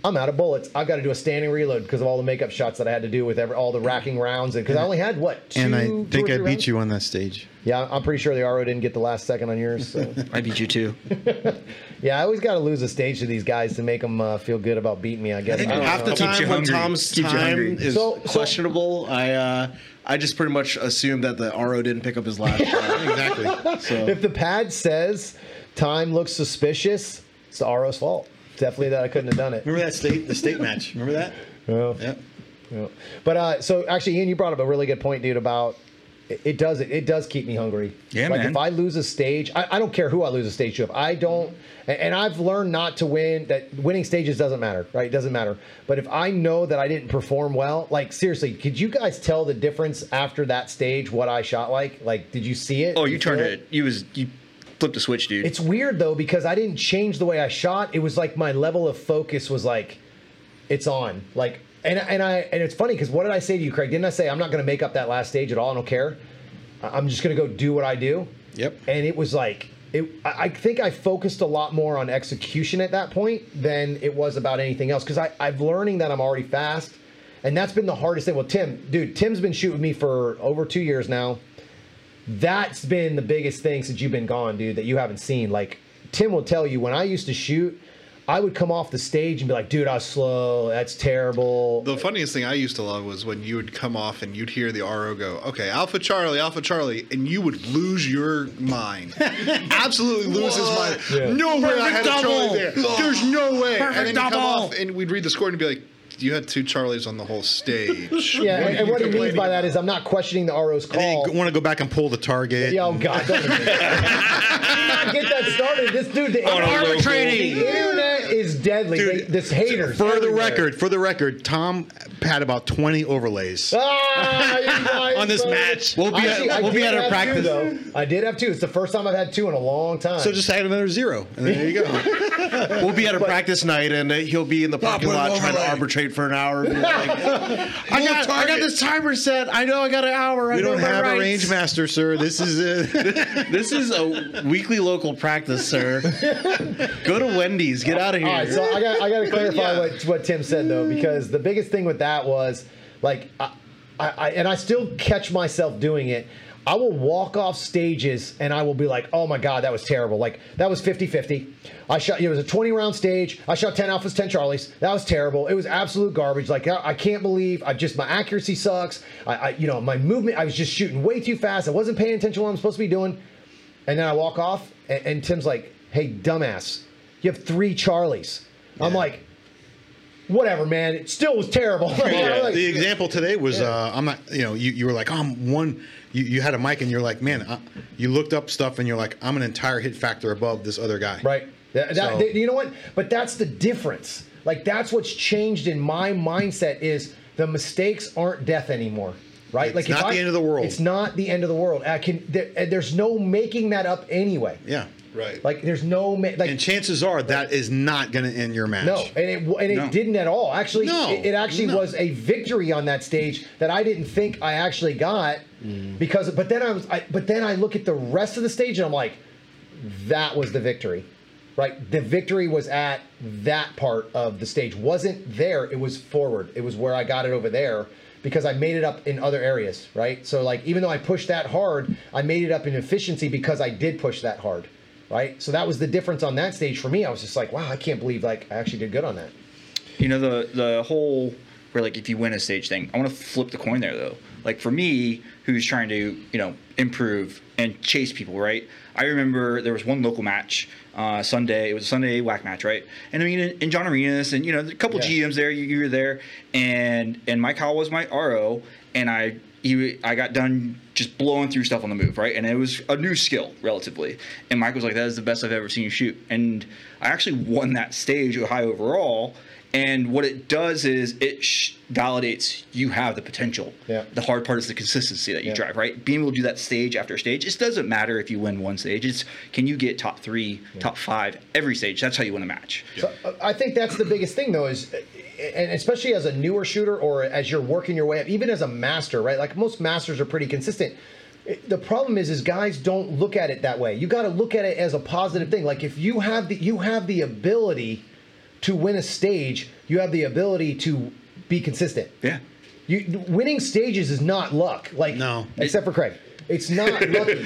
I'm out of bullets. I've got to do a standing reload because of all the makeup shots that I had to do with every, all the racking rounds, and because I only had what two, and I think I beat rounds? you on that stage. Yeah, I'm pretty sure the RO didn't get the last second on yours. So. I beat you too. yeah, I always got to lose a stage to these guys to make them uh, feel good about beating me. I guess. think I don't Half know. the time when. Tom's Keeps time is So- so- questionable, I uh, I just pretty much assume that the RO didn't pick up his last shot. Exactly. So if the pad says time looks suspicious, it's the RO's fault. Definitely that I couldn't have done it. Remember that state the state match? Remember that? Yeah. Yep. Yeah. But uh, so actually, Ian, you brought up a really good point, dude. About it, it does it, it does keep me hungry. Yeah, like man. if I lose a stage, I, I don't care who I lose a stage to. If I don't, and, and I've learned not to win. That winning stages doesn't matter, right? It doesn't matter. But if I know that I didn't perform well, like seriously, could you guys tell the difference after that stage? What I shot like? Like, did you see it? Oh, Did you turned feel it. You was you flipped the switch, dude. it's weird though because I didn't change the way I shot. It was like my level of focus was like, it's on. Like, and and I and it's funny because what did I say to you, Craig? Didn't I say I'm not going to make up that last stage at all? I don't care. I'm just going to go do what I do. Yep. And it was like. It, I think I focused a lot more on execution at that point than it was about anything else because I'm learning that I'm already fast, and that's been the hardest thing. Well, Tim, dude, Tim's been shooting me for over two years now that's been the biggest thing since you've been gone, dude, that you haven't seen. Like, Tim will tell you when I used to shoot, I would come off the stage and be like, dude, I was slow. That's terrible. The funniest thing I used to love was when you would come off and you'd hear the RO go, okay, Alpha Charlie, Alpha Charlie, and you would lose your mind. Absolutely lose his mind. Yeah. No way I had a Perfect Charlie there. There's no way. Perfect and then you come double. off and we'd read the score and be like, you had two Charlies on the whole stage. yeah, and, and what he means by that is I'm not questioning the RO's And then call. you want to go back and pull the target. Yeah, oh God, don't even- get that started. This dude, the, On a Arbitrating. the internet is deadly. Dude, They- this haters. For the record, for the record, Tom had about 20 overlays. Ah, you On this brother. match. We'll be Actually, at, we'll be at our practice. Two, though. I did have two. It's the first time I've had two in a long time. So just add another zero, and there you go. We'll be at a practice night, and uh, he'll be in the parking put an lot trying to arbitrate for an hour. like, I got, I got this timer set. I know I got an hour. I we know don't my have a rights." range master, sir. This is it. This is a weekly local practice, sir. Go to Wendy's. Get out of here. All right, so I got I got to clarify yeah. what what Tim said though, because the biggest thing with that was like, I, I, I and I still catch myself doing it. I will walk off stages and I will be like, oh my God, that was terrible. Like, that was 50 50. I shot, it was a 20 round stage. I shot 10 Alphas, 10 Charlies. That was terrible. It was absolute garbage. Like, I, I can't believe I just, my accuracy sucks. I, I, you know, my movement, I was just shooting way too fast. I wasn't paying attention to what I'm supposed to be doing. And then I walk off and, and Tim's like, hey, dumbass, you have three Charlies. I'm like, whatever, man. It still was terrible. I'm like, the example today was uh, I'm not, you know, you, you were like, oh, I'm one. You, you had a mike and you're like, man, uh, you looked up stuff and you're like, I'm an entire hit factor above this other guy. Right. That- that- So- th- you know what? But that's the difference. Like that's what's changed in my mindset is the mistakes aren't death anymore. Right? It's like not the end of the world. It's not the end of the world. I can. There, there's no making that up anyway. Yeah. Right. Like there's no ma- like And chances are that is not going to end your match. no, and it and it No. didn't at all. Actually, No, it, it actually no. was a victory on that stage that I didn't think I actually got mm. because. But then I was. I, but then I look at the rest of the stage and I'm like, that was the victory. right? The victory was at that part of the stage. Wasn't there, it was forward. It was where I got it over there because I made it up in other areas, right? So like even though I pushed that hard, I made it up in efficiency because I did push that hard. Right? So that was the difference on that stage for me. I was just like, wow, I can't believe like I actually did good on that. You know the the whole where like if you win a stage thing, I want to flip the coin there though. Like for me, who's trying to you know improve and chase people, right? I remember there was one local match uh, Sunday. It was a Sunday whack match, right? And I mean, in, in John Arenas, and you know, a couple Yeah. GMs there. You, you were there, and and Mike Howell was my RO, and I he, I got done just blowing through stuff on the move, right? And it was a new skill relatively. And Mike was like, "That is the best I've ever seen you shoot." And I actually won that stage high overall. And what it does is it sh- validates you have the potential. Yeah. The hard part is the consistency that you Yeah. drive, right? Being able to do that stage after stage. It doesn't matter if you win one stage. It's can you get top three, top five every stage. That's how you win a match. So uh, I think that's the biggest thing, though, is, and especially as a newer shooter or as you're working your way up, even as a master, right? Like most masters are pretty consistent. The problem is, is guys don't look at it that way. You got to look at it as a positive thing. Like if you have the you have the ability to win a stage, you have the ability to be consistent. Yeah. You winning stages is not luck. Like No. except for Craig, it's not lucky.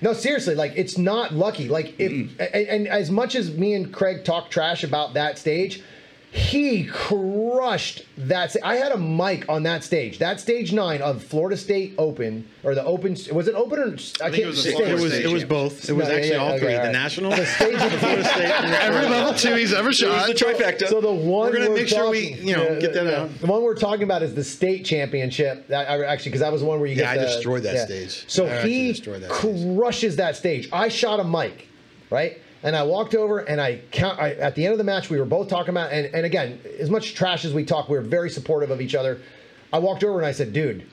No, seriously, like it's not lucky. Like if and, and as much as me and Craig talk trash about that stage, he crushed that. sta- I had a mike on that stage. That stage nine of Florida State Open or the Open. Was it Open or I, think can't. it was a It was State it was both. It was No, actually yeah, all okay, three: all the national, The stage of the Florida State, Every level two he's ever shot. It was shot. the trifecta. So the one We're gonna we're make sure we, talking- you know, yeah, get that yeah. out. The one we're talking about is the state championship. That, I, actually, because that was the one where you Yeah, get I the- destroyed that stage. So I he destroyed that stage. crushes that stage. I shot a mike, right? And I walked over and I count. I, at the end of the match, we were both talking about, and, and again, as much trash as we talk, we were very supportive of each other. I walked over and I said, "Dude,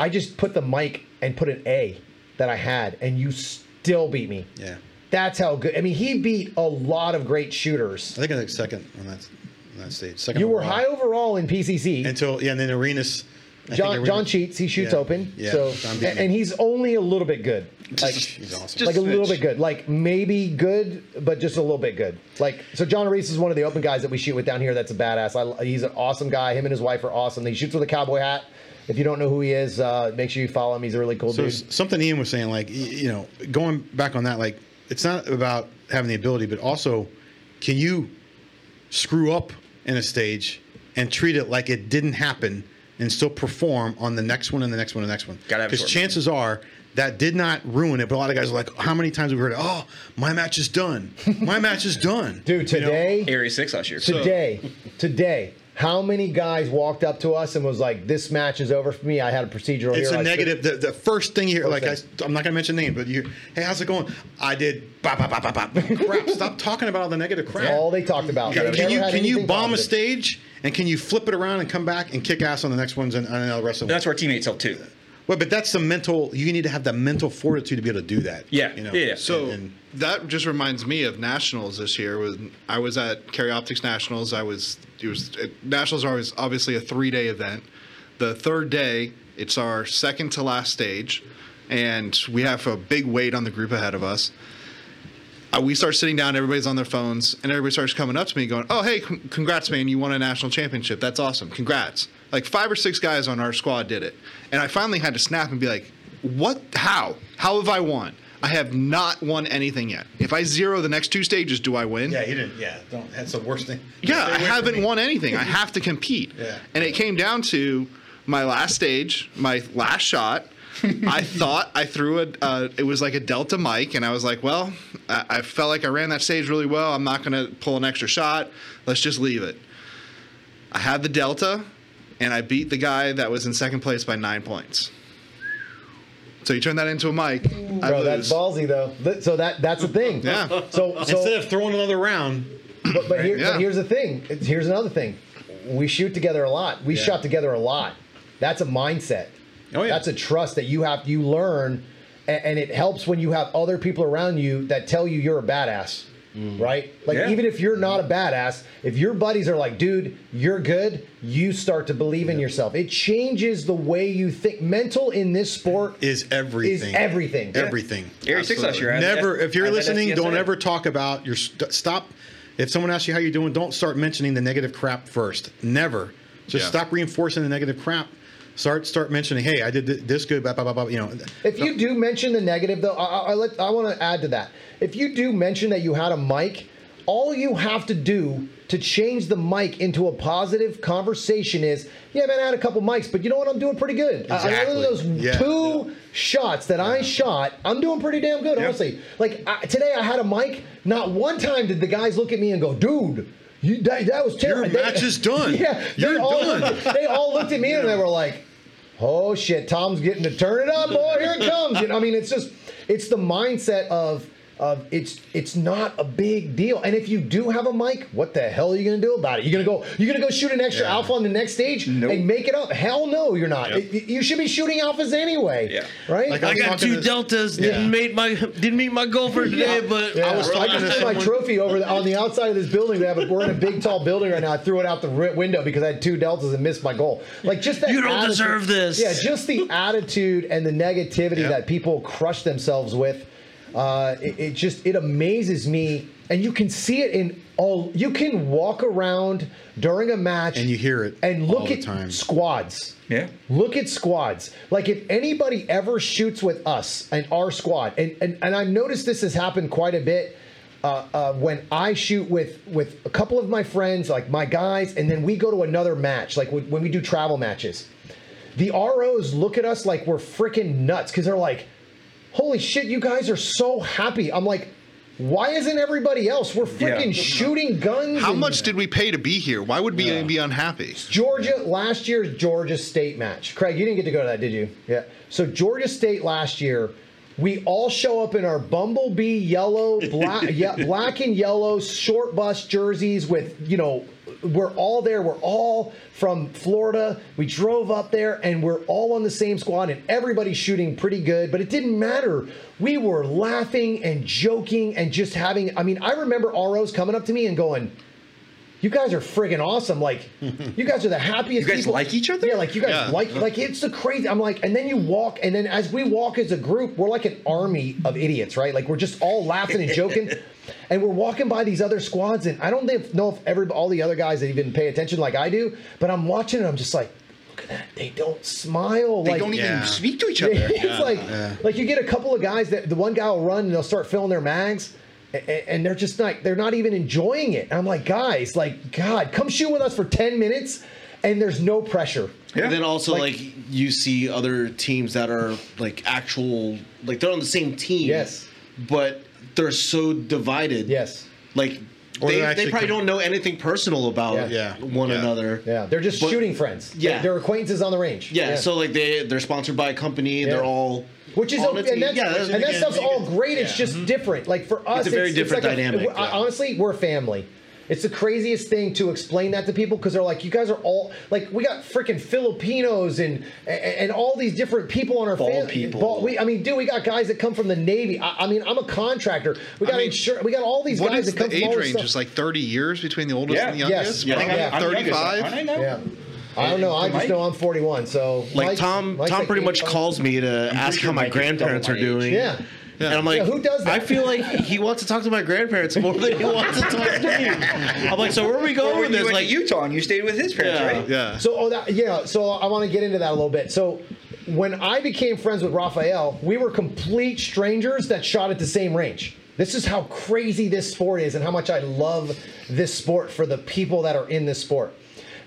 I just put the mike and put an A that I had, and you still beat me." Yeah, That's how good. I mean, he beat a lot of great shooters. I think I was second on that on that stage. Second. You were overall. high overall in PCC. until yeah, and then Arenas. I think John, John cheats. He shoots Yeah. open. Yeah, So and, and he's only a little bit good. Like He's awesome. Just like a little bit good. Like maybe good, but just a little bit good. Like so, John Reese is one of the open guys that we shoot with down here. That's a badass. I, he's an awesome guy. Him and his wife are awesome. He shoots with a cowboy hat. If you don't know who he is, uh, make sure you follow him. He's a really cool So dude. s- something Ian was saying, like you know, going back on that, like it's not about having the ability, but also can you screw up in a stage and treat it like it didn't happen and still perform on the next one and the next one and the next one? Because short chances are that did not ruin it. But a lot of guys are like, how many times have we heard, oh, my match is done. My match is done. Dude, You know? today, Area six last year. today, today. How many guys walked up to us and was like, "This match is over for me. I had a procedural It's here." a I negative. The, the first thing you hear, like I, thing. am not gonna mention names, but you, hey, how's it going? I did. Bop, bop, bop, bop, bop. Crap! Stop talking about all the negative crap. All they talked about. Can, can you can you anything bomb a stage and can you flip it around and come back and kick ass on the next ones and, and the rest of them? That's where teammates help too. well, but that's the mental. You need to have the mental fortitude to be able to do that. Yeah, you know? yeah, yeah. So And- and- that just reminds me of nationals this year. When I was at Carry Optics Nationals, I was it was it, nationals are always obviously a three day event. The third day, it's our second to last stage, and we have a big wait on the group ahead of us. We start sitting down, everybody's on their phones, and everybody starts coming up to me going, "Oh, hey, con- congrats, man! You won a national championship. That's awesome. Congrats!" Like five or six guys on our squad did it, and I finally had to snap and be like, "What? How? How have I won? I have not won anything yet. If I zero the next two stages, do I win? yeah, he didn't. Yeah, don't. That's the worst thing. Yeah, I haven't won anything. I have to compete. Yeah. And it came down to my last stage, my last shot. I thought I threw a, uh, it was like a Delta mike, and I was like, well, I, I felt like I ran that stage really well. I'm not going to pull an extra shot. Let's just leave it. I had the Delta, and I beat the guy that was in second place by nine points. So you turn that into a mike. I Bro, lose. that's ballsy though. So that that's the thing. Yeah. So so Instead of throwing another round, but, but, here, Yeah. but here's the thing. Here's another thing. We shoot together a lot. We Yeah. shot together a lot. That's a mindset. Oh, yeah. That's a trust that you have. You learn, and, and it helps when you have other people around you that tell you you're a badass. Mm. right? Like Yeah. even if you're not a badass, if your buddies are like, dude, you're good, you start to believe in yourself. It changes the way you think. Mental in this sport Is everything. Is everything. Everything. Area six last year. Never, S- if you're I listening, SCSA. don't ever talk about your st- stop. If someone asks you how you're doing, don't start mentioning the negative crap first. Never. Just Yeah. stop reinforcing the negative crap. Start start mentioning, hey, I did th- this good, blah blah blah. blah you know, If you do mention the negative, though, I, I, I, let- I want to add to that. If you do mention that you had a mike, all you have to do to change the mike into a positive conversation is, yeah, man, I had a couple mikes, but you know what? I'm doing pretty good. I- I, Exactly. those Yeah. two shots that I shot, I'm doing pretty damn good, honestly. Like I, today, I had a mike. Not one time did the guys look at me and go, dude. You, that, that was terrible. Your match is done. Yeah, they You're all, done. They all looked at me and they were like, "Oh shit, Tom's getting to turn it up, boy. Here it comes." You know, I mean, it's just it's the mindset of of it's it's not a big deal. And if you do have a mike, what the hell are you gonna do about it? You're gonna go you're gonna go shoot an extra Yeah. alpha on the next stage Nope. and make it up? Hell no, you're not. Yep. It- you should be shooting alphas anyway. Yeah. Right. Like I was got two to- deltas. Yeah. Didn't meet my didn't meet my goal for today, but Yeah, I was I talking just to threw my trophy over the, on the outside of this building. We have a, we're in a big, tall building right now. I threw it out the window because I had two deltas and missed my goal. Like just that. You don't attitude- deserve this. Yeah, just the attitude and the negativity Yep. that people crush themselves with. Uh, it, it just it amazes me, and you can see it in all. You can walk around during a match And you hear it and look all the at time. squads. Yeah. Look at squads. Like if anybody ever shoots with us and our squad, and and, and I've noticed this has happened quite a bit. Uh, uh, when I shoot with with a couple of my friends, like my guys, and then we go to another match, like when, when we do travel matches, the ROs look at us like we're freaking nuts because they're like, "Holy shit, you guys are so happy!" I'm like, "Why isn't everybody else? We're freaking shooting guns." How much did we pay to be here? Why would we be unhappy? Georgia last year's Georgia State match. Craig, you didn't get to go to that, did you? Yeah. So Georgia State last year, we all show up in our bumblebee yellow, black, yeah, black and yellow short bus jerseys with you know. We're all there. We're all from Florida. We drove up there and we're all on the same squad and everybody's shooting pretty good, but it didn't matter. We were laughing and joking and just having I mean, I remember ROs coming up to me and going, you guys are friggin' awesome. Like, you guys are the happiest. You guys people. like each other? Yeah, like you guys Yeah. like like it's the crazy. I'm like, and then you walk, and then as we walk as a group, we're like an army of idiots, right? Like we're just all laughing and joking, and we're walking by these other squads, and I don't know if every all the other guys that even pay attention like I do, but I'm watching, and I'm just like, look at that, they don't smile. They like, don't even Yeah. speak to each other. it's like like you get a couple of guys that the one guy will run and they'll start filling their mags. A- a- And they're just not, they're not even enjoying it. And I'm like, guys, like, God, come shoot with us for 10 minutes and there's no pressure. Yeah. And then also Like- like, you see other teams that are like actual like they're on the same team. Yes. But they're so divided. Yes. Like Or they, they're they actually probably com- don't know anything personal about Yeah. Yeah. one Yeah. another. Yeah. They're just But- shooting friends. Yeah. They're, they're acquaintances on the range. Yeah, so like they they're sponsored by a company. Yeah. They're all Which is on okay, and that's, yeah, that's, and that stuff's all it- great. It's just mm-hmm. different. Like for us, it's a very different like dynamic, I- yeah. honestly, we're family. It's the craziest thing to explain that to people because they're like, you guys are all like, we got freaking Filipinos and, and and all these different people on our Bald family. people. we, I mean, dude, we got guys that come from the Navy. I, I mean, I'm a contractor. We got mean, insur- We got all these What guys is that come the from all age this range? stuff. Is like 30 years between the oldest Yeah. and the Yes. youngest? Yeah, I I think Yeah. I'm, I'm youngest, 35? aren't I now? yeah. I don't know. I just Mike? know I'm 41. So like Mike's- Tom Mike's Tom like pretty much 85. calls me to ask sure how my Mike is grandparents are my age. doing. Yeah. And I'm like, Yeah, who does that? I feel like he wants to talk to my grandparents more than he wants to talk to me. I'm like, so where are we Or going with this? Like, Utah and you stayed with his parents, Yeah. right? Yeah. So, oh, that, yeah. So I want to get into that a little bit. So, when I became friends with Raphael, we were complete strangers that shot at the same range. This is how crazy this sport is, and how much I love this sport for the people that are in this sport.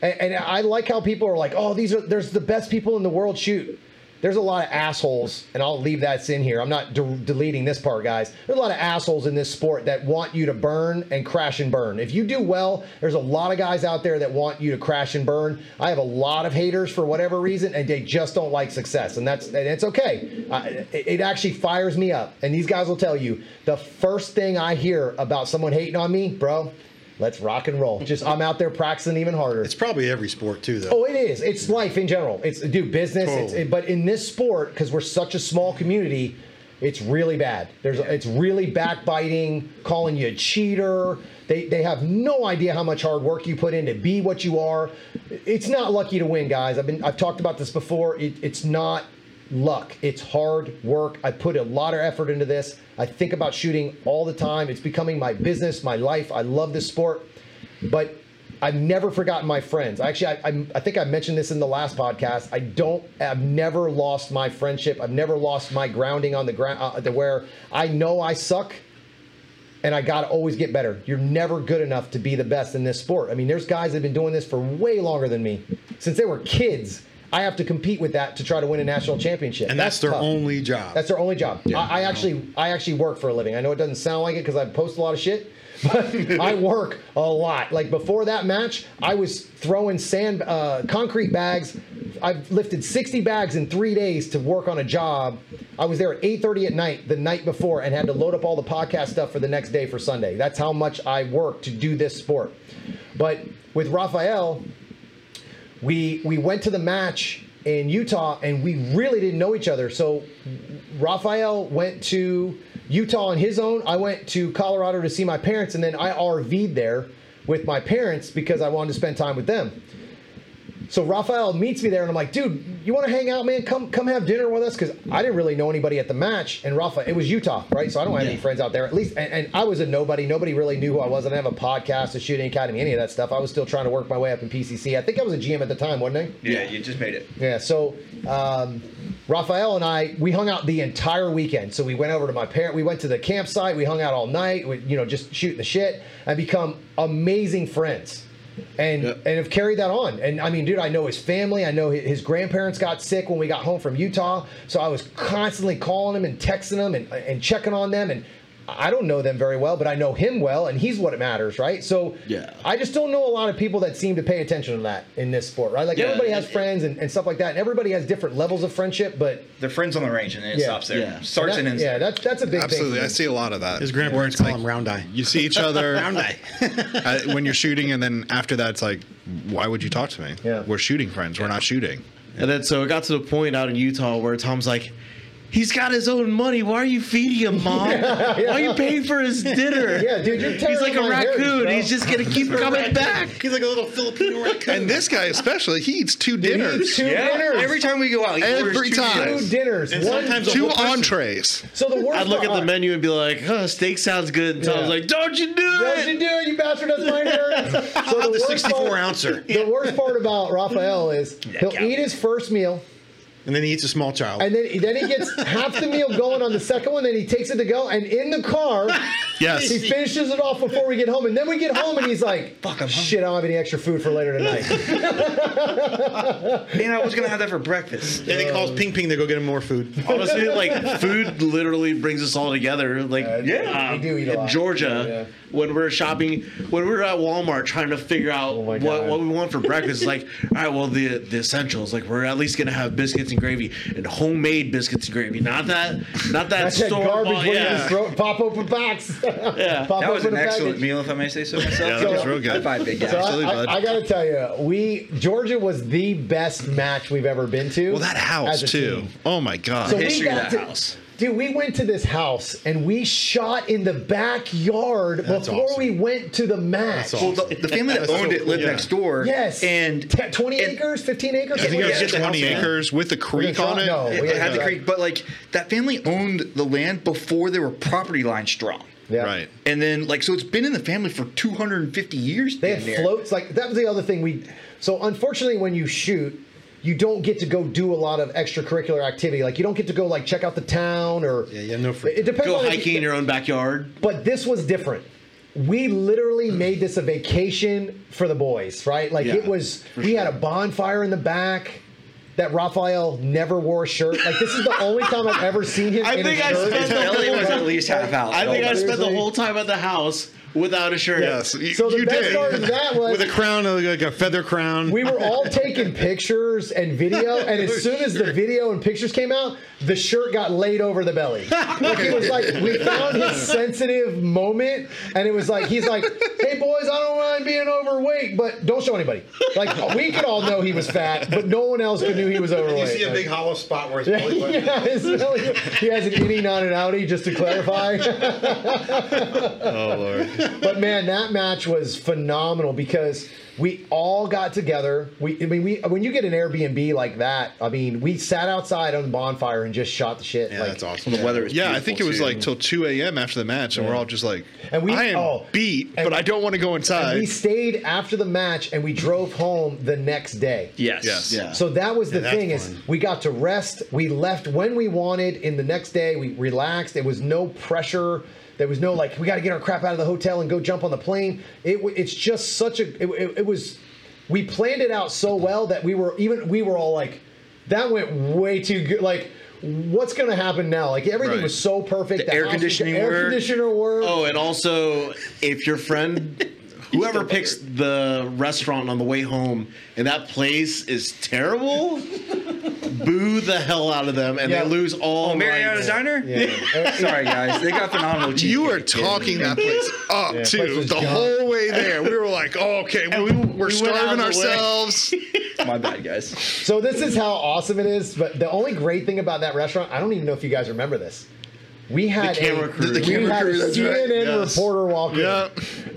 And, and I like how people are like, "Oh, these are there's the best people in the world shoot." There's a lot of assholes, and I'll leave that in here. I'm not de- deleting this part, guys. There's a lot of assholes in this sport that want you to burn and crash and burn. If you do well, there's a lot of guys out there that want you to crash and burn. I have a lot of haters for whatever reason, and they just don't like success, and that's and it's okay. It actually fires me up, and these guys will tell you the first thing I hear about someone hating on me, bro. Let's rock and roll. Just I'm out there practicing even harder. It's probably every sport too, though. Oh, it is. It's life in general. It's do business. It's, Totally. but in this sport, because we're such a small community, it's really bad. There's it's really backbiting, calling you a cheater. They they have no idea how much hard work you put in to be what you are. It's not lucky to win, guys. I've been I've talked about this before. It, it's not luck. It's hard work. I put a lot of effort into this. I think about shooting all the time. It's becoming my business, my life. I love this sport. But I've never forgotten my friends. Actually, I, I, I, think I mentioned this in the last podcast. I don't. I've never lost my friendship. I've never lost my grounding on the ground. Uh, to where I know I suck, and I got to always get better. You're never good enough to be the best in this sport. I mean, there's guys that have been doing this for way longer than me, since they were kids. I have to compete with that to try to win a national championship. And that's, that's their tough. only job. That's their only job. Yeah, I, I actually, I actually work for a living. I know it doesn't sound like it because I post a lot of shit but I work a lot. Like before that match, I was throwing sand, uh, concrete bags. I've lifted 60 bags in three days to work on a job. I was there at 8:30 at night the night before and had to load up all the podcast stuff for the next day for Sunday. That's how much I work to do this sport. But with Rafael, we we went to the match in Utah and we really didn't know each other. So Rafael went to Utah on his own. I went to Colorado to see my parents, and then I RV'd there with my parents because I wanted to spend time with them. So Rafael meets me there, and I'm like, dude, you want to hang out, man? Come, come have dinner with us, because I didn't really know anybody at the match. And Rafa, it was Utah, right? So I don't have yeah. any friends out there. At least, and, and, I was a nobody. Nobody really knew who I was. I didn't have a podcast, a shooting academy, any of that stuff. I was still trying to work my way up in PCC. I think I was a GM at the time, wasn't I? Yeah, you just made it. Yeah. So um, Rafael and I, we hung out the entire weekend. So we went over to my parent. We went to the campsite. We hung out all night. We, you know, just shooting the shit and become amazing friends and yeah. and have carried that on. And I mean, dude, I know his family. I know his grandparents got sick when we got home from Utah, so I was constantly calling him and texting them and and checking on them. And I don't know them very well, but I know him well, and he's what it matters, right? So yeah, I just don't know a lot of people that seem to pay attention to that in this sport, right? Like yeah, everybody has friends and, and, stuff like that, and everybody has different levels of friendship, but they're friends on the range, and it yeah. stops there. Yeah. Starts that, and ends. Yeah, that's that's a big thing. absolutely. I see a lot of that. His grandparents call like, him Round Eye. You see each other Round Eye uh, when you're shooting, and then after that, it's like, why would you talk to me? Yeah. we're shooting friends. We're not shooting. And then so it got to the point out in Utah where Tom's like He's got his own money. Why are you feeding him, mom? yeah, yeah. Why are you paying for his dinner? Yeah, dude, you're He's like a raccoon. He's just gonna keep coming back. He's like a little Filipino raccoon. And this guy especially, he eats two dinners. Eats two yeah. dinners every time we go out. every time, two dinners. And One, sometimes two entrees. So the worst. I'd look at the menu and be like, "Huh, steak sounds good." And yeah. I was like, "Don't you do Don't it? Don't you do it, you bastard! That's my inheritance." So the, the 64 ouncer. The worst part about Raphael is he'll eat his first meal and then he eats a small child. And then, then he gets half the meal going on the second one. Then he takes it to go, and in the car, yes, he finishes it off before we get home. And then we get home, and he's like, "Fuck, I'm shit. I don't have any extra food for later tonight." Man, I was gonna have that for breakfast. And he calls Ping Ping to go get him more food. Honestly, like food literally brings us all together. Like, uh, yeah, we do eat a lot. Georgia. Yeah, yeah when we're shopping, when we're at Walmart trying to figure out oh what, what we want for breakfast. It's like, all right, well, the the essentials. Like, we're at least gonna have biscuits and gravy and homemade biscuits and gravy. Not that, not that That's store that garbage ball, yeah. throw, pop open box. yeah, pop that was an excellent package. meal, if I may say so myself. Yeah, that was real good. Five big guys. So I, I, I got to tell you, we Georgia was the best match we've ever been to. Well, that house too. Team. Oh my god, so history of that to, house. Dude, we went to this house and we shot in the backyard That's before awesome. we went to the match. Awesome. Well, the, the, family that owned so it lived yeah. next door. Yes. And T- 20 and, acres, 15 acres? I think it was 20 acres with a creek on it. No, it, it had the creek, but like that family owned the land before they were property line strong. Yeah. Right. And then like so it's been in the family for 250 years. They had floats like that was the other thing we so unfortunately when you shoot you don't get to go do a lot of extracurricular activity. Like you don't get to go like check out the town or yeah, yeah, no. Free. It depends. Go hiking you, in your own backyard. But this was different. We literally mm. made this a vacation for the boys, right? Like yeah, it was. We sure. had a bonfire in the back that Raphael never wore a shirt. Like this is the only time I've ever seen him. I think I shirt. spent the whole, was at least half out. I think I spent the whole time at the house without a shirt. Yes, you, So the you best did. part of that was with a crown, like a feather crown. we were all taking pictures and video, and as soon as the video and pictures came out, the shirt got laid over the belly. Like it was like we found his sensitive moment, and it was like he's like, "Hey boys, I don't mind being overweight, but don't show anybody." Like we could all know he was fat, but no one else could knew he was overweight. you see a Like- big hollow spot where his belly button. yeah, his belly- he has an innie, not an outie, just to clarify. Oh lord. But man, that match was phenomenal because we all got together. We, I mean, we when you get an Airbnb like that, I mean, we sat outside on the bonfire and just shot the shit. Yeah, like, that's awesome. The weather is Yeah, I think it was too. like till 2 a.m. after the match, and we're all just like, And we- I am oh, beat, and- but I don't want to go And inside. we stayed after the match and we drove home the next day. Yes. Yes. Yeah. So that was the that's thing is fun. we got to rest. We left when we wanted. In the next day, we relaxed. There was no pressure. There was no like we got to get our crap out of the hotel and go jump on the plane. It w- it's just such a it, it, it was. We planned it out so well that we were even we were all like, that went way too good. Like. What's going to happen now? Like everything Right. was so perfect. The air house- conditioning air worked. conditioner worked. Oh, and also, if your friend, whoever picks the restaurant on the way home, and that place is terrible, boo the hell out of them, and Yeah. they lose all. Oh, Mariana's rights. Diner? Yeah. Sorry, guys. They got phenomenal cheese. you were talking that place up Yeah, too place the gone. whole way there. We were like, oh, okay, we, we- we, we are went out starving of the way. ourselves. My bad, guys. So this is how awesome it is. But the only great thing about that restaurant, I don't even know if you guys remember this. We had camera a, crew. The we camera had crew, a that's right. CNN Yes. reporter walk in,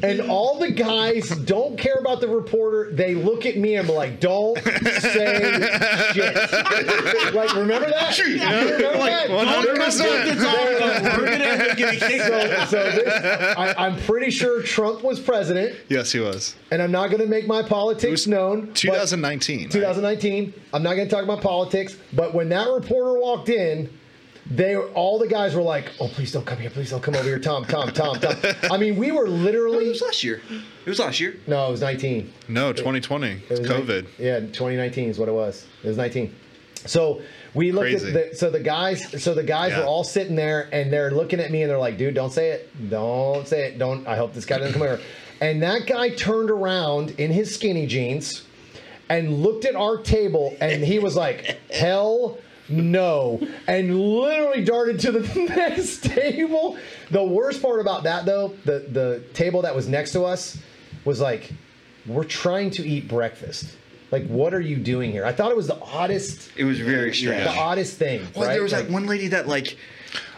and all the guys don't care about the reporter. They look at me and be like, "Don't say shit." like, remember that? You remember Like, that? 100%. We're gonna end up getting kicked So, so this, I, I'm pretty sure Trump was president, yes, he was. and I'm not going to make my politics known. but- 2019. right? 2019. I'm not going to talk about politics, but when that reporter walked in, they all the guys were like, "Oh, please don't come here! Please don't come over here, Tom, Tom, Tom, Tom." I mean, we were literally. It was last year. It was last year. no, it was 19. No, 2020. It It's was COVID. nine- yeah, 2019 is what it was. It was 19. So we looked Crazy. at the so the guys so the guys Yeah. were all sitting there and they're looking at me and they're like, "Dude, don't say it. Don't say it. Don't. I hope this guy doesn't come over." And that guy turned around in his skinny jeans and looked at our table and he was like, "Hell no!" and literally darted to the next table. The worst part about that though, the the table that was next to us was like, "We're trying to eat breakfast." Like, what are you doing here? I thought it was the oddest, It was very strange. the oddest thing. Well, right? there was Like- that one lady that like.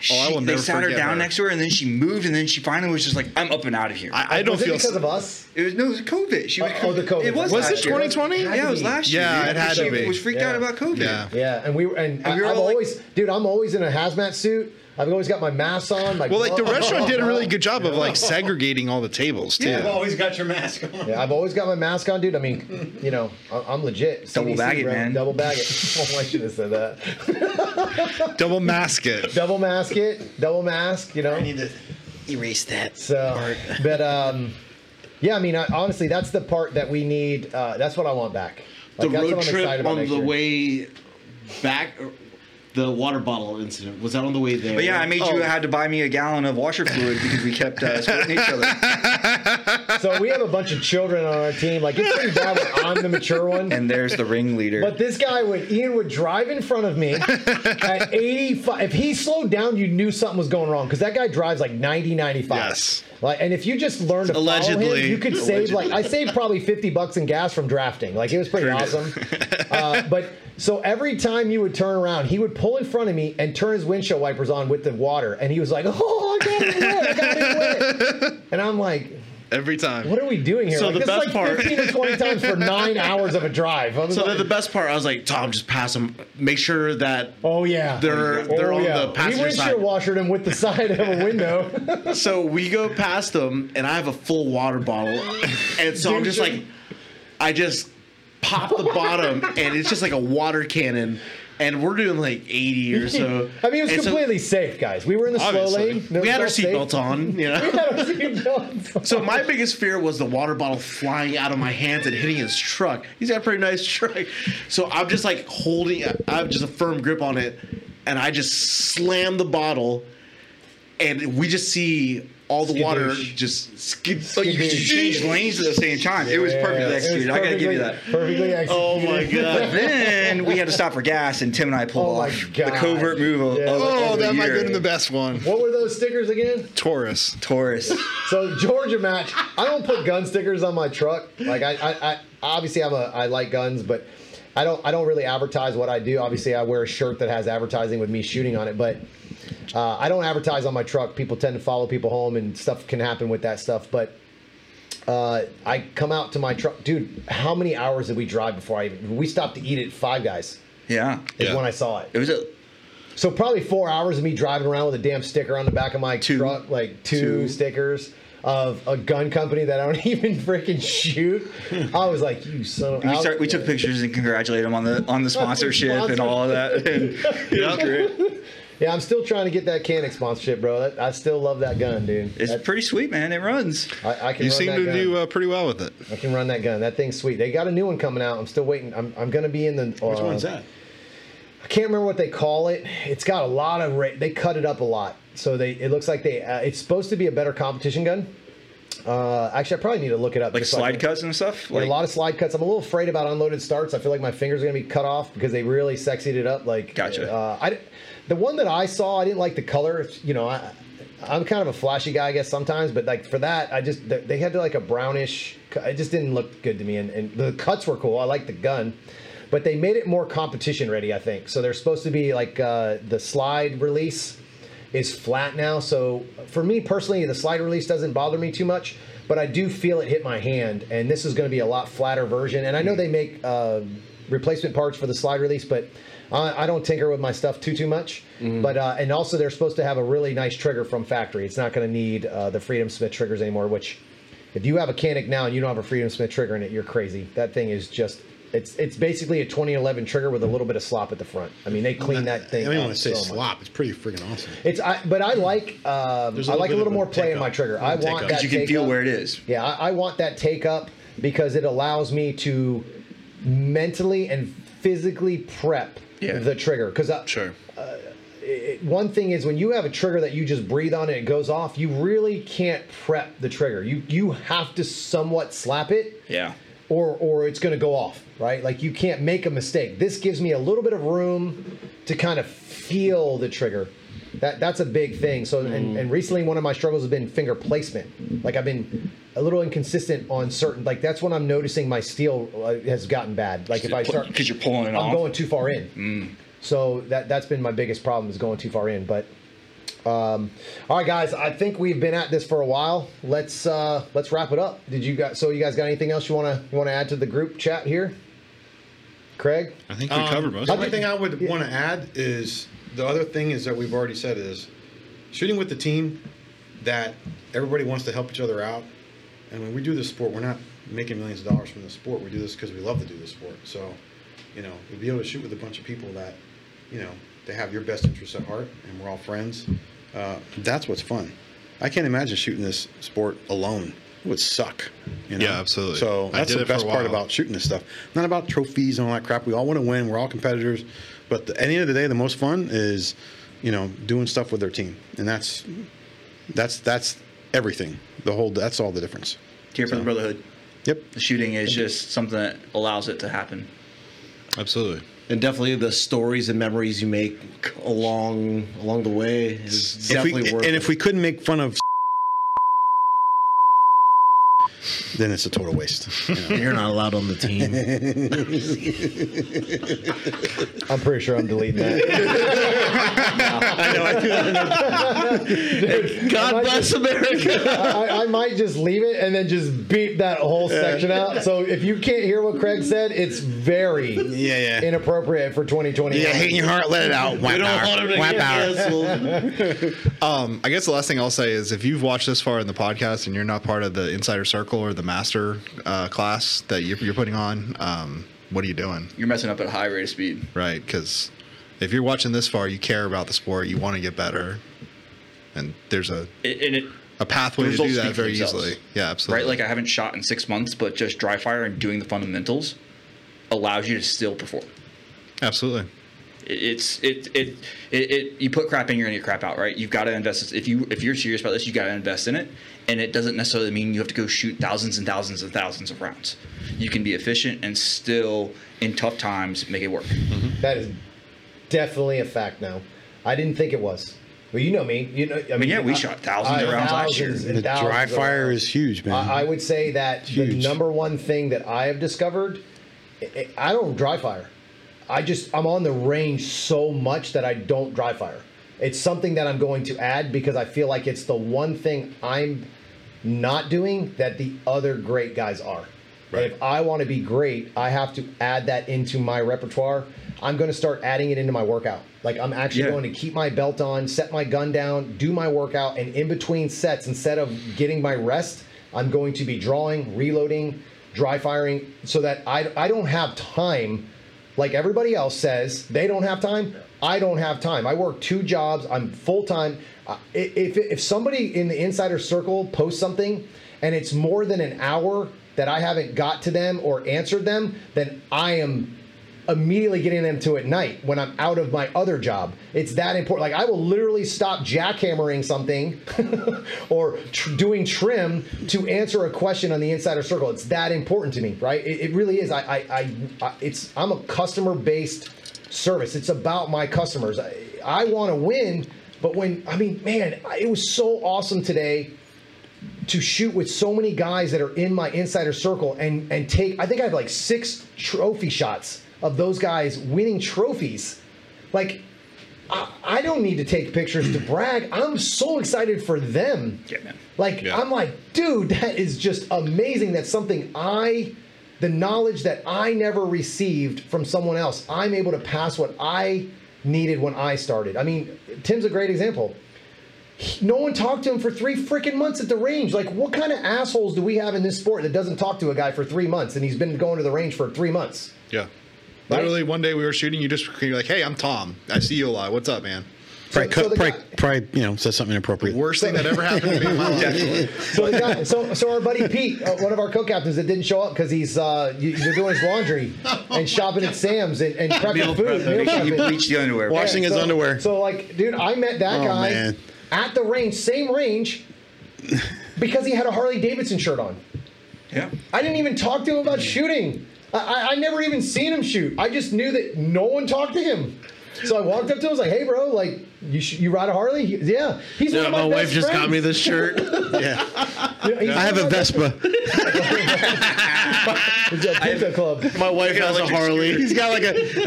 She, Oh, I will they never sat her down her. next to her, and then she moved, and then she finally was just like, "I'm up and out of here." I, I don't was it feel. because of us? it was no, it was COVID. She oh, was, Oh, oh, the COVID. It was. Was it year. 2020? Had Yeah, it was last year. Yeah, dude. it had she to be. Was freaked Yeah. out about COVID. Yeah. Yeah, and we were, and, And we were I, I've like- always, dude, I'm always in a hazmat suit. I've always got my mask on. My Well, like the restaurant did a really good job of like segregating all the tables too. You've always got your mask on. Yeah, I've always got my mask on, dude. I mean, you know, I- I'm legit. Double CDC, bag it, bro. man. Double bag it. Oh, I should have said that. Double mask it. Double mask it. Double mask. You know. I need to. Erase that. So, but um, yeah, I mean, I, honestly, that's the part that we need. Uh, that's what I want back. The Like, that's road trip on the year. way back, the water bottle incident was that on the way there? But yeah, I made Oh. you had to buy me a gallon of washer fluid because we kept uh, splitting each other. So we have a bunch of children on our team. Like it's pretty bad when I'm the mature one. And there's the ringleader. But this guy would Ian would drive in front of me at 85. If he slowed down, you knew something was going wrong because that guy drives like 90, 95. Yes. Like, and if you just learn to follow Allegedly. him, you could save like I saved probably 50 bucks in gas from drafting. Like it was pretty awesome. Uh, but so every time you would turn around, he would pull in front of me and turn his windshield wipers on with the water, and he was like, "Oh, I got it wet! I got it wet!" And I'm like. Every time. What are we doing here? So like, the this best is like part- 15 or 20 times for nine hours of a drive. So like, then the best part, I was like, Tom, just pass them. Make sure that. oh yeah, They're- oh, they're on the passenger We passenger windshield side. washered him with the side of a window. So we go past them, and I have a full water bottle, and so I'm just like, I just pop the bottom, and it's just like a water cannon, and we're doing like 80 or so. I mean, it was And so completely safe, guys. We were in the slow lane. It we had our seatbelts on, you know. We had our seatbelts on. So my biggest fear was the water bottle flying out of my hands and hitting his truck. He's got a pretty nice truck. So I'm just like holding, I have just a firm grip on it, and I just slam the bottle, and we just see all the water just skid. But oh, you could change lanes at the same time. It was perfectly Yeah, it was executed. I gotta give you that. Perfectly executed. Oh my But god! then we had to stop for gas, and Tim and I pulled Oh off God. the covert move of, Yeah. of, Oh, of that the might have been the best one. What were those stickers again? Taurus. Taurus. So Georgia match. I don't put gun stickers on my truck. Like I, I, I obviously I'm a I like guns, but I don't I don't really advertise what I do. Obviously, I wear a shirt that has advertising with me shooting on it, but uh, I don't advertise on my truck. People tend to follow people home, and stuff can happen with that stuff. But uh, I come out to my truck, dude. How many hours did we drive before I even? We stopped to eat at Five Guys. Yeah. Is Yeah. when I saw it. It was a So probably four hours of me driving around with a damn sticker on the back of my Two. truck, like two, Two. stickers of a gun company that I don't even freaking shoot. I was like, you son of. we, I'll- start, we took pictures and congratulated him on the on the sponsorship and all of that. And it great. Yeah, I'm still trying to get that Canik sponsorship, bro. That, I still love that gun, dude. It's That- pretty sweet, man. It runs. I, I can You run seem that to gun. do uh, pretty well with it. I can run that gun. That thing's sweet. They got a new one coming out. I'm still waiting. I'm, I'm gonna be in the. Which uh, one's that? I can't remember what they call it. It's got a lot of. Ra- they cut it up a lot, so they. It looks like they. Uh, it's supposed to be a better competition gun. Uh, actually, I probably need to look it up. Like just so I slide can- cuts and stuff. Yeah, Like, a lot of slide cuts. I'm a little afraid about unloaded starts. I feel like my fingers are gonna be cut off because they really sexied it up. Like, Gotcha. Uh, I, the one that I saw, I didn't like the color. You know, I, I'm kind of a flashy guy, I guess sometimes, but like for that, I just they- they had like a brownish. It just didn't look good to me, and, and the cuts were cool. I like the gun. But they made it more competition ready, I think. So they're supposed to be like uh, the slide release is flat now. So for me personally, the slide release doesn't bother me too much, but I do feel it hit my hand, and this is going to be a lot flatter version. And I know they make uh, replacement parts for the slide release, but I, I don't tinker with my stuff too too much. But uh, and also they're supposed to have a really nice trigger from factory. It's not going to need uh, the Freedom Smith triggers anymore. Which, if you have a Canik now and you don't have a Freedom Smith trigger in it, you're crazy. That thing is just. It's, it's basically a 2011 trigger with a little bit of slop at the front. I mean, they clean that thing. I don't want to say so much. slop. It's pretty freaking awesome. It's I, but I like um, There's a I little like a little more play in my trigger. I want that. because you can feel up. where it is. Yeah, I, I want that take up because it allows me to mentally and physically prep Yeah. the trigger. Because uh, Sure. Uh, one thing is when you have a trigger that you just breathe on and it goes off, you really can't prep the trigger. You you have to somewhat slap it Yeah. or or it's going to go off, right? Like you can't make a mistake. This gives me a little bit of room to kind of feel the trigger. That that's a big thing. So and, and recently one of my struggles has been finger placement. Like I've been a little inconsistent on certain like that's when I'm noticing my steel uh, has gotten bad. Like if I start because you're pulling it I'm off. going too far in. So that that's been my biggest problem is going too far in. But um, all right, guys, I think we've been at this for a while. Let's uh, let's wrap it up. Did you guys? So you guys got anything else you wanna you wanna add to the group chat here? Craig, I think we Um, covered most The of only it. thing I would want to add is the other thing is that we've already said is shooting with the team that everybody wants to help each other out. And when we do this sport, we're not making millions of dollars from the sport. We do this because we love to do the sport. So, you know, to be able to shoot with a bunch of people that, you know, they have your best interests at heart and we're all friends. Uh, that's what's fun. I can't imagine shooting this sport alone. It would suck. You know? Yeah, absolutely. So that's the it for a best part about shooting this stuff. Not about trophies and all that crap. We all want to win. We're all competitors. But the, at the end of the day, the most fun is, you know, doing stuff with their team, and that's that's that's everything. The whole that's all the difference. Here for the brotherhood. Yep. The shooting is just something that allows it to happen. Absolutely. And definitely the stories and memories you make along along the way is If we, definitely worth and it. if we couldn't make fun of, then it's a total waste. you know. You're not allowed on the team. I'm pretty sure I'm deleting that. I know I could. God bless America. I, I might just leave it and then just beep that whole section out. So if you can't hear what Craig said, it's very Yeah, yeah. inappropriate for 2020. Yeah, hate in your heart, let it out. Wipe We don't out. want him to Wipe get out. canceled. Um, I guess the last thing I'll say is if you've watched this far in the podcast and you're not part of the insider circle or the master uh, class that you're, you're putting on, um, what are you doing? You're messing up at a high rate of speed. Right? Because if you're watching this far, you care about the sport, you want to get better, and there's a, It, and it, a pathway to do that very easily. Yeah, absolutely. right? Like I haven't shot in six months, but just dry fire and doing the fundamentals allows you to still perform. absolutely. it's it, it it it you put crap in, you're gonna get crap out, right? You've got to invest. If you if you're serious about this, you got to invest in it, and it doesn't necessarily mean you have to go shoot thousands and thousands and thousands of rounds. You can be efficient and still in tough times make it work. Mm-hmm. That is definitely a fact now. I didn't think it was. Well, you know me. You know, I mean, yeah, we shot thousands of rounds last year. and The dry fire rounds. is huge, man. I, I would say that the number one thing that I have discovered, I, I don't dry fire. I just I'm on the range so much that I don't dry fire. It's something that I'm going to add because I feel like it's the one thing I'm not doing that the other great guys are. And if I want to be great, I have to add that into my repertoire. I'm going to start adding it into my workout. Like I'm actually Yeah. going to keep my belt on, set my gun down, do my workout, and in between sets, instead of getting my rest, I'm going to be drawing, reloading, dry firing, so that I, I don't have time. Like everybody else says, they don't have time. I don't have time. I work two jobs. I'm full time. Uh, if if somebody in the insider circle posts something, and it's more than an hour that I haven't got to them or answered them, then I am immediately getting them to at night when I'm out of my other job. It's that important. Like I will literally stop jackhammering something or tr- doing trim to answer a question on the insider circle. It's that important to me, right? It, it really is. I, I, I, I, it's I'm a customer based service. It's about my customers. I, I want to win, but when I mean, man, it was so awesome today to shoot with so many guys that are in my insider circle and and take I think I have like six trophy shots of those guys winning trophies. Like I, I don't need to take pictures to brag. I'm so excited for them. Yeah, man. Like Yeah. I'm like, dude, that is just amazing. That's something I the knowledge that I never received from someone else. I'm able to pass what I needed when I started. I mean, Tim's a great example. No one talked to him for three freaking months at the range. Like, what kind of assholes do we have in this sport that doesn't talk to a guy for three months and he's been going to the range for three months? Yeah. Literally, one day we were shooting. You just you're like, "Hey, I'm Tom. I see you a lot. What's up, man?" Probably, so cut, the probably, guy- probably, you know, said something inappropriate. Worst thing that ever happened to me in my life. So, guy, so, so our buddy Pete, uh, one of our co-captains that didn't show up because he's uh, you- you're doing his laundry and shopping at Sam's and, and prepping Meal food. prepping. meal Make sure you prepping. bleach the underwear. Wash- Washing his so, underwear. So like, dude, I met that Oh, guy man. at the range, same range, because he had a Harley Davidson shirt on. Yeah. I didn't even talk to him about shooting. I, I, I never even seen him shoot. I just knew that no one talked to him. So I walked up to him. I was like, "Hey, bro, like you sh- you ride a Harley?" He- yeah. He's one of my, my wife best just got friends. me this shirt. yeah. You know, he's I have one a of my best- Vespa. He's a Pinto Club. My wife has a Harley. He's got like a.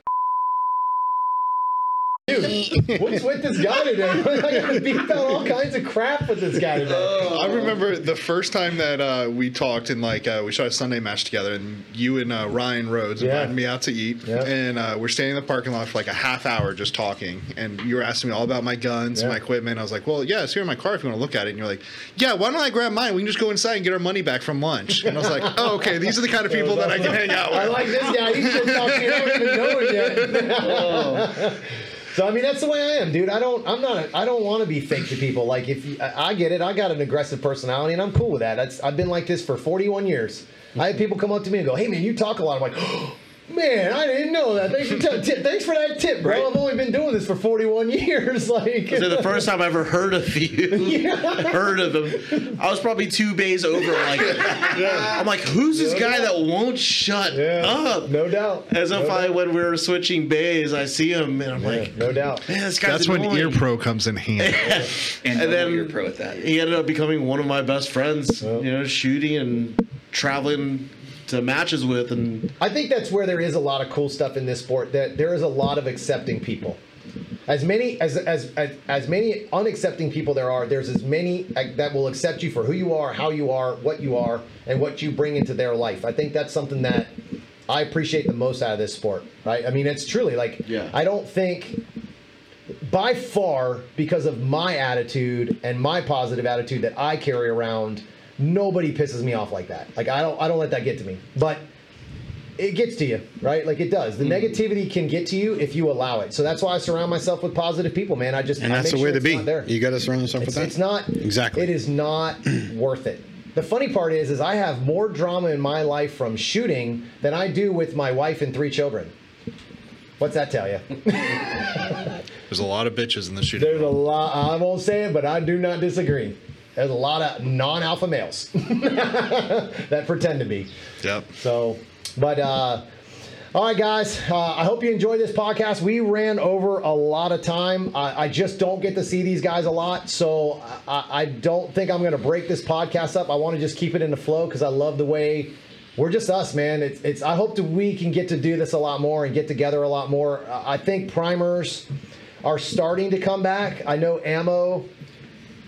Dude, what's with this guy today? I got to beat out all kinds of crap with this guy today. I remember the first time that uh, we talked and like uh, we shot a Sunday match together, and you and uh, Ryan Rhodes Yeah. invited me out to eat, Yeah. and uh, we're standing in the parking lot for like a half hour just talking, and you were asking me all about my guns, Yeah. my equipment. I was like, "Well, yeah, it's here in my car if you want to look at it." And you're like, "Yeah, why don't I grab mine? We can just go inside and get our money back from lunch." And I was like, "Oh, okay, these are the kind of people that I can hang out with." I like this guy. He's still talking. You don't even know him yet. so I mean, that's the way I am, dude. I don't. I'm not. A, I don't want to be fake to people. Like if you, I I get it, I got an aggressive personality, and I'm cool with that. That's, I've been like this for 41 years. I had people come up to me and go, "Hey, man, you talk a lot." I'm like. Oh, Man, I didn't know that. Thanks for, t- tip. Thanks for that tip, bro. Right. I've only been doing this for 41 years. Like, So the first time I ever heard of you, yeah. heard of him, I was probably two bays over. Like, I'm like, who's this guy that won't shut Yeah, up? no doubt. As if no I, when we were switching bays, I see him and I'm Yeah, like, no doubt. man, this guy's That's when annoying. Ear Pro comes in handy. And, And then then- you're pro at that. he ended up becoming one of my best friends. You know, shooting and traveling to matches with, and I think that's where there is a lot of cool stuff in this sport. That there is a lot of accepting people. As many as as as, as many unaccepting people there are, there's as many that will accept you for who you are, how you are, what you are, and what you bring into their life. I think that's something that I appreciate the most out of this sport. Right? I mean, it's truly like Yeah. I don't think by far because of my attitude and my positive attitude that I carry around, nobody pisses me off like that. Like I don't I don't let that get to me. But it gets to you, right? Like it does. The hmm. negativity can get to you if you allow it. So that's why I surround myself with positive people, man. I just And I that's the way sure to be. there. You got to surround yourself It's, with that. it's not Exactly. It is not worth it. The funny part is, is I have more drama in my life from shooting than I do with my wife and three children. What's that tell you? There's a lot of bitches in the shooting. There's a lot. I won't say it, but I do not disagree. There's a lot of non-alpha males that pretend to be. Yep. So, but uh, all right, guys. Uh, I hope you enjoyed this podcast. We ran over a lot of time. I, I just don't get to see these guys a lot, so I, I don't think I'm going to break this podcast up. I want to just keep it in the flow because I love the way we're just us, man. It's, it's. I hope that we can get to do this a lot more and get together a lot more. I think primers are starting to come back. I know ammo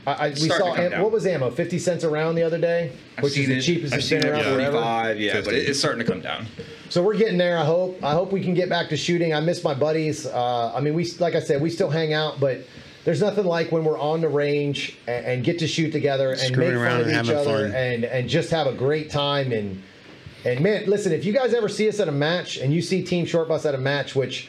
I, I, we saw am, what was ammo? Fifty cents around the other day, which is the cheapest I've it's been around forever. Yeah, 50. but it's starting to come down. So we're getting there. I hope. I hope we can get back to shooting. I miss my buddies. Uh, I mean, we like I said, we still hang out, but there's nothing like when we're on the range and, and get to shoot together and Screwing make fun of each other fun. and and just have a great time and. And man, listen, if you guys ever see us at a match and you see Team Short Bus at a match, which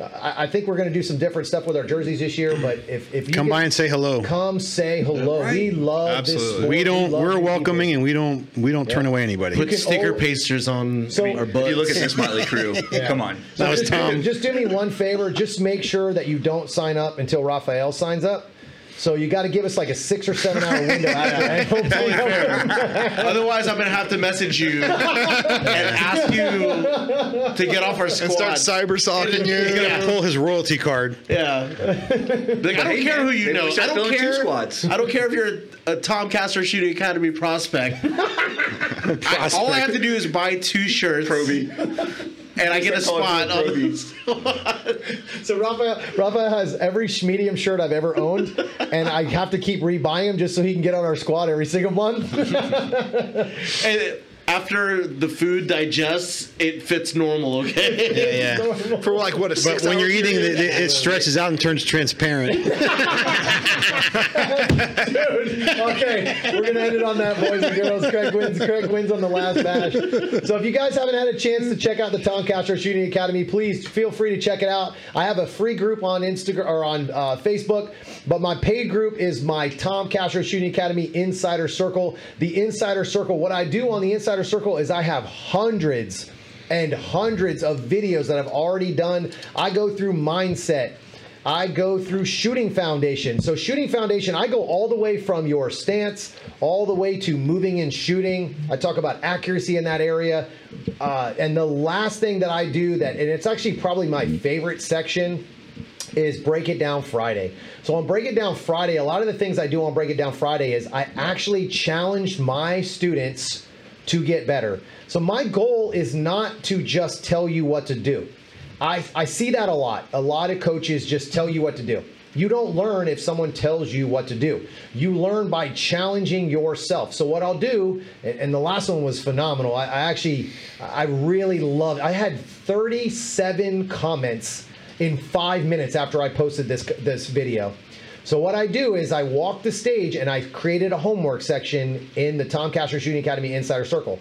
I, I think we're going to do some different stuff with our jerseys this year. But if, if you come by and say hello, come say hello. Right. We love Absolutely. this. Sport. We don't. We are welcoming, people. and we don't. We don't yeah. turn away anybody. Put sticker always, pasters on so, our butts. If you look at this motley crew, yeah. come on. So that was just, Tom. Just do me one favor. Just make sure that you don't sign up until Raphael signs up so you got to give us like a six or seven hour window after. Otherwise, I'm gonna have to message you and ask you to get off our squad and start cyber stalking you. He's gonna pull his royalty card. Yeah. Like, I don't care who you know. I don't care. Squads. I don't care if you're a Tom Castro Shooting Academy prospect. prospect. I, all I have to do is buy two shirts. Proby and I get a spot on these. so Raphael, Raphael has every medium shirt I've ever owned, and I have to keep rebuying them just so he can get on our squad every single month. and after the food digests, it fits normal. Okay. Yeah, yeah. For like what a But when you're eating, it, it stretches out and turns transparent. Dude, okay, we're gonna end it on that, boys and girls. Craig wins. Craig wins on the last bash. So if you guys haven't had a chance to check out the Tom Castro Shooting Academy, please feel free to check it out. I have a free group on Instagram or on uh, Facebook, but my paid group is my Tom Castro Shooting Academy Insider Circle. The Insider Circle. What I do on the Insider Insider Circle is I have hundreds and hundreds of videos that I've already done. I go through mindset. I go through Shooting Foundation. So, Shooting Foundation, I go all the way from your stance, all the way to moving and shooting. I talk about accuracy in that area. Uh, and the last thing that I do that, and it's actually probably my favorite section, is Break It Down Friday. So, on Break It Down Friday, a lot of the things I do on Break It Down Friday is I actually challenge my students to get better. So my goal is not to just tell you what to do. I, I see that a lot. A lot of coaches just tell you what to do. You don't learn if someone tells you what to do. You learn by challenging yourself. So what I'll do, and the last one was phenomenal. I, I actually, I really loved. I had 37 comments in five minutes after I posted this this video. So what I do is I walk the stage and I created a homework section in the Tom Castro Shooting Academy Insider Circle.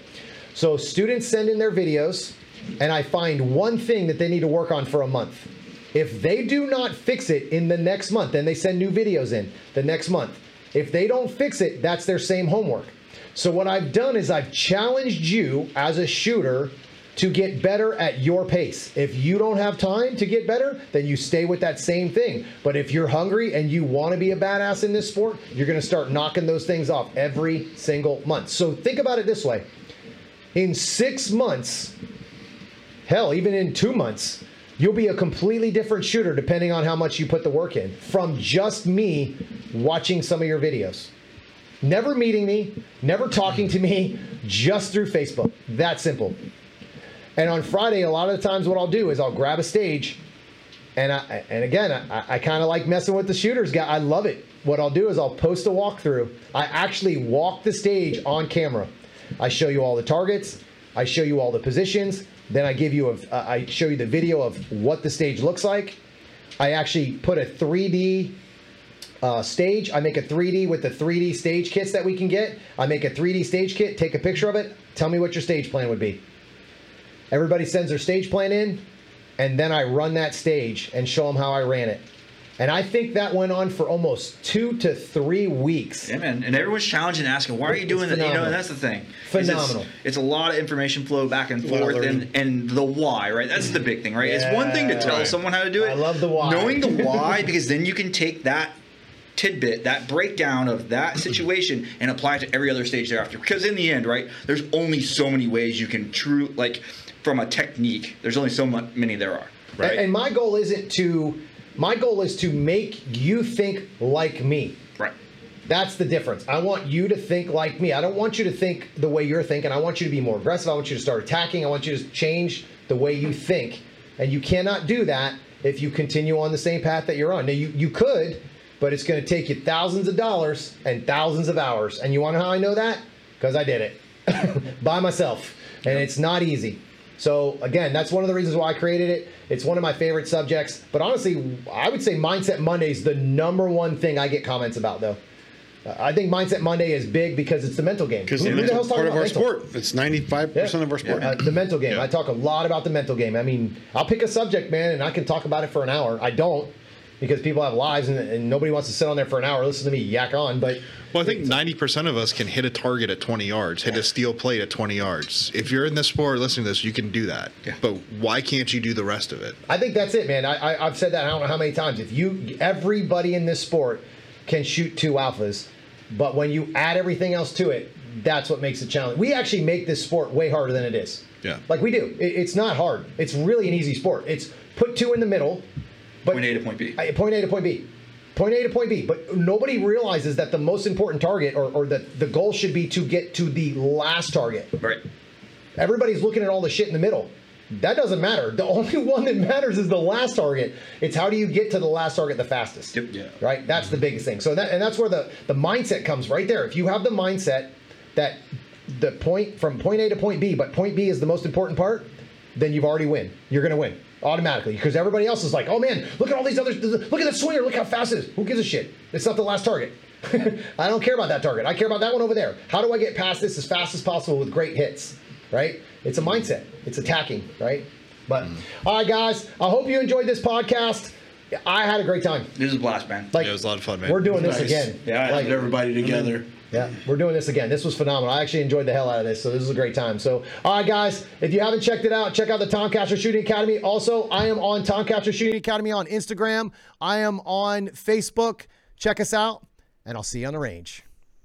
So students send in their videos and I find one thing that they need to work on for a month. If they do not fix it in the next month, then they send new videos in the next month. If they don't fix it, that's their same homework. So what I've done is I've challenged you as a shooter to get better at your pace. If you don't have time to get better, then you stay with that same thing. But if you're hungry and you want to be a badass in this sport, you're going to start knocking those things off every single month. So think about it this way in six months, hell, even in two months, you'll be a completely different shooter depending on how much you put the work in from just me watching some of your videos. Never meeting me, never talking to me, just through Facebook. That simple. And on Friday, a lot of the times, what I'll do is I'll grab a stage, and I, and again, I, I kind of like messing with the shooters. Guy, I love it. What I'll do is I'll post a walkthrough. I actually walk the stage on camera. I show you all the targets. I show you all the positions. Then I give you a, uh, I show you the video of what the stage looks like. I actually put a 3D uh, stage. I make a 3D with the 3D stage kits that we can get. I make a 3D stage kit, take a picture of it. Tell me what your stage plan would be. Everybody sends their stage plan in, and then I run that stage and show them how I ran it. And I think that went on for almost two to three weeks. Yeah, man. And everyone's challenging, and asking, "Why are you doing that?" You know, and that's the thing. Phenomenal. It's, it's, a lot of information flow back and forth, and and the why, right? That's the big thing, right? Yeah, it's one thing to tell right. someone how to do it. I love the why. Knowing the why, because then you can take that tidbit, that breakdown of that situation, and apply it to every other stage thereafter. Because in the end, right, there's only so many ways you can true like from a technique. There's only so many there are. Right. And, and my goal isn't to my goal is to make you think like me. Right. That's the difference. I want you to think like me. I don't want you to think the way you're thinking. I want you to be more aggressive. I want you to start attacking. I want you to change the way you think. And you cannot do that if you continue on the same path that you're on. Now, you, you could, but it's going to take you thousands of dollars and thousands of hours. And you want to know how I know that? Because I did it by myself. And it's not easy. So again, that's one of the reasons why I created it. It's one of my favorite subjects. But honestly, I would say Mindset Monday is the number one thing I get comments about, though. I think Mindset Monday is big because it's the mental game. Because it's part of our mental? sport. It's 95% yeah. of our sport. Uh, the mental game. Yeah. I talk a lot about the mental game. I mean, I'll pick a subject, man, and I can talk about it for an hour. I don't because people have lives and, and, nobody wants to sit on there for an hour listen to me yak on but well i think 90% of us can hit a target at 20 yards hit a steel plate at 20 yards. If you're in this sport listening to this you can do that. Yeah. but why can't you do the rest of it? I think that's it man. I, I, i've said that i don't know how many times. If you everybody in this sport can shoot two alphas but when you add everything else to it that's what makes it challenging we actually make this sport way harder than it is. Yeah. Like we do. It, it's not hard. It's really an easy sport. It's put two in the middle but point A to point B. Point A to point B. Point A to point B. But nobody realizes that the most important target or, or the, the goal should be to get to the last target. Right. Everybody's looking at all the shit in the middle. That doesn't matter. The only one that matters is the last target. It's how do you get to the last target the fastest? Yep. Yeah. Right? That's the biggest thing. So that and that's where the, the mindset comes right there. If you have the mindset that the point from point A to point B, but point B is the most important part, then you've already win. You're gonna win automatically because everybody else is like, oh man, look at all these others. Look at that swinger. Look how fast it is. Who gives a shit? It's not the last target. I don't care about that target. I care about that one over there. How do I get past this as fast as possible with great hits? Right? It's a mindset. It's attacking. Right? But mm. all right, guys. I hope you enjoyed this podcast. I had a great time. This is a blast, man. Like, yeah, it was a lot of fun, man. We're doing this nice. again. Yeah, I like everybody together. Yeah, we're doing this again. This was phenomenal. I actually enjoyed the hell out of this, so this is a great time. So, all right, guys, if you haven't checked it out, check out the Tom Castro Shooting Academy. Also, I am on Tom Castro Shooting Academy on Instagram. I am on Facebook. Check us out, and I'll see you on the range.